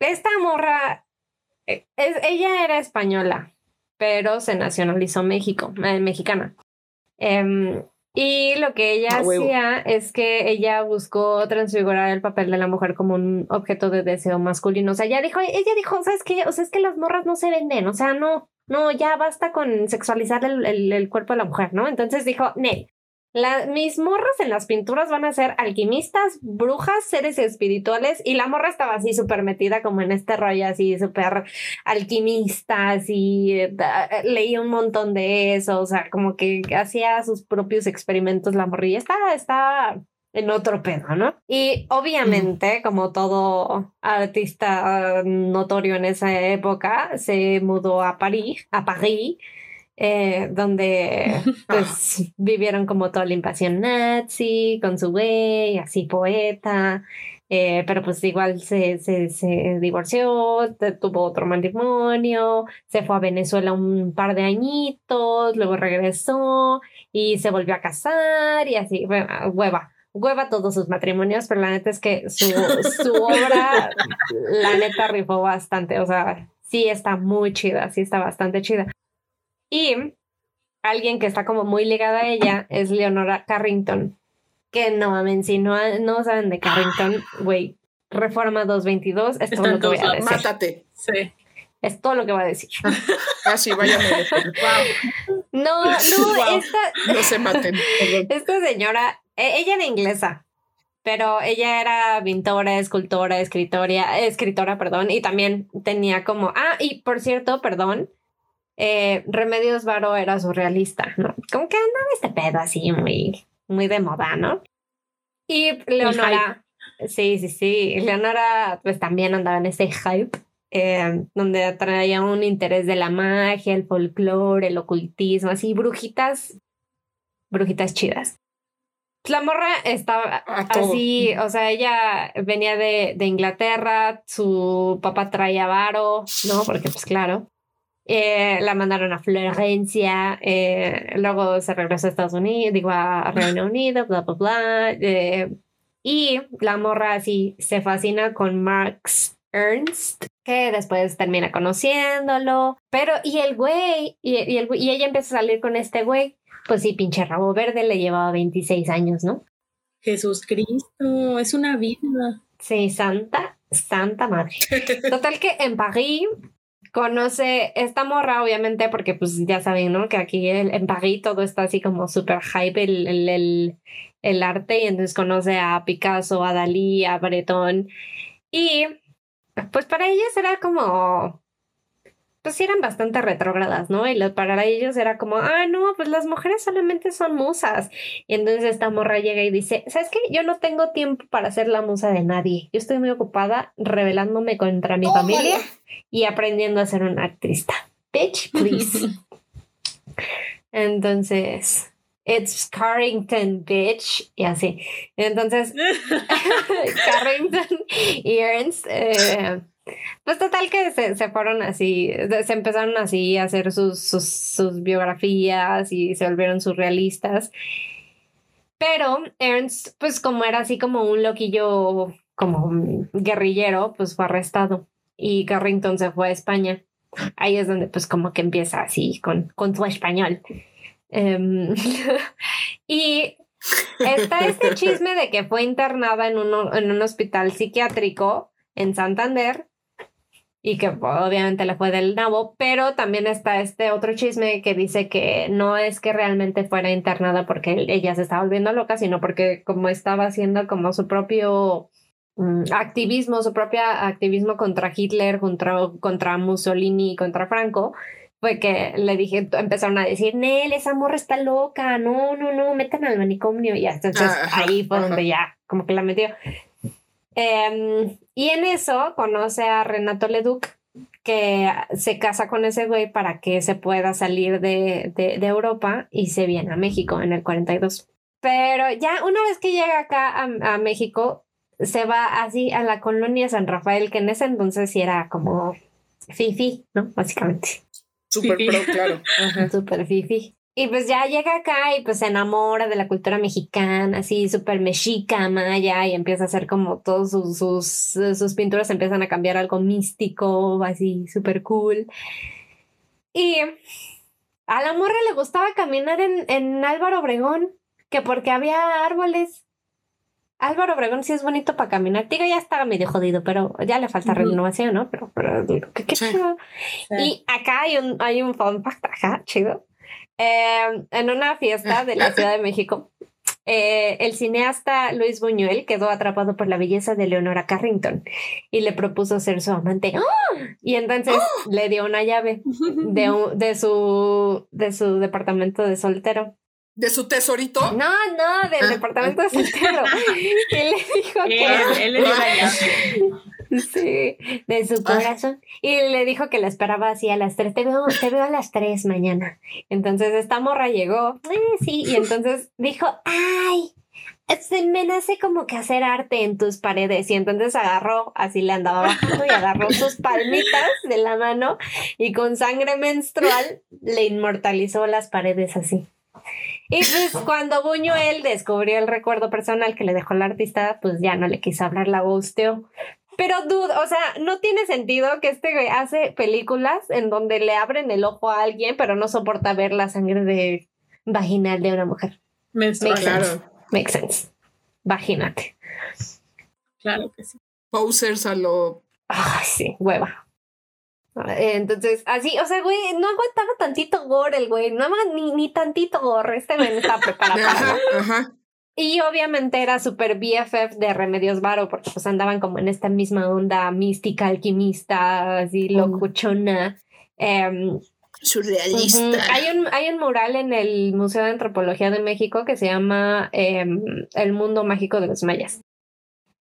Esta morra, eh, es, ella era española pero se nacionalizó México, eh, mexicana. Em, y lo que ella hacía es que ella buscó transfigurar el papel de la mujer como un objeto de deseo masculino. O sea, ella dijo, ella dijo, ¿sabes qué? O sea, es que las morras no se venden, o sea, no, no, ya basta con sexualizar el, el- cuerpo de la mujer, ¿no? Entonces dijo, Nel, mis morras en las pinturas van a ser alquimistas, brujas, seres espirituales, y la morra estaba así súper metida como en este rollo así súper alquimistas y eh, eh, leía un montón de eso, o sea, como que hacía sus propios experimentos la morrilla, estaba, estaba en otro pedo, ¿no? Y obviamente, como todo artista notorio en esa época, se mudó a París, a París, eh, donde pues vivieron como toda la invasión nazi, con su güey, así poeta, eh, pero pues igual se, se, se divorció, tuvo otro matrimonio, se fue a Venezuela un par de añitos, luego regresó y se volvió a casar y así, bueno, hueva. Hueva todos sus matrimonios, pero la neta es que su, su obra, la neta rifó bastante, o sea, sí está muy chida, sí está bastante chida. Y alguien que está como muy ligada a ella es Leonora Carrington. Que no mamen, si no, no saben de Carrington, güey, Reforma 222 es todo lo que voy a decir. Mátate. Sí. Es todo lo que voy a decir. Ah, sí, váyame. No, no, Wow. esta, No se maten. perdón. esta señora, e- ella era inglesa, pero ella era pintora, escultora, escritora, escritora, perdón, y también tenía como, ah, y por cierto, perdón, eh, Remedios Varo era surrealista, ¿no? Como que andaba este pedo así muy, muy de moda, ¿no? Y Leonora, sí, sí, sí, Leonora pues también andaba en ese hype. eh, donde traía un interés de la magia, el folclore, el ocultismo, así, brujitas, brujitas chidas. La morra estaba así, o sea, ella venía de, de Inglaterra, su papá traía varo, ¿no? Porque pues claro, eh, la mandaron a Florencia, eh, luego se regresó a Estados Unidos, digo a Reino Unido, bla, bla, bla. eh, y la morra así se fascina con Marx Ernst, que después termina conociéndolo, pero y el güey, y, y el, güey- y ella empieza a salir con este güey, pues sí, pinche rabo verde, le llevaba 26 años, ¿no? Jesús Cristo, es una vida. Sí, santa, santa madre. Total que en París conoce esta morra, obviamente, porque pues ya saben, ¿no? Que aquí en París todo está así como súper hype el, el, el, el arte y entonces conoce a Picasso, a Dalí, a Breton y pues para ellas era como... Pues eran bastante retrógradas, ¿no? Y para ellos era como, ah, no, pues las mujeres solamente son musas. Y entonces esta morra llega y dice, ¿sabes qué? Yo no tengo tiempo para ser la musa de nadie. Yo estoy muy ocupada rebelándome contra mi familia y aprendiendo a ser una actriz. Bitch, please. Entonces, it's Carrington, bitch. Y así. Entonces, Carrington y Ernst, eh, pues total que se, se fueron así, se empezaron así a hacer sus, sus, sus biografías y se volvieron surrealistas. Pero Ernst, pues como era así como un loquillo, como guerrillero, pues fue arrestado y Carrington se fue a España. Ahí es donde pues como que empieza así con, con su español. Em, y está este chisme de que fue internada en, uno- en un hospital psiquiátrico en Santander y que obviamente le fue del nabo, pero también está este otro chisme que dice que no es que realmente fuera internada porque ella se estaba volviendo loca, sino porque como estaba haciendo como su propio mm, activismo, su propia activismo contra Hitler, contra, contra Mussolini y contra Franco, fue que le dije, empezaron a decir, Nel, esa morra está loca, no, no, no, metan al manicomio. Y hasta entonces Ajá, ahí fue ajá. donde ya como que la metió. Em, y en eso conoce a Renato Leduc, que se casa con ese güey para que se pueda salir de, de, de Europa y se viene a México en el 42. Pero ya una vez que llega acá a, a México, se va así a la colonia San Rafael, que en ese entonces sí era como fifi, ¿no? Básicamente. Sí. pro, claro. Ajá. Súper fifi. Y pues ya llega acá y pues se enamora de la cultura mexicana, así súper mexica, maya, y empieza a hacer como todos sus, sus, sus pinturas empiezan a cambiar algo místico, así súper cool. Y a la morra le gustaba caminar en, en Álvaro Obregón, que porque había árboles. Álvaro Obregón sí es bonito para caminar. Digo, ya está medio jodido, pero ya le falta Ujú. renovación, ¿no? Pero, pero qué, qué Sí. Y acá hay un, hay un fun fact, ajá, chido. Eh, en una fiesta de la Ciudad de México, eh, el cineasta Luis Buñuel quedó atrapado por la belleza de Leonora Carrington y le propuso ser su amante. ¡Ah! Y entonces le dio una llave de, un- de, su, de su departamento de soltero. De su tesorito. No, no, del Ah. departamento de soltero. Y le dijo que... Él, él le dio la llave. Sí, de su corazón. Y le dijo que la esperaba así a las 3. Te veo, te veo a las 3 mañana. Entonces esta morra llegó. "Eh, sí. Y entonces dijo, ay, se me nace como que hacer arte en tus paredes. Y entonces agarró, así le andaba bajando y agarró sus palmitas de la mano y con sangre menstrual le inmortalizó las paredes así. Y pues cuando Buñuel descubrió el recuerdo personal que le dejó la artista, pues ya no le quiso hablar, la gusteó. Pero, dude, o sea, no tiene sentido que este güey hace películas en donde le abren el ojo a alguien, pero no soporta ver la sangre de vaginal de una mujer. Menstrual. Makes Claro. sense. Makes sense. Vagínate. Claro que sí. Posers a lo. Ay, sí, hueva. Entonces, así, o sea, güey, no aguantaba tantito gore el güey, no ni, ni tantito gore, este güey no estaba preparado para Ajá, ajá. Y obviamente era super BFF de Remedios Varo, porque pues andaban como en esta misma onda mística, alquimista, así locuchona. Em, Surrealista. Hay un, hay un mural en el Museo de Antropología de México que se llama em, El mundo mágico de los mayas.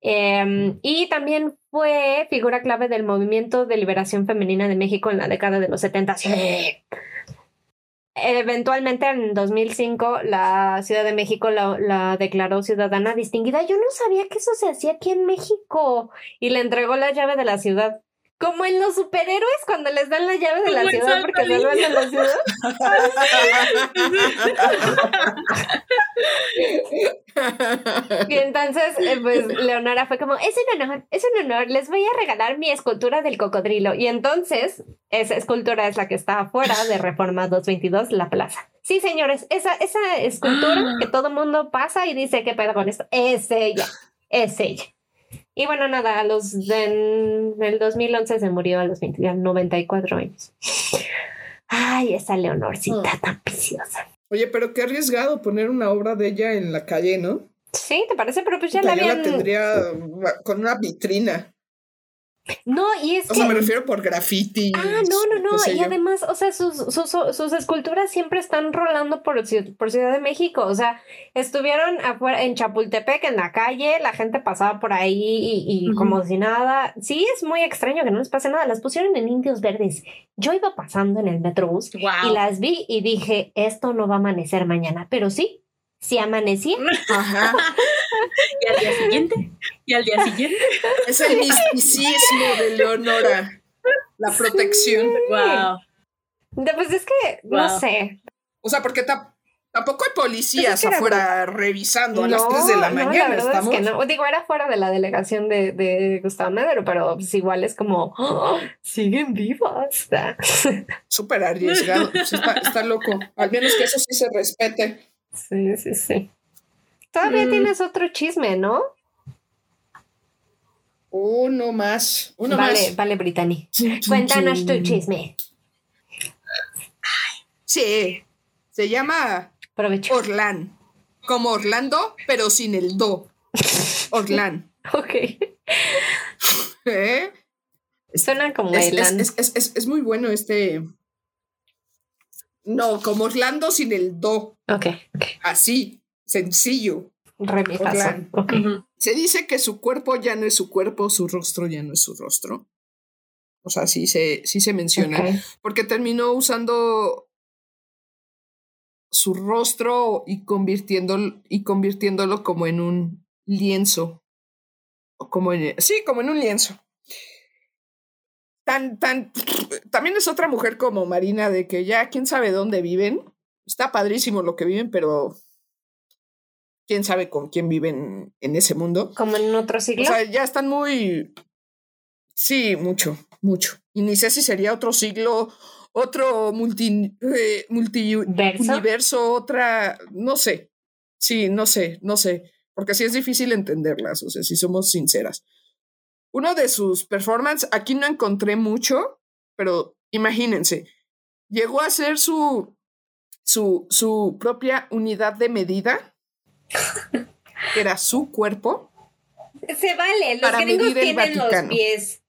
Em, y también fue figura clave del movimiento de liberación femenina de México en la década de los 70. Eventualmente en 2005 la Ciudad de México la, la declaró ciudadana distinguida. Yo no sabía que eso se hacía aquí en México y le entregó la llave de la ciudad. Como en los superhéroes cuando les dan la llave de la ciudad porque salvan a la ciudad. Y entonces, eh, pues Leonora fue como, es un honor, es un honor, les voy a regalar mi escultura del cocodrilo. Y entonces, esa escultura es la que está afuera de Reforma 222, la plaza. Sí, señores, esa, esa escultura que todo mundo pasa y dice, ¿qué pedo con esto? Es ella, es ella. Y bueno, nada, a los en el 2011 se murió a los 20 ya 94 años. Ay, esa Leonorcita tan preciosa. Oye, pero qué arriesgado poner una obra de ella en la calle, ¿no? Sí, ¿te parece? Pero pues ya la yo la habían... tendría con una vitrina. No, y es O que... sea, me refiero por graffiti. Ah, no, no, no. qué sé Y yo. además, o sea, sus, sus, sus esculturas siempre están rolando por, por Ciudad de México. O sea, estuvieron afuera en Chapultepec, en la calle, la gente pasaba por ahí y, y Ujú. como si nada. Sí, es muy extraño que no les pase nada. Las pusieron en Indios Verdes. Yo iba pasando en el Metrobús Wow. y las vi y dije, esto no va a amanecer mañana. Pero sí, sí amanecía. Ajá. Y al día siguiente. Y al día siguiente. Es el misticismo de Leonora. La protección. Wow. Pues es que, no sé. O sea, porque ta- tampoco hay Pues policías es que era afuera revisando a las 3 de la no, mañana. verdad estamos. es que no. Digo, era fuera de la delegación de, de Gustavo Madero, pero pues igual es como, ¡ah! siguen vivas. Súper arriesgado. Está, está loco. Al menos que eso sí se respete. Sí, sí, sí. Todavía Mm. tienes otro chisme, ¿no? Uno más. Uno vale, más. vale, Brittany. Cuéntanos tu chisme. Sí. Se llama Provecho. Orlán. Como Orlando, pero sin el do. Orlán. Ok. ¿Eh? Suena como Es, es- Irlanda. es- es- es- es muy bueno este. No, como Orlando sin el do. Ok, ok. Así. Sencillo. Re mi fa, sol. Orlán. Ok. Ujú. Se dice que su cuerpo ya no es su cuerpo, su rostro ya no es su rostro. O sea, sí se, sí se menciona. Porque terminó usando su rostro y, convirtiéndolo, y convirtiéndolo como en un lienzo. O como en, sí, como en un lienzo. Tan, tan. También es otra mujer como Marina, de que ya quién sabe dónde viven. Está padrísimo lo que viven, pero quién sabe con quién viven en ese mundo. Como en otro siglo. O sea, ya están muy. Sí, mucho, mucho. Y ni sé si sería otro siglo otro multi, eh, multiverso, otra, no sé. Sí, no sé, no sé, porque sí es difícil entenderlas, o sea, si somos sinceras. Uno de sus performances, aquí no encontré mucho, pero imagínense, llegó a ser su, su, su propia unidad de medida, que era su cuerpo. Se vale, los gringos tienen los pies.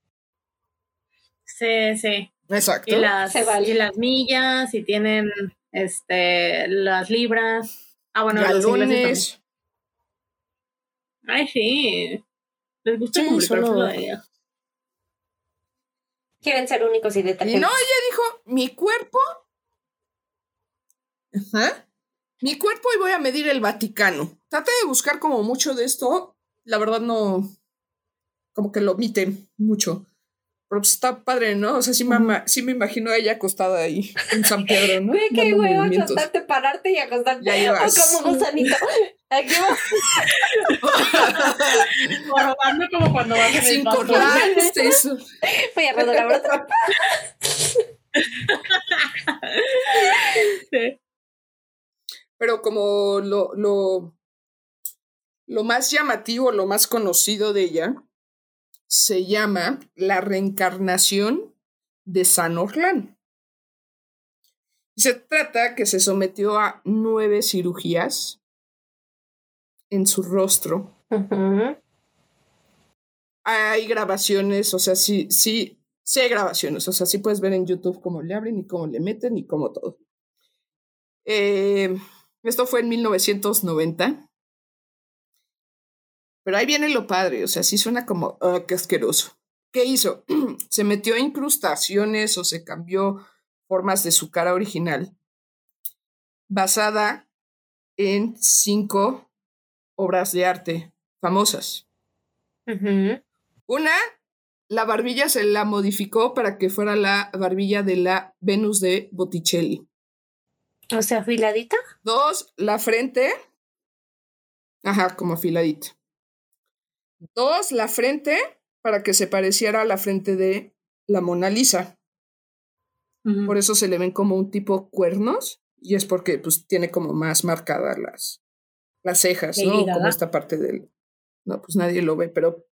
Sí, sí. Exacto. Y las, y las millas, y tienen este las libras. Ah, bueno, los Ay, sí. Les gusta sí, solo... Quieren ser únicos y. Y no, ella dijo, mi cuerpo. Ajá. Mi cuerpo y voy a medir el Vaticano. Trate de buscar como mucho de esto. La verdad no. Como que lo omiten mucho. Pero pues está padre, ¿no? O sea, sí, me, sí me imagino a ella acostada ahí en San Pedro, ¿no? Güey, qué huevo acostarte, pararte y acostarte. Ya ibas. O como gusanito. Aquí va. Robando como cuando vas en Sin el eso. Voy a rodar ahora. sí. Pero como lo, lo, lo más llamativo, lo más conocido de ella, se llama La reencarnación de San Orlán. Se trata que se sometió a nueve cirugías en su rostro. Hay grabaciones, o sea, sí, sí, sí hay grabaciones, o sea, sí puedes ver en YouTube cómo le abren y cómo le meten y cómo todo. Eh, esto fue en 1990. Pero ahí viene lo padre, o sea, sí suena como, oh, qué asqueroso. ¿Qué hizo? se metió incrustaciones o se cambió formas de su cara original basada en cinco obras de arte famosas. Una, la barbilla se la modificó para que fuera la barbilla de la Venus de Botticelli. O sea, afiladita. Dos, la frente. Ajá, como afiladita. Dos, la frente para que se pareciera a la frente de la Mona Lisa. Por eso se le ven como un tipo cuernos y es porque pues tiene como más marcadas las, las cejas, ¿no? Como esta parte del... No, pues nadie lo ve, pero...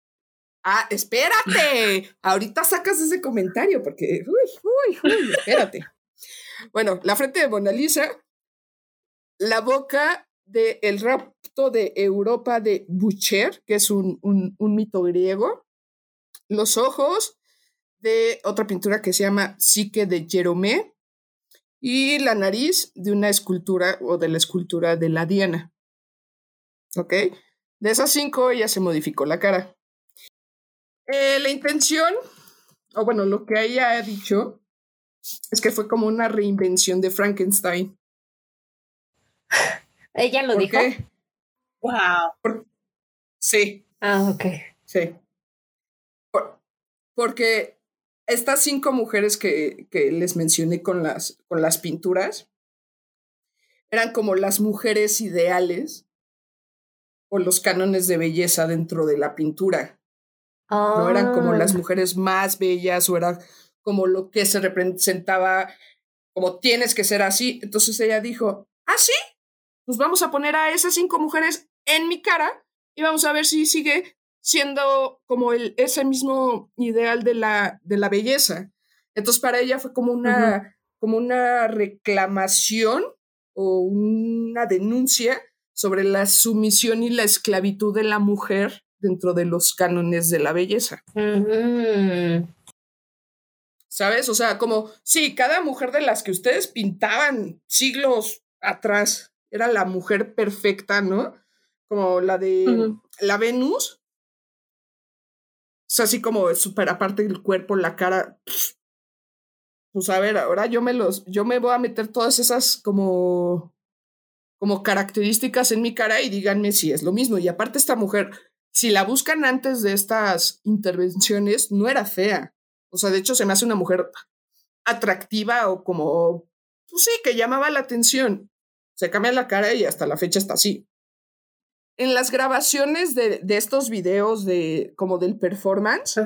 Ah, espérate. Ahorita sacas ese comentario porque... Uy, uy, uy, espérate. Bueno, la frente de Mona Lisa, la boca de El rapto de Europa de Boucher, que es un, un, mito griego, los ojos de otra pintura que se llama Psique de Jeromé y la nariz de una escultura o de la escultura de la Diana. ¿Ok? De esas cinco ella se modificó la cara. Eh, la intención, o bueno, lo que ella ha dicho es que fue como una reinvención de Frankenstein. ¿Ella lo dijo? Wow. sí. Ah, ok. Sí. porque estas cinco mujeres que, que les mencioné con las, con las pinturas eran como las mujeres ideales o los cánones de belleza dentro de la pintura. No eran como las ah. mujeres más bellas o era como lo que se representaba como tienes que ser así. Entonces ella dijo, ah, sí, pues vamos a poner a esas cinco mujeres en mi cara y vamos a ver si sigue siendo como el, ese mismo ideal de la, de la belleza. Entonces para ella fue como una, como una reclamación o una denuncia sobre la sumisión y la esclavitud de la mujer dentro de los cánones de la belleza. ¿Sabes? O sea, como, sí, cada mujer de las que ustedes pintaban siglos atrás era la mujer perfecta, ¿no? Como la de la Venus. O sea, así como súper aparte del cuerpo, la cara. Pues a ver, ahora yo me los, yo me voy a meter todas esas como, como características en mi cara y díganme si es lo mismo. Y aparte esta mujer, si la buscan antes de estas intervenciones, no era fea. O sea, de hecho se me hace una mujer atractiva o como, pues sí, que llamaba la atención se cambia la cara y hasta la fecha está así. En las grabaciones de, de estos videos de como del performance,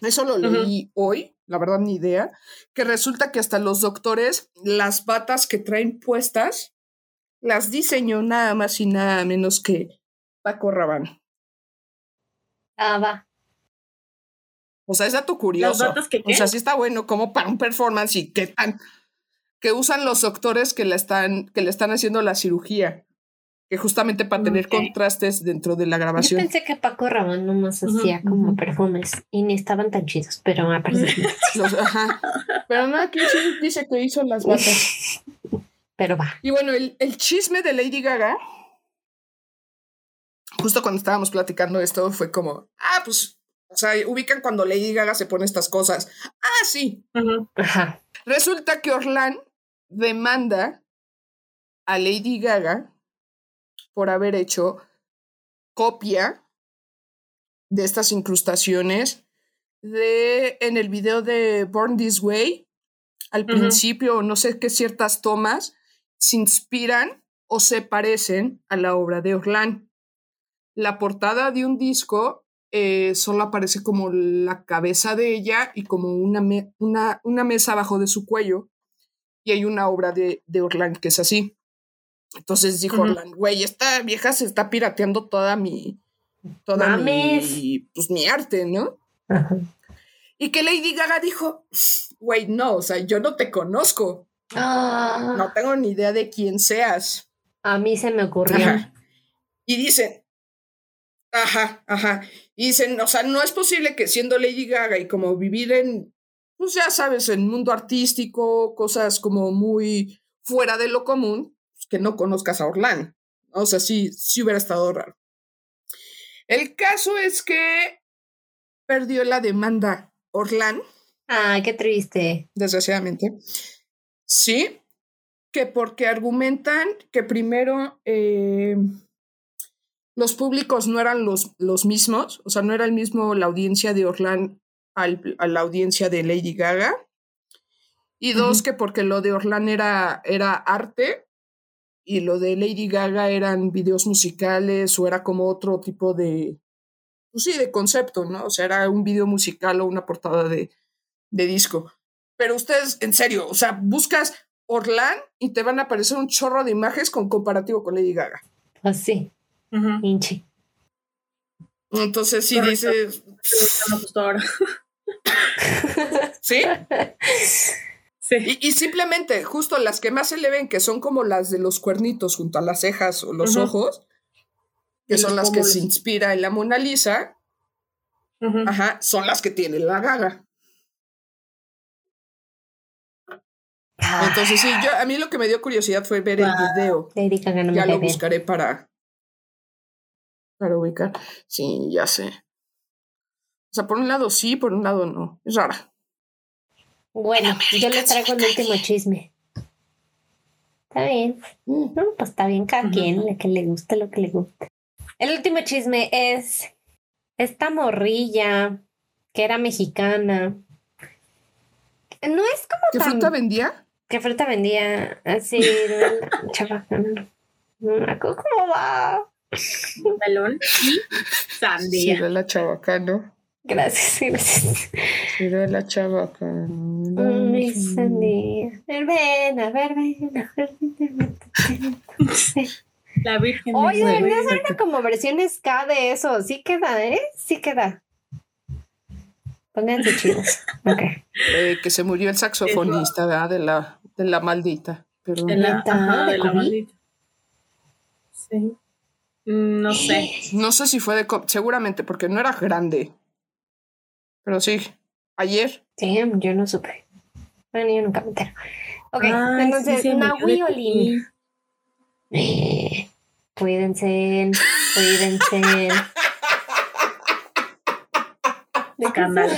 eso lo leí hoy, la verdad ni idea, que resulta que hasta los doctores, las batas que traen puestas, las diseñó nada más y nada menos que Paco Rabanne. Ah, va. O sea, es dato curioso. ¿Las batas que O sea, sí está bueno como para un performance y qué tan que usan los doctores que le están que le están haciendo la cirugía, que justamente para tener contrastes dentro de la Yo grabación. pensé que Paco Ramón nomás hacía como ujú. perfumes y ni estaban tan chidos, pero a parece Los- ajá. Pero no, aquí sí dice que hizo las batas. Pero va. Y bueno, el, el chisme de Lady Gaga, justo cuando estábamos platicando esto, fue como, ah, pues, o sea, ubican cuando Lady Gaga se pone estas cosas. Ah, sí. Ajá. Resulta que Orlán demanda a Lady Gaga por haber hecho copia de estas incrustaciones de en el video de Born This Way al principio no sé qué ciertas tomas se inspiran o se parecen a la obra de Orlán. La portada de un disco eh, solo aparece como la cabeza de ella y como una, me- una, una mesa abajo de su cuello y hay una obra de, de Orlán que es así. Entonces dijo Ujú. Orlán, güey, esta vieja se está pirateando toda mi, toda Mames. mi, pues, mi arte, ¿no? Ajá. Y que Lady Gaga dijo, güey, no, o sea, yo no te conozco, Ah, no tengo ni idea de quién seas. A mí se me ocurrió. Ajá. Y dicen, ajá, ajá, y dicen, o sea, no es posible que siendo Lady Gaga y como vivir en, pues ya sabes, en mundo artístico, cosas como muy fuera de lo común, pues, que no conozcas a Orlán. O sea, sí, sí hubiera estado raro. El caso es que perdió la demanda Orlán Ay, qué triste. desgraciadamente. Sí, que porque argumentan que primero eh, los públicos no eran los, los mismos, o sea, no era el mismo la audiencia de Orlán al- a la audiencia de Lady Gaga. Y dos, que porque lo de Orlán era, era arte y lo de Lady Gaga eran videos musicales o era como otro tipo de, pues sí, de concepto, ¿no? O sea, era un video musical o una portada de, de disco. Pero ustedes, en serio, o sea, buscas Orlán y te van a aparecer un chorro de imágenes con comparativo con Lady Gaga. Así, Hinchi. Entonces sí Correcto. dices, Sí, me gustó ahora. ¿sí? Sí. Y, y simplemente, justo las que más se le ven, que son como las de los cuernitos junto a las cejas o los ojos, que Y son las que se inspira en la Mona Lisa, ajá, son las que tiene la Gaga. Ah, Entonces sí, yo, a mí lo que me dio curiosidad fue ver el video. No Ya lo buscaré para, para ubicar. Sí, ya sé. O sea, por un lado sí, por un lado no. Es rara. Bueno, yo les traigo el último chisme. Está bien. Mm. No, pues está bien, cada quien, le que le guste lo que le guste. El último chisme es esta morrilla que era mexicana. No es como ¿Qué tan... fruta vendía? ¿Qué fruta vendía? Así, chava, no me acuerdo cómo va. Melón y sandía. era la chabacano. Gracias, gracias. Sí, era la chabacano. Mi sandía. Verbena, verbena, verbena. La Virgen. Oye, de debería hacer una como versión ska de eso. Sí queda, ¿eh? Sí queda. Pónganse chidos. Ok. Eh, que se murió el saxofonista ¿verdad? de la, de la maldita. Pero De la, ajá, ¿De la maldita. Sí. Mm, No sé. no sé si fue de... co- Seguramente, porque no era grande. Pero sí, ayer. Sí, yo no supe. Bueno, yo nunca me entero. Ok, Ay, entonces, sí, de Nahui Olin. Eh, cuídense, cuídense. ¿De qué Escándalo.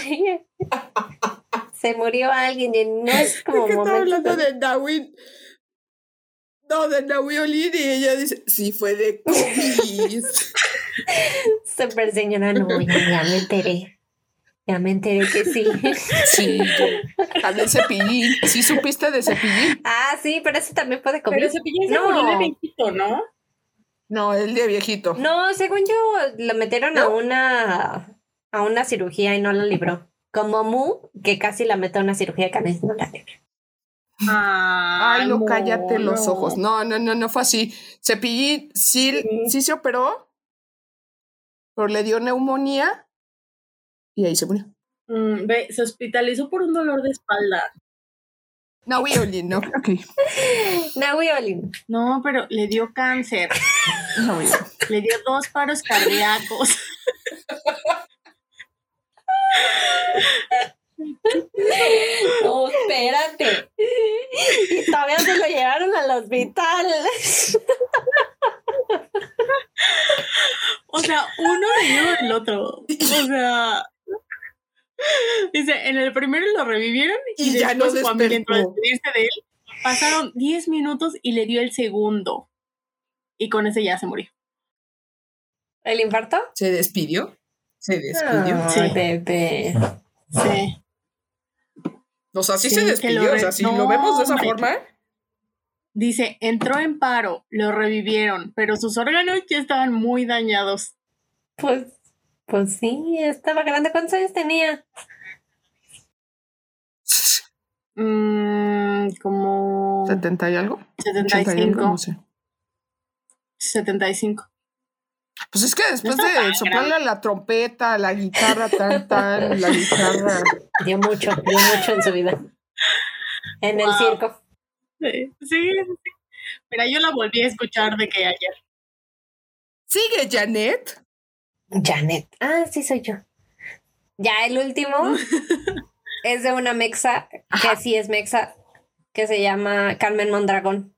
se murió alguien y no es como que estaba momento hablando de- de De Nahui Olin y ella dice, sí fue de COVID. Super señora, no, ya, ya me enteré. Ya me enteré que sí. sí, yo- también cepillín. ¿Sí supiste de cepillín? ah, sí, pero eso también puede comer. Pero Cepillín se No. murió de viejito, ¿no? No, el de viejito. No, según yo, lo metieron a una a una cirugía y no lo libró. como Mu, que casi la mete a una cirugía de canes. No la libre. Ay, no, cállate los ojos. No, no, no, no fue así. Cepillín sí, Sí. sí se operó, pero le dio neumonía y ahí se murió. Mm, ve, se hospitalizó por un dolor de espalda. No, Wiolin, no. Ok. Naui Olin. No, pero le dio cáncer. No, Wiolin. Le dio dos paros cardíacos. No, espérate. Y todavía se lo llevaron al hospital. O sea, uno seguido del otro. O sea. Dice, en el primero lo revivieron y, Y ya no entró despertó. despedirse de él. Pasaron 10 minutos y le dio el segundo. Y con ese ya se murió. ¿El infarto? ¿Se despidió? Se despidió. Ay, Sí. bebé. Sí. O sea, sí, Sí, se despidió. O sea, si lo vemos de esa forma. Dice, entró en paro, lo revivieron, pero sus órganos ya estaban muy dañados. Pues, pues sí, estaba grande. ¿Cuántos años tenía? Mm, como ¿70 y algo? 80 y algo, 75. no sé. 75. Pues es que después No de tan soplarle la trompeta, la guitarra, tal, tal, la guitarra. Dio mucho, dio mucho en su vida. En el circo. Sí, sí. Mira, yo la volví a escuchar de que ayer. Sigue Janet. Janet. Ah, sí, soy yo. Ya el último es de una mexa, que sí es mexa, que se llama Carmen Mondragón.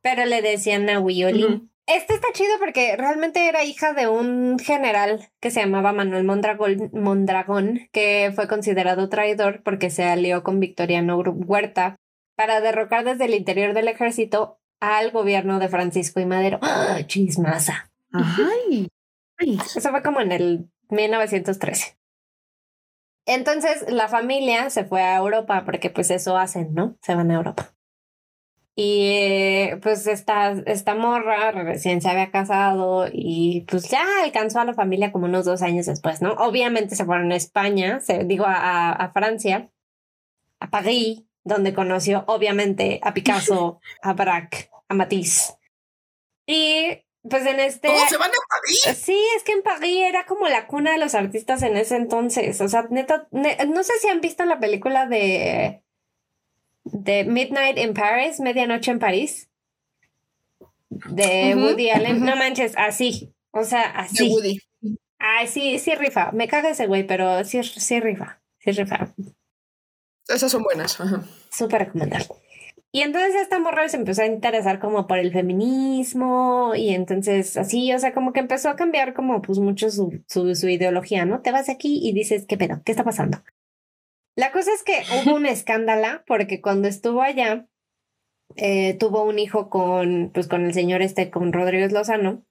Pero le decían a Wioli. Este está chido porque realmente era hija de un general que se llamaba Manuel Mondragón, Mondragón, que fue considerado traidor porque se alió con Victoriano Huerta para derrocar desde el interior del ejército al gobierno de Francisco y Madero. ¡Ah, chismasa! Ay. Ay. Eso fue como en el 1913. Entonces la familia se fue a Europa porque pues eso hacen, ¿no? Se van a Europa. Y eh, pues esta, esta morra recién se había casado y pues ya alcanzó a la familia como unos dos años después, ¿no? Obviamente se fueron a España, se, digo a, a Francia, a París, donde conoció obviamente a Picasso, a Braque, a Matisse. Y pues en este... ¿Todos se van a París? Sí, es que en París era como la cuna de los artistas en ese entonces. O sea, neta, ne- no sé si han visto la película de, de Midnight in Paris, Medianoche en París, de Woody Allen. No manches, así. O sea, De así. Woody. Ay, sí, sí rifa. Me caga ese güey, pero sí, sí rifa. Sí rifa. Esas son buenas. Ajá. Súper recomendable. Y entonces esta morra se empezó a interesar como por el feminismo y entonces así, o sea, como que empezó a cambiar como pues mucho su, su, su ideología, ¿no? Te vas aquí y dices, ¿qué pedo? ¿Qué está pasando? La cosa es que hubo un escándalo porque cuando estuvo allá, eh, tuvo un hijo con, pues con el señor este, con Rodríguez Lozano.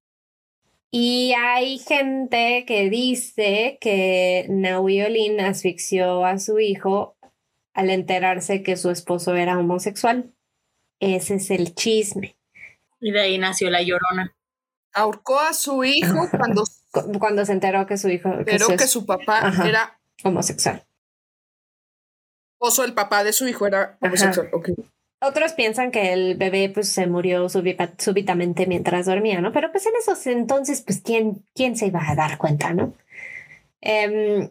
Y hay gente que dice que Naui Olin asfixió a su hijo al enterarse que su esposo era homosexual. Ese es el chisme. Y de ahí nació la llorona. Ahorcó a su hijo cuando Cu- Cuando se enteró que su hijo que esperó su que es- su papá Ajá. era homosexual. esposo, el papá de su hijo era homosexual. Ok. Otros piensan que el bebé pues se murió súbita- súbitamente mientras dormía, ¿no? Pero pues en esos entonces, pues quién, quién se iba a dar cuenta, ¿no? Em,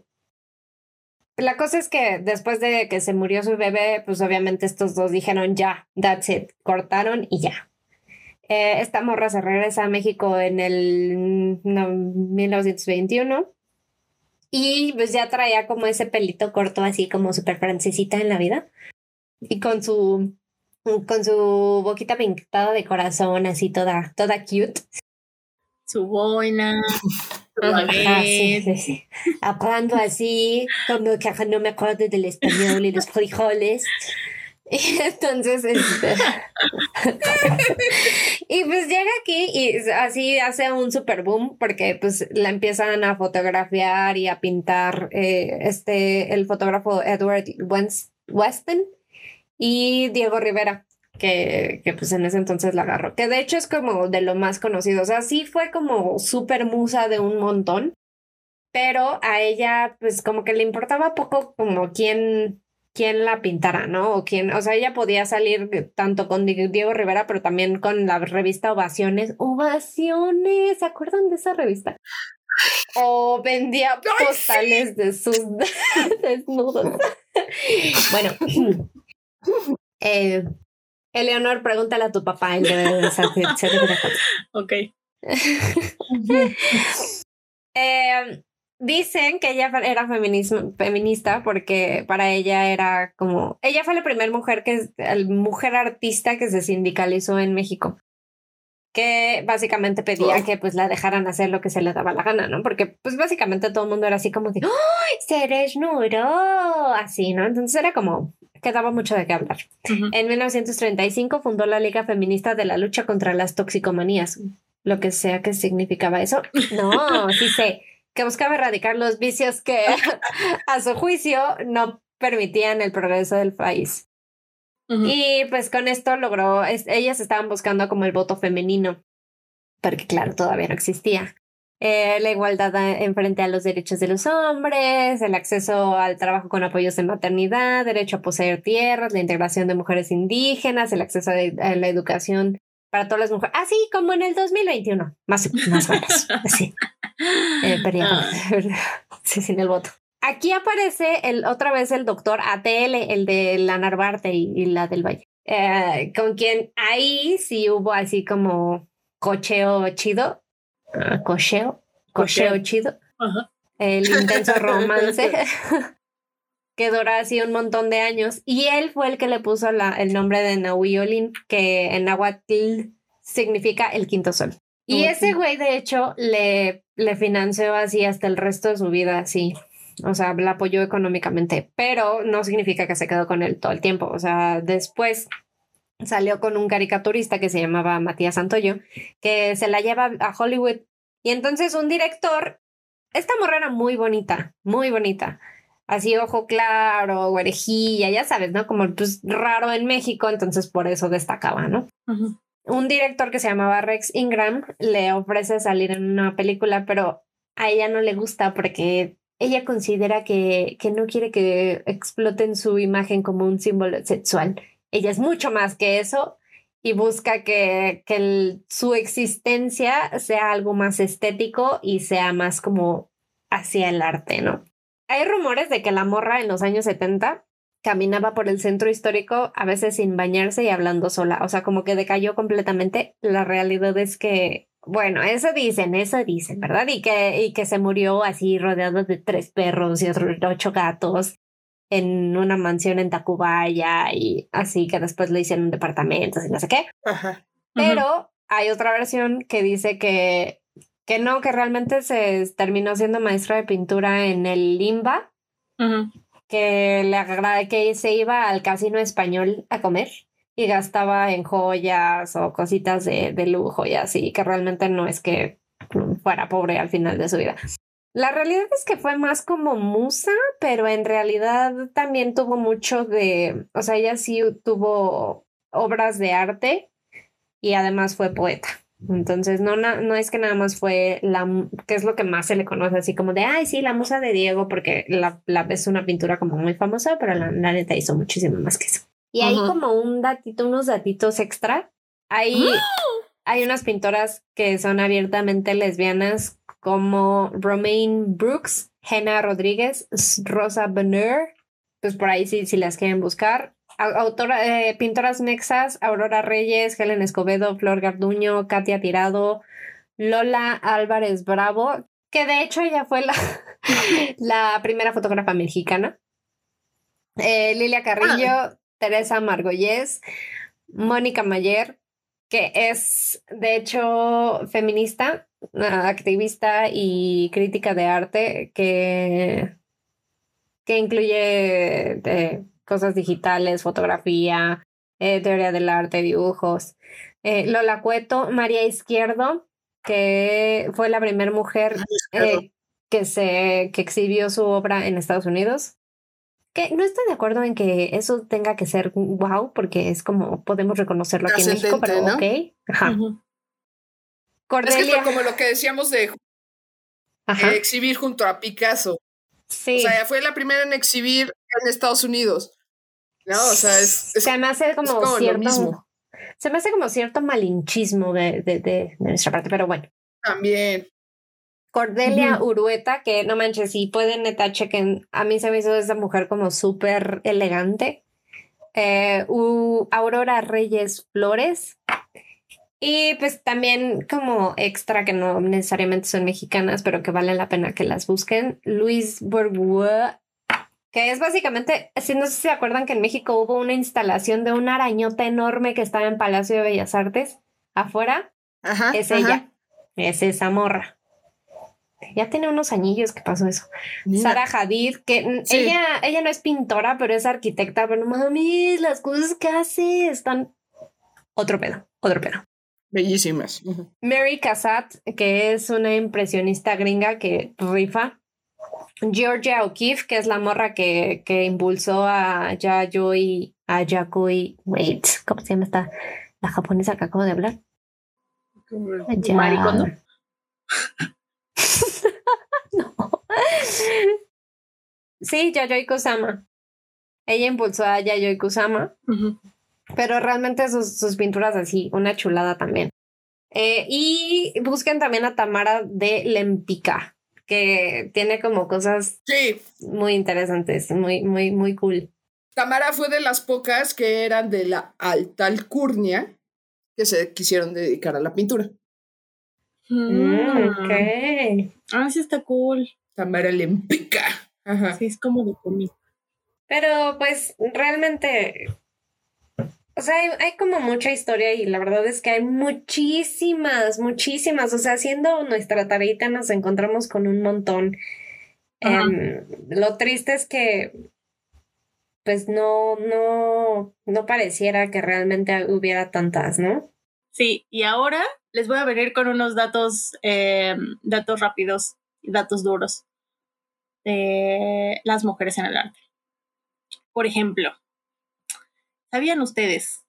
la cosa es que después de que se murió su bebé, pues obviamente estos dos dijeron ya, that's it, cortaron y ya. Eh, esta morra se regresa a México en el no, 1921 y pues ya traía como ese pelito corto así como súper francesita en la vida y con su con su boquita pintada de corazón así toda toda cute Su boina, Ajá, Ajá, sí, baguette. sí, sí. hablando así como que no me acuerdo del español y los frijoles y entonces este, y pues llega aquí y así hace un super boom porque pues la empiezan a fotografiar y a pintar eh, este el fotógrafo Edward Weston y Diego Rivera que, que pues en ese entonces la agarró que de hecho es como de lo más conocido o sea sí fue como súper musa de un montón pero a ella pues como que le importaba poco como quién, quién la pintara, ¿no? O quién, o sea, ella podía salir tanto con Diego Rivera, pero también con la revista Ovaciones. Ovaciones, ¿se acuerdan de esa revista? O vendía postales de sus desnudos. bueno, eh, Eleonor, pregúntale a tu papá, él debe Ok. eh, Dicen que ella era feminista porque para ella era como, ella fue la primera mujer que, mujer artista que se sindicalizó en México, que básicamente pedía que pues la dejaran hacer lo que se le daba la gana, ¿no? Porque pues básicamente todo el mundo era así como de, ¡ay, se desnudó! Así, ¿no? Entonces era como, quedaba mucho de qué hablar. En 1935 fundó la Liga Feminista de la Lucha contra las Toxicomanías, lo que sea que significaba eso. No, sí sé que buscaba erradicar los vicios que, a su juicio, no permitían el progreso del país. Y pues con esto logró, ellas estaban buscando como el voto femenino, porque claro, todavía no existía. Eh, la igualdad en frente a los derechos de los hombres, el acceso al trabajo con apoyos de maternidad, derecho a poseer tierras, la integración de mujeres indígenas, el acceso a la educación para todas las mujeres, así como en el 2021, más, más o menos, así. Eh, ah. sí, sin el voto. Aquí aparece el, otra vez el doctor ATL, el de la Narvarte y, la del Valle, eh, con quien ahí sí hubo así como cocheo chido, uh, cocheo, cocheo chido, el intenso romance. que dura así un montón de años. Y él fue el que le puso la, el nombre de Nahuiolin, que en Nahuatl significa el quinto sol. Y ese güey, de hecho, le, le financió así hasta el resto de su vida, así. O sea, la apoyó económicamente, pero no significa que se quedó con él todo el tiempo. O sea, después salió con un caricaturista que se llamaba Matías Santoyo, que se la lleva a Hollywood. Y entonces un director, esta morra era muy bonita, muy bonita así ojo claro, orejilla, ya sabes, ¿no? Como pues raro en México, entonces por eso destacaba, ¿no? Un director que se llamaba Rex Ingram le ofrece salir en una película, pero a ella no le gusta porque ella considera que, que no quiere que exploten su imagen como un símbolo sexual. Ella es mucho más que eso y busca que, que su existencia sea algo más estético y sea más como hacia el arte, ¿no? Hay rumores de que la morra en los años 70 caminaba por el centro histórico a veces sin bañarse y hablando sola, o sea, como que decayó completamente. La realidad es que, bueno, eso dicen, eso dicen, ¿verdad? Y que, y que se murió así rodeado de tres perros y otros ocho gatos en una mansión en Tacubaya y así que después le hicieron departamentos y no sé qué. Pero hay otra versión que dice que que no, que realmente se terminó siendo maestra de pintura en el Limba, que le agrada que se iba al casino español a comer y gastaba en joyas o cositas de, de lujo y así, que realmente no es que fuera pobre al final de su vida. La realidad es que fue más como musa, pero en realidad también tuvo mucho de, o sea, ella sí tuvo obras de arte y además fue poeta. Entonces, no, no es que nada más fue la, que es lo que más se le conoce, así como de, ay, sí, la musa de Diego, porque la, la es una pintura como muy famosa, pero la, neta hizo muchísimo más que eso. Y hay como un datito, unos datitos extra. Hay, hay unas pintoras que son abiertamente lesbianas como Romaine Brooks, Jenna Rodríguez, Rosa Bonheur, pues por ahí sí, si las quieren buscar autora, eh, pintoras mexas, Aurora Reyes, Helen Escobedo, Flor Garduño, Katia Tirado, Lola Álvarez Bravo, que de hecho ella fue la, la primera fotógrafa mexicana. Eh, Lilia Carrillo, ah. Teresa Margolles, Mónica Mayer, que es de hecho feminista, activista y crítica de arte, que, que incluye de, cosas digitales, fotografía, eh, teoría del arte, dibujos. Eh, Lola Cueto, María Izquierdo, que fue la primera mujer eh, que, se, que exhibió su obra en Estados Unidos. Que no estoy de acuerdo en que eso tenga que ser wow, porque es como podemos reconocerlo aquí en México, pero ok. Cordelia. Es que como lo que decíamos de Ajá. exhibir junto a Picasso. Sí. O sea, fue la primera en exhibir en Estados Unidos. No, o sea, es, es se me hace como, como lo cierto. mismo. Se me hace como cierto malinchismo de, de, de, de nuestra parte, pero bueno. también. Cordelia Ujú. Urueta, que no manches, si pueden neta chequen, a mí se me hizo esa mujer como súper elegante. Eh, Aurora Reyes Flores. Y pues también como extra que no necesariamente son mexicanas, pero que vale la pena que las busquen. Luis Bourbois, que es básicamente, si no sé si se acuerdan que en México hubo una instalación de una arañota enorme que estaba en Palacio de Bellas Artes, afuera, Ajá. es ajá. ella, es esa morra. Ya tiene unos añillos que pasó eso. Mira, Sara Hadid, que Sí. ella, ella no es pintora, pero es arquitecta, pero mames, las cosas que hace están otro pedo, otro pedo. Bellísimas. Mary Cassatt, que es una impresionista gringa que rifa. Georgia O'Keeffe, que es la morra que, que impulsó a Yayoi, a Yakoi, wait, ¿cómo se llama esta? La japonesa que acabo de hablar. Ya- Maricondo. no. Sí, Yayoi Kusama. Ella impulsó a Yayoi Kusama, pero realmente sus, sus pinturas así, una chulada también. Eh, y busquen también a Tamara de Lempica, que tiene como cosas Sí, muy interesantes, muy, muy, muy cool. Tamara fue de las pocas que eran de la alta alcurnia que se quisieron dedicar a la pintura. Mm, ok. Ah, sí está cool. Tamara Lempica. Ajá. Sí, es como de comida. Pero pues realmente, o sea, hay, hay como mucha historia y la verdad es que hay muchísimas, muchísimas. O sea, haciendo nuestra tareita nos encontramos con un montón. Em, lo triste es que pues no, no, no pareciera que realmente hubiera tantas, ¿no? Sí, y ahora les voy a venir con unos datos, eh, datos rápidos y datos duros de las mujeres en el arte. Por ejemplo, ¿sabían ustedes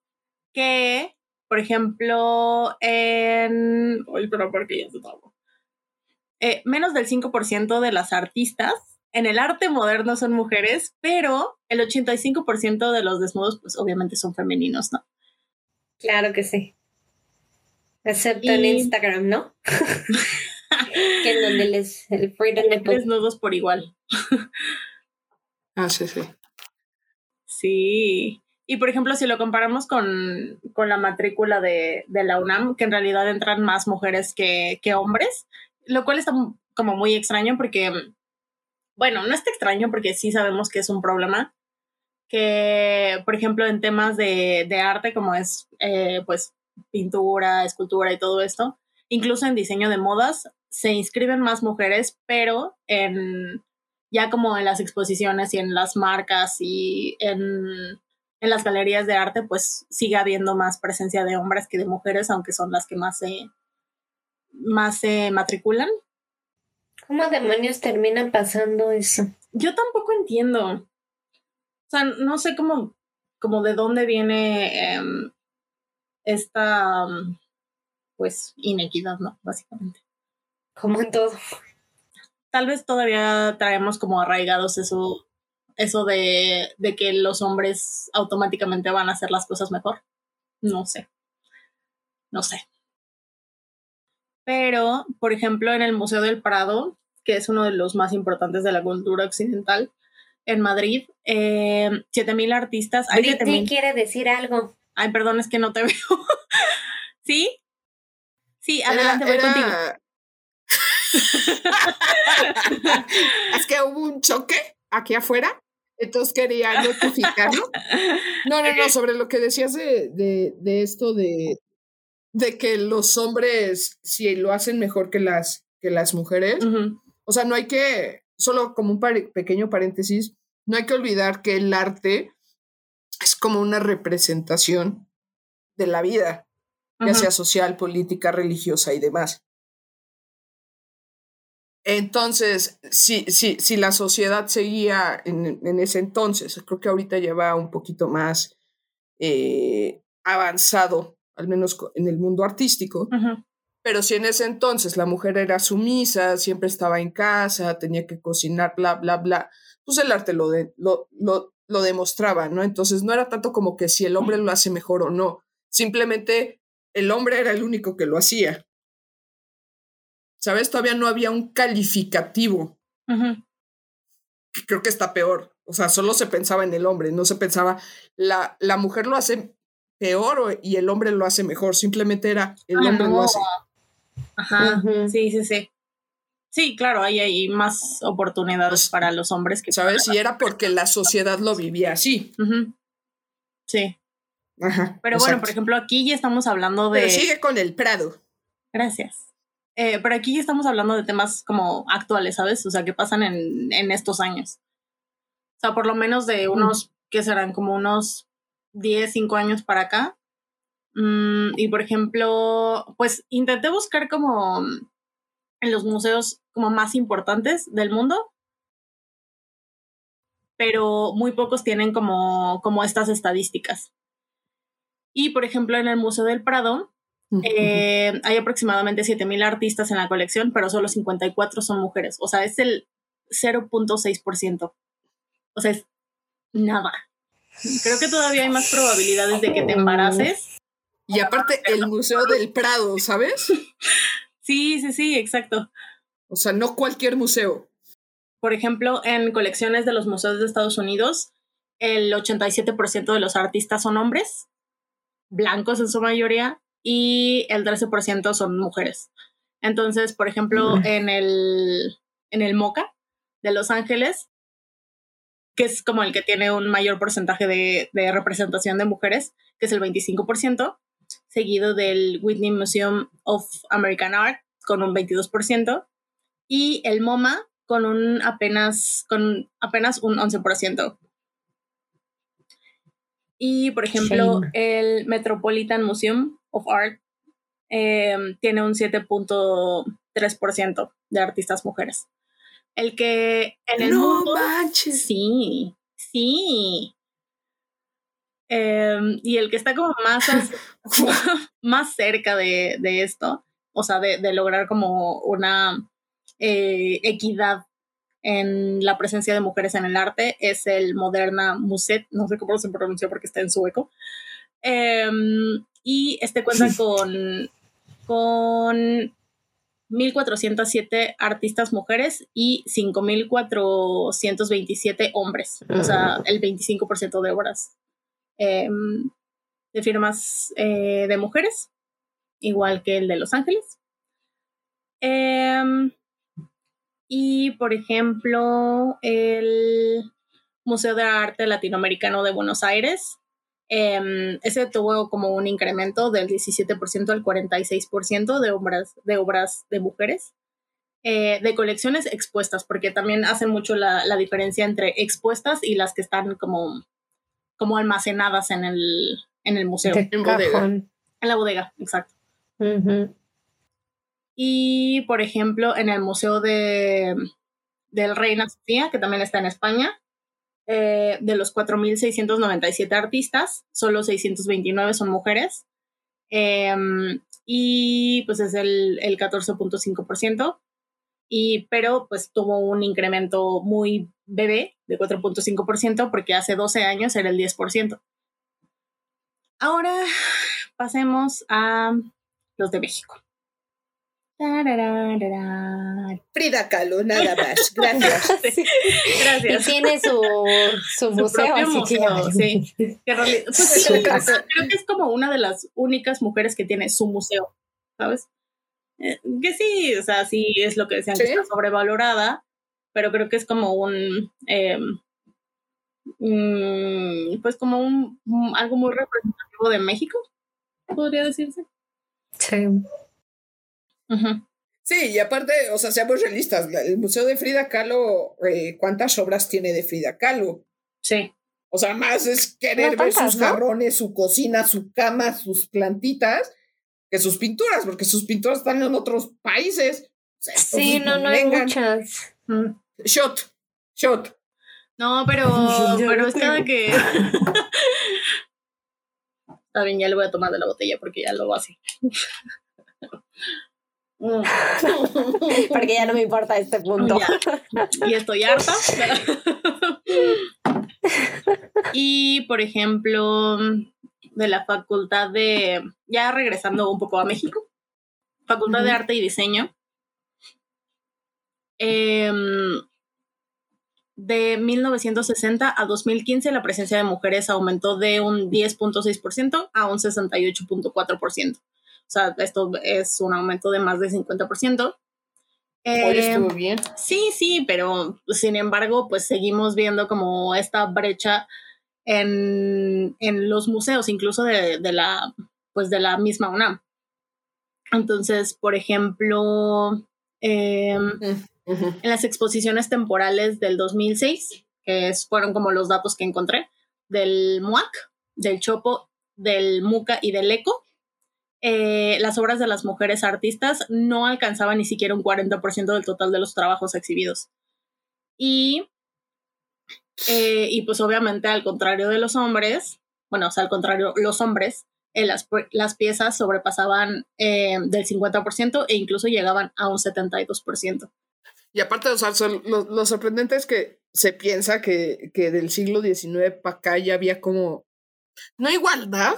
que, por ejemplo, en... Ay, pero porque ya se. Eh, menos del 5% de las artistas en el arte moderno son mujeres, pero el 85% de los desnudos, pues obviamente son femeninos, ¿no? Claro que sí. Excepto en Instagram, ¿no? que en donde les el freedom nipple. Desnudos por igual. Ah, sí, sí. Sí. Y por ejemplo, si lo comparamos con, con la matrícula de, de la UNAM, que en realidad entran más mujeres que, que hombres, lo cual está como muy extraño porque, bueno, no está extraño porque sí sabemos que es un problema, que por ejemplo en temas de, de arte como es eh, pues pintura, escultura y todo esto, incluso en diseño de modas, se inscriben más mujeres, pero en ya como en las exposiciones y en las marcas y en, en las galerías de arte, pues sigue habiendo más presencia de hombres que de mujeres, aunque son las que más se, más se matriculan. ¿Cómo demonios termina pasando eso? Yo tampoco entiendo. O sea, no sé cómo, cómo de dónde viene em, esta, um, pues, inequidad, ¿no? Básicamente. Como en todo. Tal vez todavía traemos como arraigados eso, eso de, de que los hombres automáticamente van a hacer las cosas mejor. No sé. No sé. Pero, por ejemplo, en el Museo del Prado, que es uno de los más importantes de la cultura occidental, en Madrid, eh, 7.000 artistas. Hay Britney 7,000 quiere decir algo. Ay, perdón, es que no te veo. ¿Sí? Sí, Era- adelante, voy era- contigo. es que hubo un choque aquí afuera, entonces quería notificarlo. No, no, no, sobre lo que decías de, de, de esto de, de que los hombres, si lo hacen mejor que las, que las mujeres, o sea, no hay que, solo como un pare- pequeño paréntesis, no hay que olvidar que el arte es como una representación de la vida, ya sea social, política, religiosa y demás. Entonces, si, si, si la sociedad seguía en, en ese entonces, creo que ahorita ya va un poquito más eh, avanzado, al menos en el mundo artístico. Pero si en ese entonces la mujer era sumisa, siempre estaba en casa, tenía que cocinar, bla, bla, bla, pues el arte lo, de, lo, lo, lo demostraba, ¿no? Entonces no era tanto como que si el hombre lo hace mejor o no, simplemente el hombre era el único que lo hacía. ¿Sabes? Todavía no había un calificativo. que creo que está peor. O sea, solo se pensaba en el hombre, no se pensaba, la, la mujer lo hace peor y el hombre lo hace mejor. Simplemente era, el Ah, hombre lo no. hace. Ajá, sí, sí, sí. Sí, claro, ahí hay más oportunidades para los hombres que ¿Sabes? Y era porque la sociedad lo vivía así. Sí, Ajá. pero bueno, exacto. por ejemplo, aquí ya estamos hablando de... Pero sigue con el Prado. Gracias. Eh, pero aquí ya estamos hablando de temas como actuales, ¿sabes? O sea, que pasan en, en estos años. O sea, por lo menos de unos, que serán como unos 10, 5 años para acá. Mm, y por ejemplo, pues intenté buscar como mm, en los museos como más importantes del mundo, pero muy pocos tienen como, como estas estadísticas. Y por ejemplo, en el Museo del Prado, eh, hay aproximadamente 7.000 artistas en la colección, pero solo 54 son mujeres. O sea, es el 0.6%. O sea, es nada. Creo que todavía hay más probabilidades de que te embaraces. Y aparte, el Museo del Prado, ¿sabes? Sí, sí, sí, exacto. O sea, no cualquier museo. Por ejemplo, en colecciones de los museos de Estados Unidos, el 87% de los artistas son hombres, blancos en su mayoría, y el 13% son mujeres. Entonces, por ejemplo, en el, en el MoCA de Los Ángeles, que es como el que tiene un mayor porcentaje de, de representación de mujeres, que es el 25%, seguido del Whitney Museum of American Art con un 22%, y el MoMA con un apenas, con apenas un 11%. Y, por ejemplo, Shame. el Metropolitan Museum of Art eh, tiene un 7.3% de artistas mujeres. El que en el no mundo... manches. Sí, sí. Em, y el que está como más, más cerca de, de esto, o sea, de, de lograr como una eh, equidad en la presencia de mujeres en el arte, es el Moderna Muset, no sé cómo se pronuncia porque está en sueco. Em, y este cuenta con, con 1.407 artistas mujeres y 5.427 hombres, o sea, el 25% de obras eh, de firmas eh, de mujeres, igual que el de Los Ángeles. Em, y, por ejemplo, el Museo de Arte Latinoamericano de Buenos Aires, em, ese tuvo como un incremento del 17% al 46% de obras, de obras de mujeres. eh, de colecciones expuestas, porque también hacen mucho la, la diferencia entre expuestas y las que están como, como almacenadas en el, en el museo, De En bodega. en la bodega, exacto. Y, por ejemplo, en el Museo de, del Reina Sofía, que también está en España, eh, de los 4.697 artistas, solo 629 son mujeres. Em, y pues es el, el 14.5%. Y, pero pues tuvo un incremento muy bebé de 4.5% porque hace 12 años era el 10%. Ahora pasemos a los de México. Frida Kahlo, nada más. Gracias. Sí, Y Gracias. tiene su, su museo, propio así museo, que. sí. Que realidad- pues sí, Su creo, que es como una de las únicas mujeres que tiene su museo, ¿sabes? Eh, que sí, o sea, sí es lo que decían que está sobrevalorada, pero creo que es como un, eh, mm, pues como un, algo muy representativo de México, podría decirse. Sí. Ujú. Sí, y aparte, o sea, seamos realistas, el Museo de Frida Kahlo, eh, ¿cuántas obras tiene de Frida Kahlo? Sí, O sea, más es querer No ver sus ¿no? jarrones, su cocina, su cama, sus plantitas, que sus pinturas, porque sus pinturas están en otros países. O sea, Sí, no, no hay muchas. Mm. Shot, shot. No, pero, pero es cada que. Está bien, ya le voy a tomar de la botella porque ya lo hace. Mm, Porque ya no me importa este punto. ya. Y estoy harta. y, por ejemplo, de la facultad de, ya regresando un poco a México, Facultad de. Arte y Diseño. Em, de 1960 a 2015 la presencia de mujeres aumentó de un 10.6% a un 68.4%. O sea, esto es un aumento de más de 50%. Hoy Em, estuvo bien. Sí, sí, pero sin embargo, pues seguimos viendo como esta brecha en, en los museos, incluso de, de la, pues de la misma UNAM. Entonces, por ejemplo, en las exposiciones temporales del 2006, que fueron como los datos que encontré, del MUAC, del Chopo, del MUCA y del ECO, eh, las obras de las mujeres artistas no alcanzaban ni siquiera un 40% del total de los trabajos exhibidos. Y, eh, y pues obviamente al contrario de los hombres, bueno, o sea, al contrario, los hombres, eh, las, piezas sobrepasaban del 50% e incluso llegaban a un 72%. Y aparte, o sea, lo, lo sorprendente es que se piensa que, que del siglo XIX para acá ya había como, no igualdad,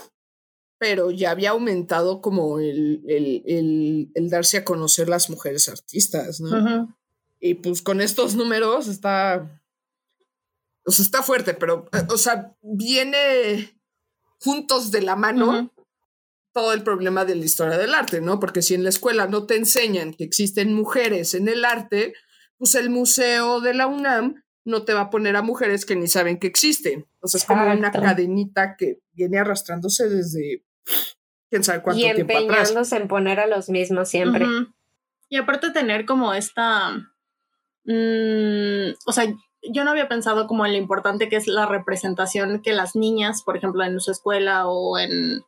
pero ya había aumentado como el, el, el, el darse a conocer las mujeres artistas, ¿no? Y pues con estos números está, o sea, está fuerte, pero, eh, o sea, viene juntos de la mano. Todo el problema de la historia del arte, ¿no? Porque si en la escuela no te enseñan que existen mujeres en el arte, pues el museo de la UNAM no te va a poner a mujeres que ni saben que existen. O sea, es como una cadenita que viene arrastrándose desde quién sabe cuánto y tiempo atrás. empeñándose en poner a los mismos siempre. Y aparte tener como esta, mm, o sea, yo no había pensado como en lo importante que es la representación que las niñas, por ejemplo, en su escuela o en,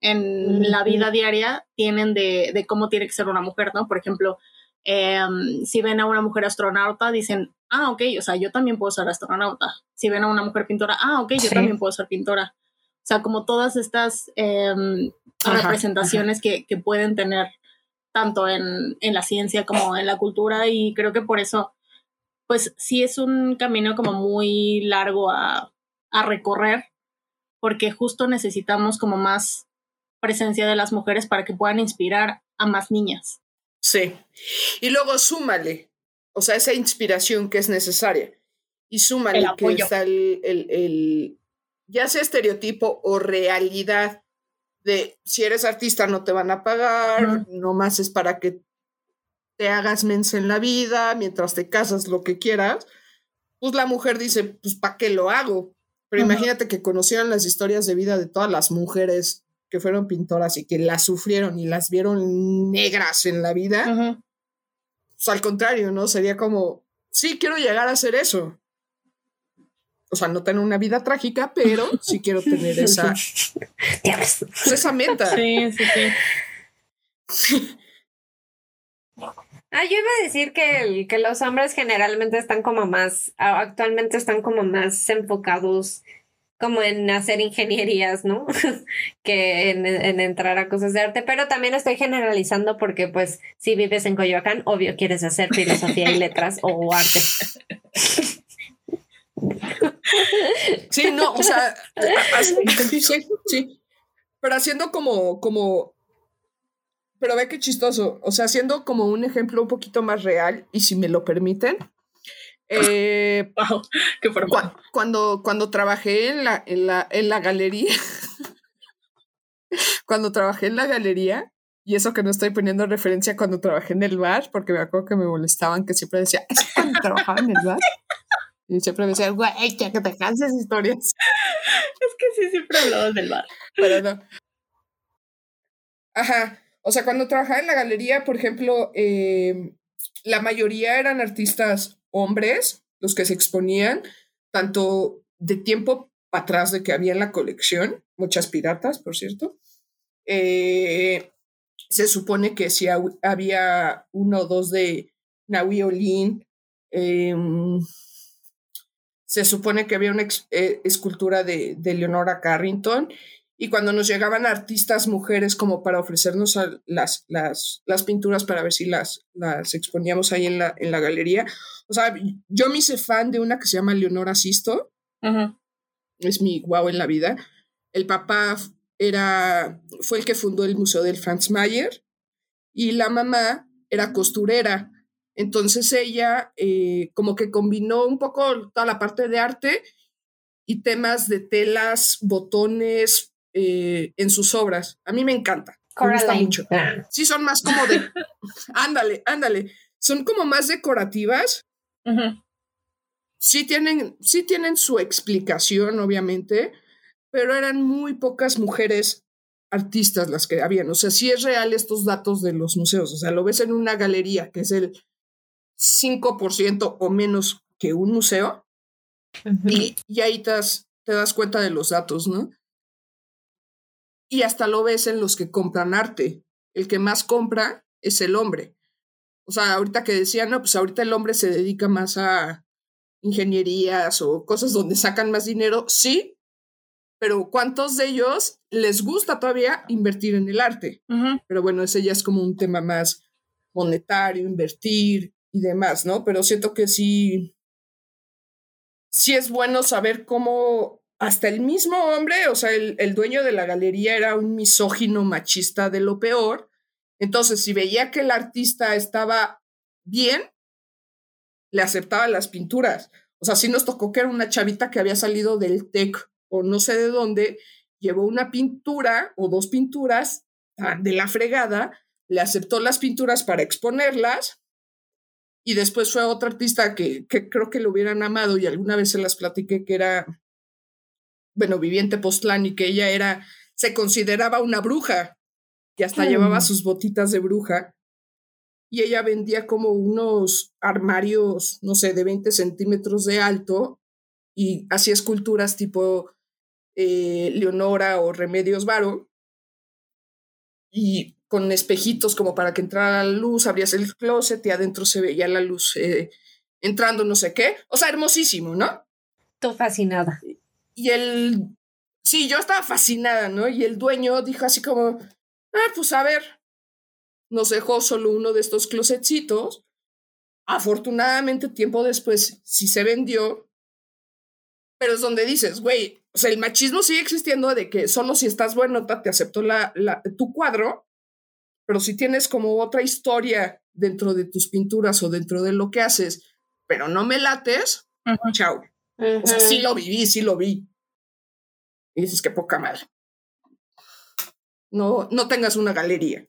en la vida diaria tienen de, de cómo tiene que ser una mujer, ¿no? Por ejemplo, em, si ven a una mujer astronauta, dicen, ah, ok, o sea, yo también puedo ser astronauta. Si ven a una mujer pintora, ah, ok, yo Sí. también puedo ser pintora. O sea, como todas estas em, Ajá, representaciones Que, que pueden tener tanto en, en la ciencia como en la cultura y creo que por eso, pues sí es un camino como muy largo a, a recorrer porque justo necesitamos como más presencia de las mujeres para que puedan inspirar a más niñas. Sí. Y luego súmale, o sea, esa inspiración que es necesaria. Y súmale El que está el, el, el- ya sea estereotipo o realidad de si eres artista no te van a pagar, nomás es para que te hagas mensa en la vida, mientras te casas lo que quieras, pues la mujer dice, pues ¿para qué lo hago? Pero imagínate que conocieran las historias de vida de todas las mujeres que fueron pintoras y que las sufrieron y las vieron negras en la vida pues al contrario, ¿no? Sería como, sí, quiero llegar a hacer eso. O sea, no tener una vida trágica, pero sí quiero tener esa, pues, esa meta. Sí, sí, sí. Ah, yo iba a decir que, el- que los hombres generalmente están como más, actualmente están como más enfocados como en hacer ingenierías, ¿no? que en, en entrar a cosas de arte, pero también estoy generalizando porque pues si vives en Coyoacán, obvio quieres hacer filosofía y letras o arte. Sí, no, o sea, sí, sí. Pero haciendo como, como, pero ve qué chistoso, o sea, haciendo como un ejemplo un poquito más real, y si me lo permiten, eh, Wow, qué formal. Cua- cuando, cuando trabajé en la, en la, en la galería, cuando trabajé en la galería, y eso que no estoy poniendo referencia cuando trabajé en el bar, porque me acuerdo que me molestaban, que siempre decía, ¿es cuando trabajaba en el bar? Y siempre me decían, güey, ya que te canses historias. Es que sí, siempre hablabas del bar. Pero no. Ajá. O sea, cuando trabajaba en la galería, por ejemplo, eh, la mayoría eran artistas hombres, los que se exponían, tanto de tiempo atrás de que había en la colección, muchas piratas, por cierto. Eh, se supone que hab- había uno o dos de Naui Olin. em, se supone que había una eh, escultura de, de Leonora Carrington Y cuando nos llegaban artistas mujeres como para ofrecernos las, las, las, pinturas para ver si las, las exponíamos ahí en la, en la galería. O sea, yo me hice fan de una que se llama Leonora Sisto. Es mi guau en la vida. El papá era, fue el que fundó el Museo del Franz Mayer y la mamá era costurera. Entonces ella eh, como que combinó un poco toda la parte de arte y temas de telas, botones eh, en sus obras. A mí me encanta. Me gusta mucho. Ah. Sí, son más como de... ándale, ándale. Son como más decorativas. Sí tienen, sí tienen su explicación, obviamente, pero eran muy pocas mujeres artistas las que habían. O sea, sí es real estos datos de los museos. O sea, lo ves en una galería, que es el 5% o menos que un museo, y, ahí te das, te das cuenta de los datos, ¿no? Y hasta lo ves en los que compran arte. El que más compra es el hombre. O sea, ahorita que decían, no, pues ahorita el hombre se dedica más a ingenierías o cosas donde sacan más dinero, sí, pero ¿cuántos de ellos les gusta todavía invertir en el arte? Pero bueno, ese ya es como un tema más monetario, invertir y demás, ¿no? Pero siento que sí, sí es bueno saber cómo hasta el mismo hombre, o sea, el, dueño de la galería era un misógino machista de lo peor. Entonces, si veía que el artista estaba bien, le aceptaba las pinturas. O sea, sí nos tocó que era una chavita que había salido del TEC o no sé de dónde, llevó una pintura o dos pinturas de la fregada, le aceptó las pinturas para exponerlas y después fue otra artista que, que creo que lo hubieran amado y alguna vez se las platiqué que era, bueno, viviente Postlán y que ella era, se consideraba una bruja y hasta llevaba sus botitas de bruja y ella vendía como unos armarios, no sé, de 20 centímetros de alto y hacía esculturas tipo eh, Leonora o Remedios Varo, y con espejitos como para que entrara la luz, abrías el closet y adentro se veía la luz eh, entrando no sé qué. O sea, hermosísimo, ¿no? Tú fascinada. Y el... Sí, yo estaba fascinada, ¿no? Y el dueño dijo así como, ah, pues a ver, nos dejó solo uno de estos closetcitos. Afortunadamente, tiempo después, sí se vendió, pero es donde dices, güey, o sea, el machismo sigue existiendo de que solo si estás bueno te acepto la, la, tu cuadro, pero si tienes como otra historia dentro de tus pinturas o dentro de lo que haces, pero no me lates, chao. O sea, sí lo viví, sí lo vi. Y dices que poca madre. No, no tengas una galería.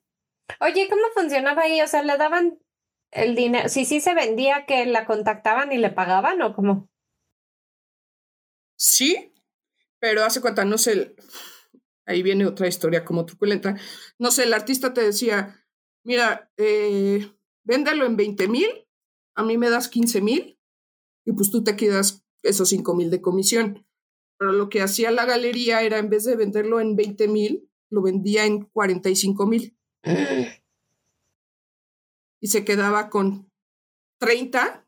Oye, ¿cómo funcionaba ahí? O sea, le daban el dinero. Si sí se vendía, que la contactaban y le pagaban o cómo? Sí, pero hace cuenta, no sé, ahí viene otra historia como truculenta. No sé, el artista te decía, mira, eh, véndelo en 20 mil, a mí me das 15 mil y pues tú te quedas esos 5 mil de comisión. Pero lo que hacía la galería era, en vez de venderlo en 20 mil, lo vendía en 45 mil. y se quedaba con 30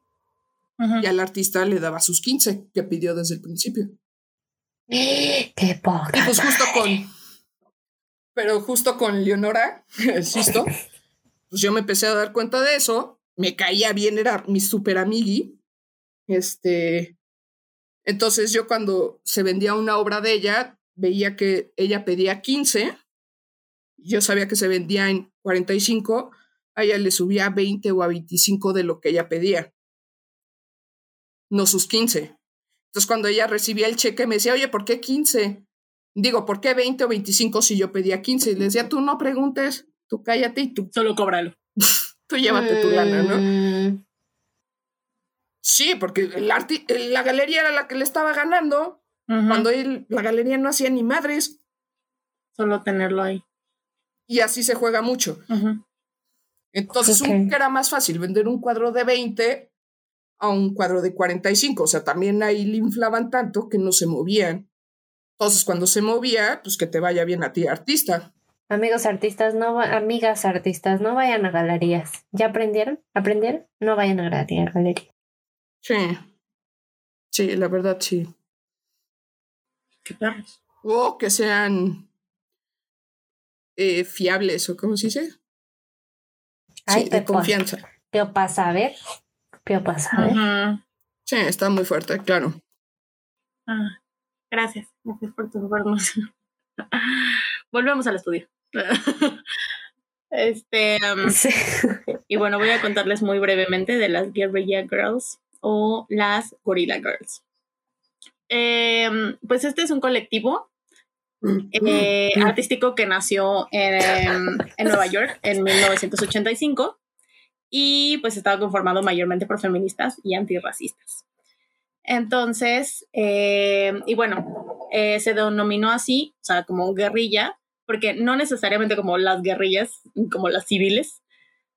y al artista le daba sus 15 que pidió desde el principio. Qué poca. Y pues justo con. Pero justo con Leonora, insisto, pues yo me empecé a dar cuenta de eso. Me caía bien, era mi super amigui. Este. Entonces yo cuando se vendía una obra de ella, veía que ella pedía 15. Yo sabía que se vendía en 45. A ella le subía a 20 o a 25 de lo que ella pedía. No sus 15. Entonces, cuando ella recibía el cheque, me decía, oye, ¿por qué 15? Digo, ¿por qué 20 o 25 si yo pedía 15? Y le decía, tú no preguntes, tú cállate y tú. Solo cóbralo. tú llévate tu lana, ¿no? Sí, porque el la galería era la que le estaba ganando. Cuando él, la galería no hacía ni madres. Solo tenerlo ahí. Y así se juega mucho. Entonces, era más fácil vender un cuadro de 20 a un cuadro de 45. O sea, también ahí le inflaban tanto que no se movían. Entonces, cuando se movía, pues que te vaya bien a ti, artista. Amigos artistas, no amigas artistas, no vayan a galerías. ¿Ya aprendieron? ¿Aprendieron? No vayan a galerías. Sí. Sí, la verdad, sí. ¿Qué perros? O que sean eh, fiables o cómo se dice. Ay, sí, de confianza. Pero para saber. Pero para saber. Ujú. Sí, está muy fuerte, claro. Ah, gracias, gracias por tu información. Volvemos al estudio. este, um, Sí. y bueno, voy a contarles muy brevemente de las Guerrilla Girls o las Gorilla Girls. Em, pues este es un colectivo eh, artístico que nació en, en Nueva York en 1985 y pues estaba conformado mayormente por feministas y antirracistas. Entonces, eh, y bueno, eh, se denominó así, o sea, como guerrilla, porque no necesariamente como las guerrillas, como las civiles,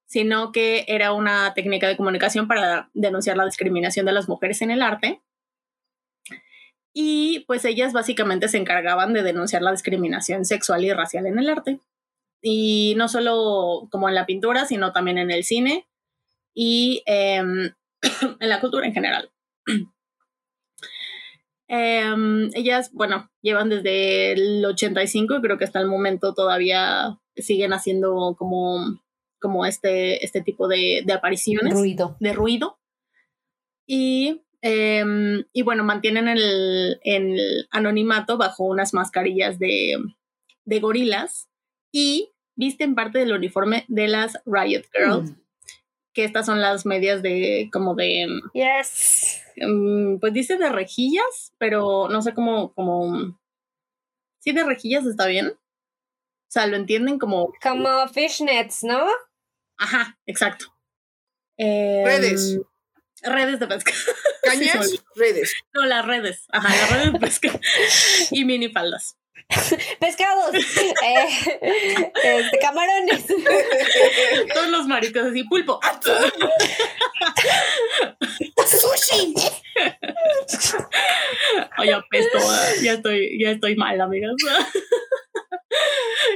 sino que era una técnica de comunicación para denunciar la discriminación de las mujeres en el arte. Y pues ellas básicamente se encargaban de denunciar la discriminación sexual y racial en el arte. Y no solo como en la pintura, sino también en el cine y em, en la cultura en general. Em, ellas, bueno, llevan desde el 85, creo que hasta el momento todavía siguen haciendo como, como este, este tipo de, de apariciones Ruido. de ruido. Y, em, y bueno, mantienen el, el anonimato bajo unas mascarillas de, de gorilas y visten parte del uniforme de las Riot Girls, Mm. que estas son las medias de como de, Yes. em, pues dice de rejillas, pero no sé cómo, como, sí de rejillas está bien. O sea, lo entienden como, Como fishnets, ¿no? Ajá, exacto. Em, Redes. Redes de pesca. Cañas, Sí, redes. No, las redes. Ajá, las redes de pesca. y minifaldas. Pescados. eh, este, camarones. Todos los mariscos así, pulpo. ¡Sushi! Ay, apesto. eh, Ya estoy, ya estoy mal, amigas.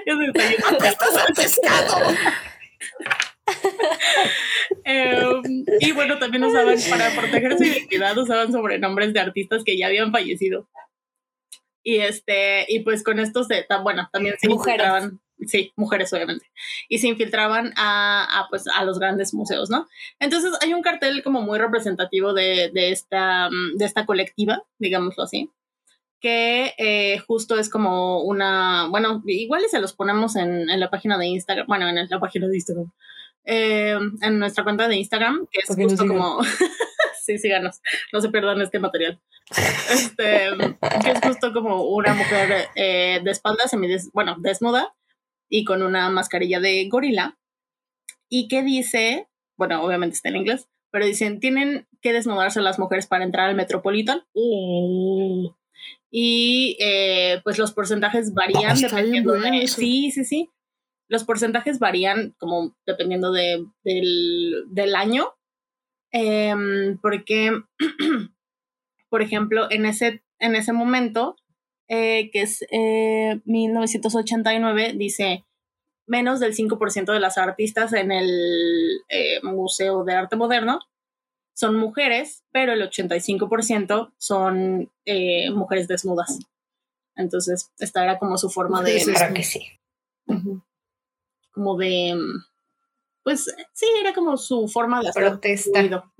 ya se está yendo. ¡Estás al pescado! Em, y bueno, también usaban, para proteger su identidad, usaban sobrenombres de artistas que ya habían fallecido. Y este, y pues con estos, se, bueno, también se Mujeres. infiltraban, sí, mujeres obviamente, y se infiltraban a, a, pues, a los grandes museos, ¿no? Entonces hay un cartel como muy representativo de, de esta, de esta colectiva, digámoslo así, que eh, justo es como una, bueno, igual se los ponemos en, en la página de Instagram, bueno, en la página de Instagram, eh, en nuestra cuenta de Instagram, que es justo como, sí, síganos, no se pierdan este material. Este, que es justo como una mujer eh, de espalda, semides, bueno, desnuda y con una mascarilla de gorila. Y que dice, bueno, obviamente está en inglés, pero dicen, tienen que desnudarse las mujeres para entrar al Metropolitan. Y eh, pues los porcentajes varían bien dependiendo de... Sí, sí, sí. Los porcentajes varían como dependiendo de, del, del año. Em, porque, por ejemplo, en ese, en ese momento, eh, que es eh, 1989, dice menos del 5% de las artistas en el eh, Museo de Arte Moderno son mujeres, pero el 85% son eh, mujeres desnudas. Entonces, esta era como su forma de... Claro que sí. Ujú. Como de... Pues sí, era como su forma de hacer Protesta.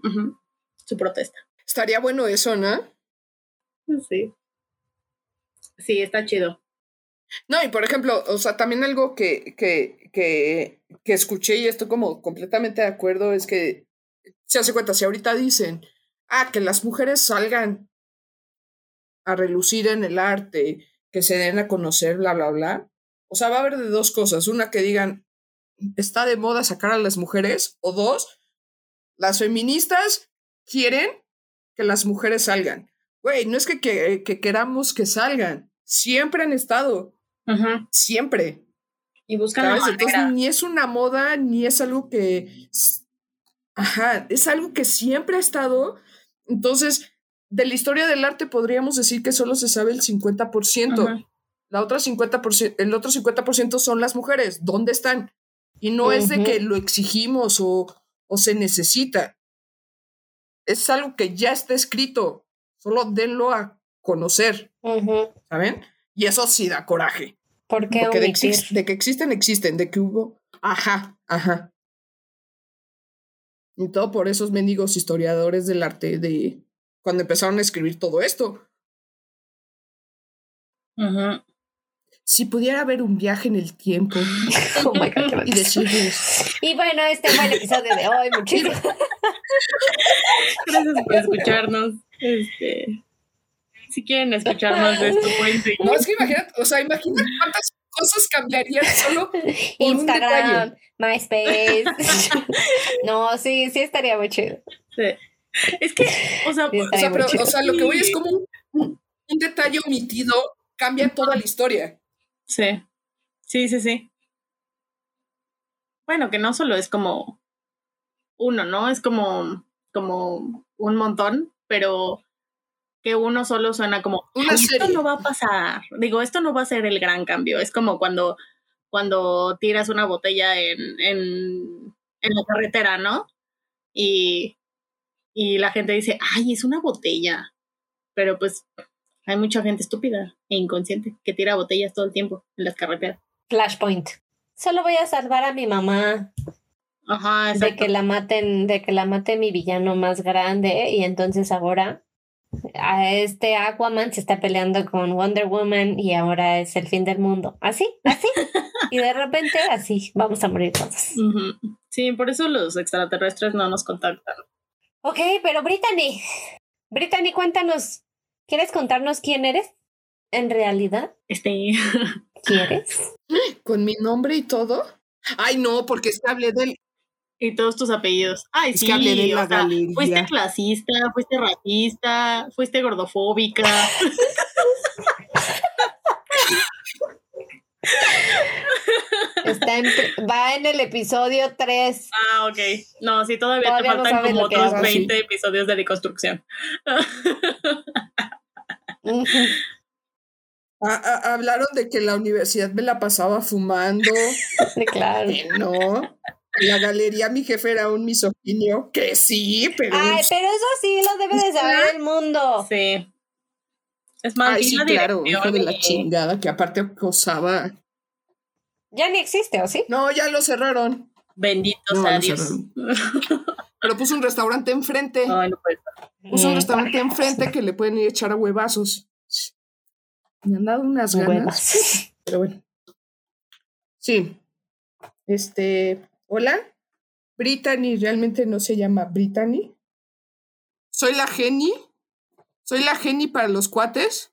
Su protesta. Estaría bueno eso, ¿no? Sí. Sí, está chido. No, y por ejemplo, o sea, también algo que, que, que, que escuché y estoy como completamente de acuerdo es que se hace cuenta, si ahorita dicen, ah, que las mujeres salgan a relucir en el arte, que se den a conocer, bla, bla, bla. O sea, va a haber de dos cosas. Una, que digan, está de moda sacar a las mujeres, o dos, las feministas quieren que las mujeres salgan. Güey, no es que, que, que queramos que salgan, siempre han estado siempre. Y buscan la. Entonces ni es una moda, ni es algo que... Ajá, es algo que siempre ha estado. Entonces, de la historia del arte podríamos decir que solo se sabe el 50%. Ujú. La otra 50%, el otro 50% son las mujeres. ¿Dónde están? Y no es de que lo exigimos o, o se necesita. Es algo que ya está escrito. Solo denlo a conocer. ¿saben? Y eso sí da coraje. ¿Por qué Porque de, que existen, existen, de que hubo. Ajá, ajá. Y todo por esos mendigos historiadores del arte de cuando empezaron a escribir todo esto. Ujú. Si pudiera haber un viaje en el tiempo Oh my God, qué y decirles, Y bueno, este fue el episodio de hoy. Muchísimas Gracias por escucharnos. Este, si quieren escuchar más de esto, pueden seguir. no, es que imagínate, o sea, imagínate cuántas cosas cambiarían solo por Instagram. MySpace. no, sí, sí estaría muy chido. Sí. Es que, o sea, Sí, O sea, Ay, pero, mucho. o sea, lo que voy es como un detalle omitido cambia toda la historia. Sí, sí, sí, sí. Bueno, que no solo es como uno, ¿no? Es como, como un montón, pero que uno solo suena como, Una "Ay, esto no va a pasar. Digo, esto no va a ser el gran cambio. Es como cuando, cuando tiras una botella en, en, en la carretera, ¿no? Y, y la gente dice, ay, es una botella. Pero pues hay mucha gente estúpida e inconsciente que tira botellas todo el tiempo en las carreteras. Flashpoint. Solo voy a salvar a mi mamá Ajá, de exacto. que la maten, de que la mate mi villano más grande y entonces ahora a este Aquaman se está peleando con Wonder Woman y ahora es el fin del mundo. Así, así. y de repente así, vamos a morir todos. Sí, por eso los extraterrestres no nos contactan. Ok, pero Brittany, Brittany, cuéntanos, ¿quieres contarnos quién eres? ¿En realidad? Este, ¿Quieres? Con mi nombre y todo. Ay, no, porque es que hablé del. y todos tus apellidos. Ay, Es sí, que hablé de la sea, galería. fuiste clasista, fuiste racista, fuiste gordofóbica. Está en, va en el episodio 3. ah, ok. No, sí, todavía, Todavía te faltan como otros es. 20 episodios de deconstrucción. Hablaron de que la universidad me la pasaba fumando. Sí, claro. que no. En la galería mi jefe era un misoginio. Que sí, pero. Ay, pero eso sí lo debe de saber el mundo. sí. Es más, Ay, sí, la claro, hijo de la chingada, que aparte acosaba. Ya ni existe, ¿o sí? No, ya lo cerraron. Bendito No, sea no Dios. Pero puso un restaurante enfrente. Ay, no puede ser. Puso un Mm, restaurante enfrente que le pueden ir a echar a huevazos. Me han dado unas ganas. Huevas. Pero bueno. Sí. Este. Hola. Brittany realmente no se llama Brittany. Soy la Jenny. Soy la Jenny para los cuates.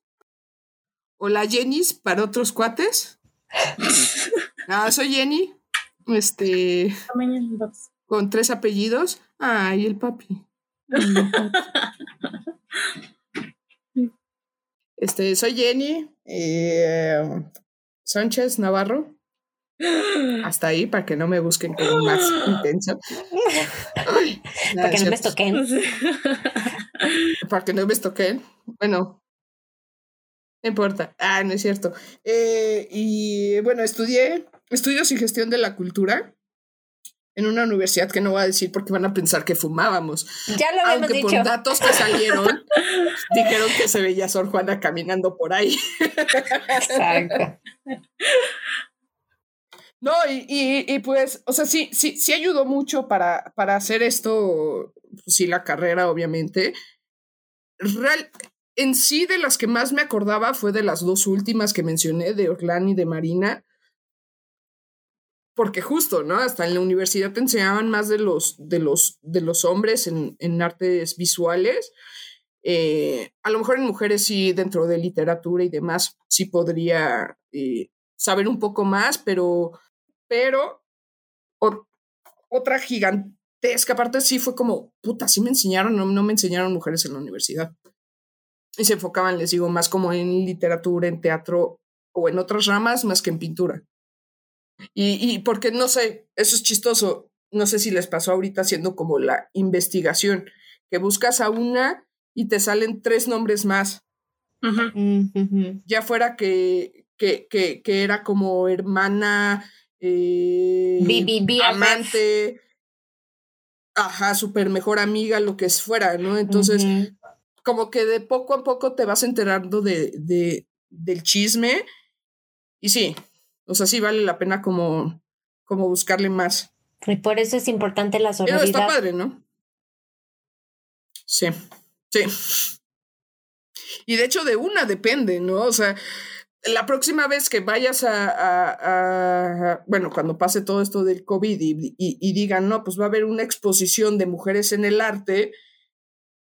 O la Jennys para otros cuates. Ah, soy Jenny. Este. Con tres apellidos. Ay, el papi. Ay, el papi. Este, soy Jenny eh, Sánchez Navarro. Hasta ahí para que no me busquen como más intenso. Ay, Para que no me estoquen. Para que no me estoquen. Bueno, no importa. Ah, no es cierto. Eh, y bueno, estudié estudios y gestión de la cultura en una universidad que no voy a decir porque van a pensar que fumábamos. Ya lo habíamos Aunque dicho. por datos que salieron, dijeron que se veía Sor Juana caminando por ahí. Exacto. No, y, y, y pues, o sea, sí, sí, sí ayudó mucho para, para hacer esto, pues sí, la carrera, obviamente. Real, en sí, de las que más me acordaba fue de las dos últimas que mencioné, de Orlán y de Marina. Porque justo, ¿no? Hasta en la universidad te enseñaban más de los, de los, de los hombres en, en artes visuales. Eh, a lo mejor en mujeres sí, dentro de literatura y demás, sí podría eh, saber un poco más, pero, pero otra gigantesca parte sí fue como, puta, sí me enseñaron, no, no me enseñaron mujeres en la universidad. Y se enfocaban, les digo, más como en literatura, en teatro o en otras ramas más que en pintura. Y, y porque no sé, eso es chistoso. No sé si les pasó ahorita haciendo como la investigación, que buscas a una y te salen tres nombres más ya fuera que, que, que, que era como hermana, eh, amante, ajá, super mejor amiga, lo que fuera, ¿no? Entonces, como que de poco a poco te vas enterando de, de, del chisme y sí, o sea, sí vale la pena como, como buscarle más. Y por eso es importante la Pero está sororidad. padre, ¿no? Sí, sí. Y de hecho de una depende, ¿no? O sea, la próxima vez que vayas a, a- a- bueno, cuando pase todo esto del COVID y, y- y digan, no, pues va a haber una exposición de mujeres en el arte,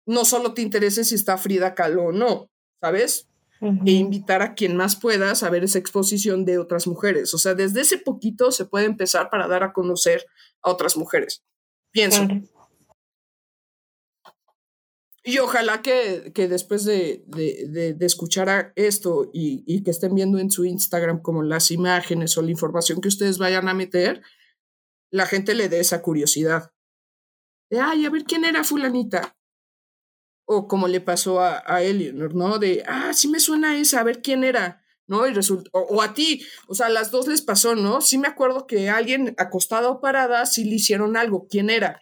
no solo te interese si está Frida Kahlo o no, ¿sabes? E invitar a quien más puedas a ver esa exposición de otras mujeres. O sea, desde ese poquito se puede empezar para dar a conocer a otras mujeres. Pienso. Y ojalá que, que después de, de, de- de escuchar a esto y, y que estén viendo en su Instagram como las imágenes o la información que ustedes vayan a meter, la gente le dé esa curiosidad. De, ay, a ver quién era fulanita. O como le pasó a, a Eleanor, ¿no? De, ah, sí me suena esa, a ver quién era, ¿no? Y resulta, o, o a ti, o sea, a las dos les pasó, ¿no? Sí me acuerdo que alguien acostada o parada sí le hicieron algo, ¿quién era?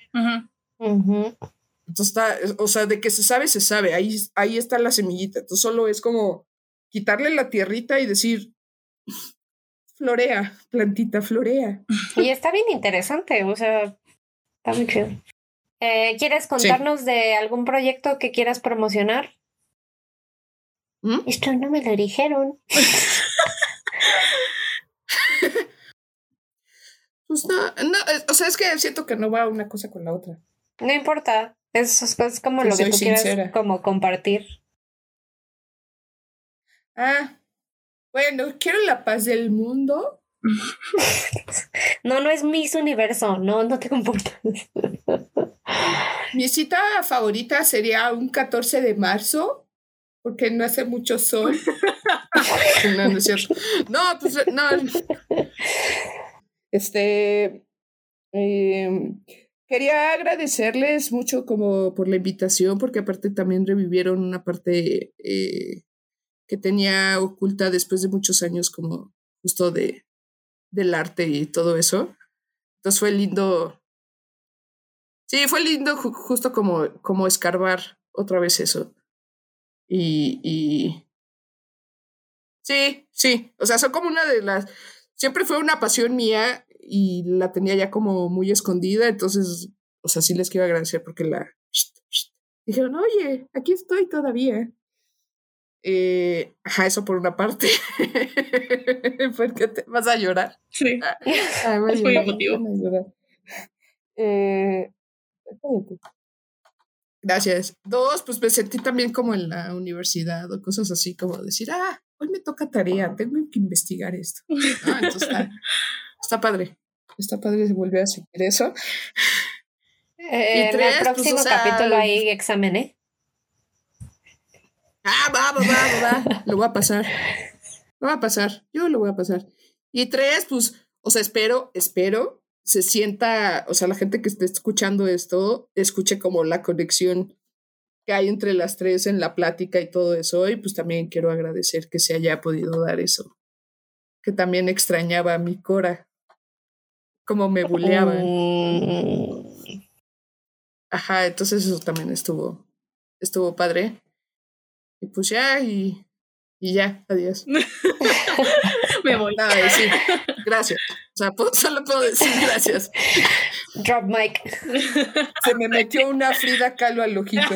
Entonces está, o sea, de que se sabe, se sabe, ahí, ahí está la semillita. Entonces solo es como quitarle la tierrita y decir, florea, plantita, florea. Y está bien interesante, o sea, está muy chido. Eh, ¿Quieres contarnos de algún proyecto que quieras promocionar? ¿Mm? Esto no me lo dijeron. Pues no, no, o sea, es que siento que no va una cosa con la otra. No importa, es, es como Que lo que tú quieras como compartir. Ah, bueno, quiero la paz del mundo. No, no es Miss Universo, no, no te comportas. Mi cita favorita sería un 14 de marzo, porque no hace mucho sol. no, no es cierto. No, pues no. Este. eh, quería agradecerles mucho como por la invitación, porque aparte también revivieron una parte eh, que tenía oculta después de muchos años, como justo de del arte y todo eso. Entonces fue lindo Sí, fue lindo ju- justo como, como escarbar otra vez eso. Y, y... Sí, sí. O sea, son como una de las... Siempre fue una pasión mía y la tenía ya como muy escondida. Entonces, o sea, sí les quiero agradecer porque la... Dijeron, oye, aquí estoy todavía. Eh, ajá, eso por una parte. porque te vas a llorar. Sí. Ay, me Es muy emotivo. Eh, Gracias. Dos, pues me sentí también como en la universidad o cosas así, como decir, ah, hoy me toca tarea, tengo que investigar esto. Ah, entonces está, está padre. Está padre volver a sentir eso. Eh, tres, el pues, próximo o sea, capítulo hay examen, ¿eh? Ah, va, va, va, va, va. Lo voy a pasar. Lo voy a pasar. Yo lo voy a pasar. Y tres, pues, o sea, espero, espero se sienta, o sea, la gente que esté escuchando esto, escuche como la conexión que hay entre las tres en la plática y todo eso. Y pues también quiero agradecer que se haya podido dar eso. Que también extrañaba a mi Cora. Como me buleaban. Mm, Ajá, entonces eso también estuvo, estuvo padre. Y pues ya, y, y ya, adiós. Me voy. Nada, y sí, gracias. O sea, puedo- solo puedo decir gracias. drop mic. Se me metió una Frida Kahlo al ojito.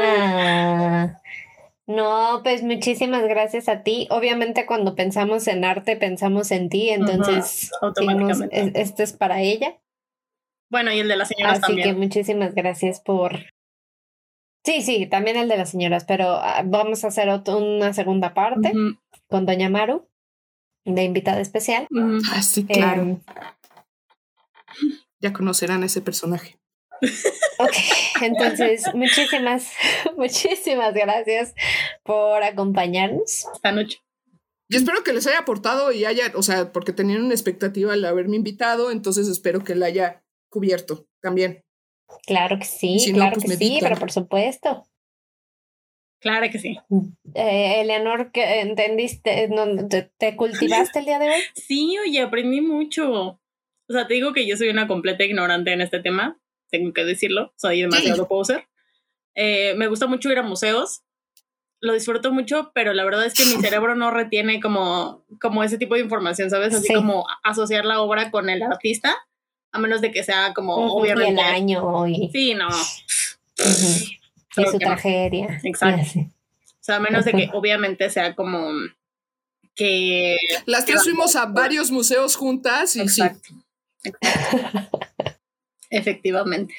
Ah, no, pues muchísimas gracias a ti. Obviamente cuando pensamos en arte pensamos en ti, entonces dijimos, automáticamente. "Es- esto es para ella. Bueno, y el de las señoras Así que muchísimas gracias por... Sí, sí, también el de las señoras, pero ah, vamos a hacer otro- una segunda parte Ujú, con Doña Maru, de invitada especial. ujú. Ah, sí, claro. Em, Ya conocerán a ese personaje. ok, entonces muchísimas, muchísimas gracias por acompañarnos. Esta noche. Yo espero que les haya aportado y haya, o sea, porque tenían una expectativa al haberme invitado, entonces espero que la haya cubierto también. Claro que sí, no, claro pues que sí, pero por supuesto. Claro que sí. Eh, Eleanor, ¿qué ¿entendiste? No, te, te cultivaste el día de hoy? Sí, oye, aprendí mucho. O sea, te digo que yo soy una completa ignorante en este tema, tengo que decirlo, soy demasiado poser. Eh, me gusta mucho ir a museos. lo disfruto mucho, pero la verdad es que mi cerebro no retiene como, como ese tipo de información, ¿sabes? Así Sí. como asociar la obra con el artista, a menos de que sea como Ujú, y obviamente. el año y, Sí, no. O ujú, y su tragedia. Exacto. y así. sea, a menos de que obviamente sea como que. Las tres fuimos a varios museos juntas y sí. Exacto. Exacto. Efectivamente.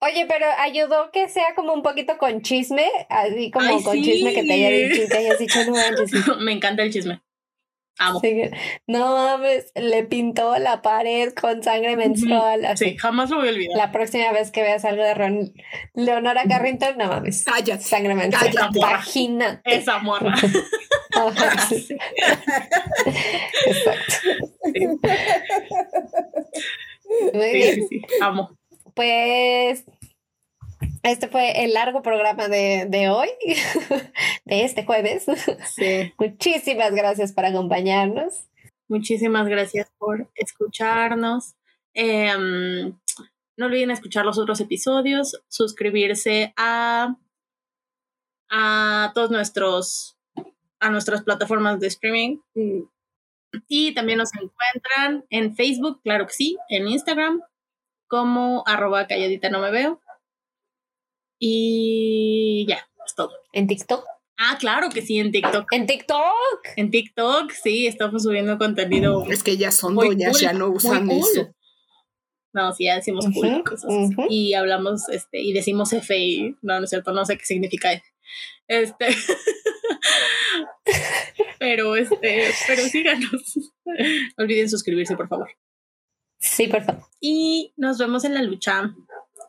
Oye, pero ayudó que sea como un poquito con chisme, así como Ay, con sí. chisme que te haya dicho, te hayas dicho, no manches. sí. Me encanta el chisme. Amo. Sí, no mames, le pintó la pared con sangre menstrual. así. Sí, jamás lo voy a olvidar. La próxima vez que veas algo de Ron- Leonora Carrington, no mames. Cállate. Sangre menstrual. Cállate. Vagina. Esa morra. Ajá, sí. Sí. Exacto. Muy Sí, bien. sí, sí. Amo. Pues este fue el largo programa de, de hoy, de este jueves. Sí. Muchísimas gracias por acompañarnos. Muchísimas gracias por escucharnos. Em, no olviden escuchar los otros episodios, suscribirse a, a todos nuestros a nuestras plataformas de streaming. Y también nos encuentran en Facebook, claro que sí, en Instagram, como arroba calladita no me veo. Y ya, es todo. En TikTok. Ah, claro que sí, en TikTok. En TikTok. En TikTok, sí, estamos subiendo contenido Es que ya son muy doñas, cool, ya no usan cool. eso. No, sí, ya decimos cool y Ujú, cosas. Y hablamos, este, y decimos FI. No, no es cierto, no sé qué significa F. Este. pero, este, pero síganos. No olviden suscribirse, por favor. Sí, por favor. Y nos vemos en la lucha.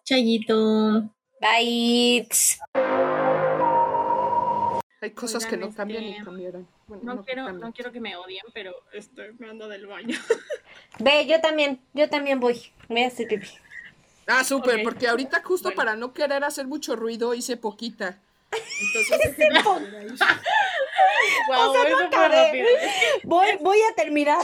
Chayito. Bye. Hay cosas que no cambian este, y cambiarán. Bueno, No, no quiero, cambian. no quiero que me odien, pero estoy me ando del baño. Ve, yo también, yo también voy. A hacer pipí. Ah, súper, porque ahorita justo Bueno. para no querer hacer mucho ruido hice poquita. Entonces. Wow, O sea, no acabé. Voy, voy a terminar.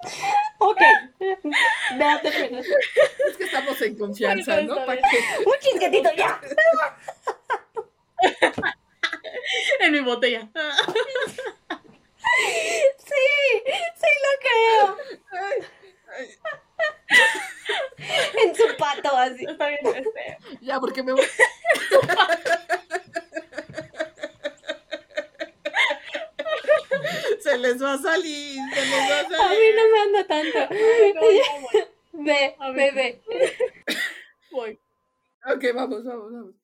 ok. Terminar. es que estamos en confianza, Bueno, ¿no? Un chisquetito ya. En mi botella. Sí, sí lo creo. En su pato así. Está bien, este. Ya, porque me voy. se les va a salir, se les va a A mí salir. no me anda tanto. No. Ve, ve, ve. Voy. Ok, vamos, vamos, vamos.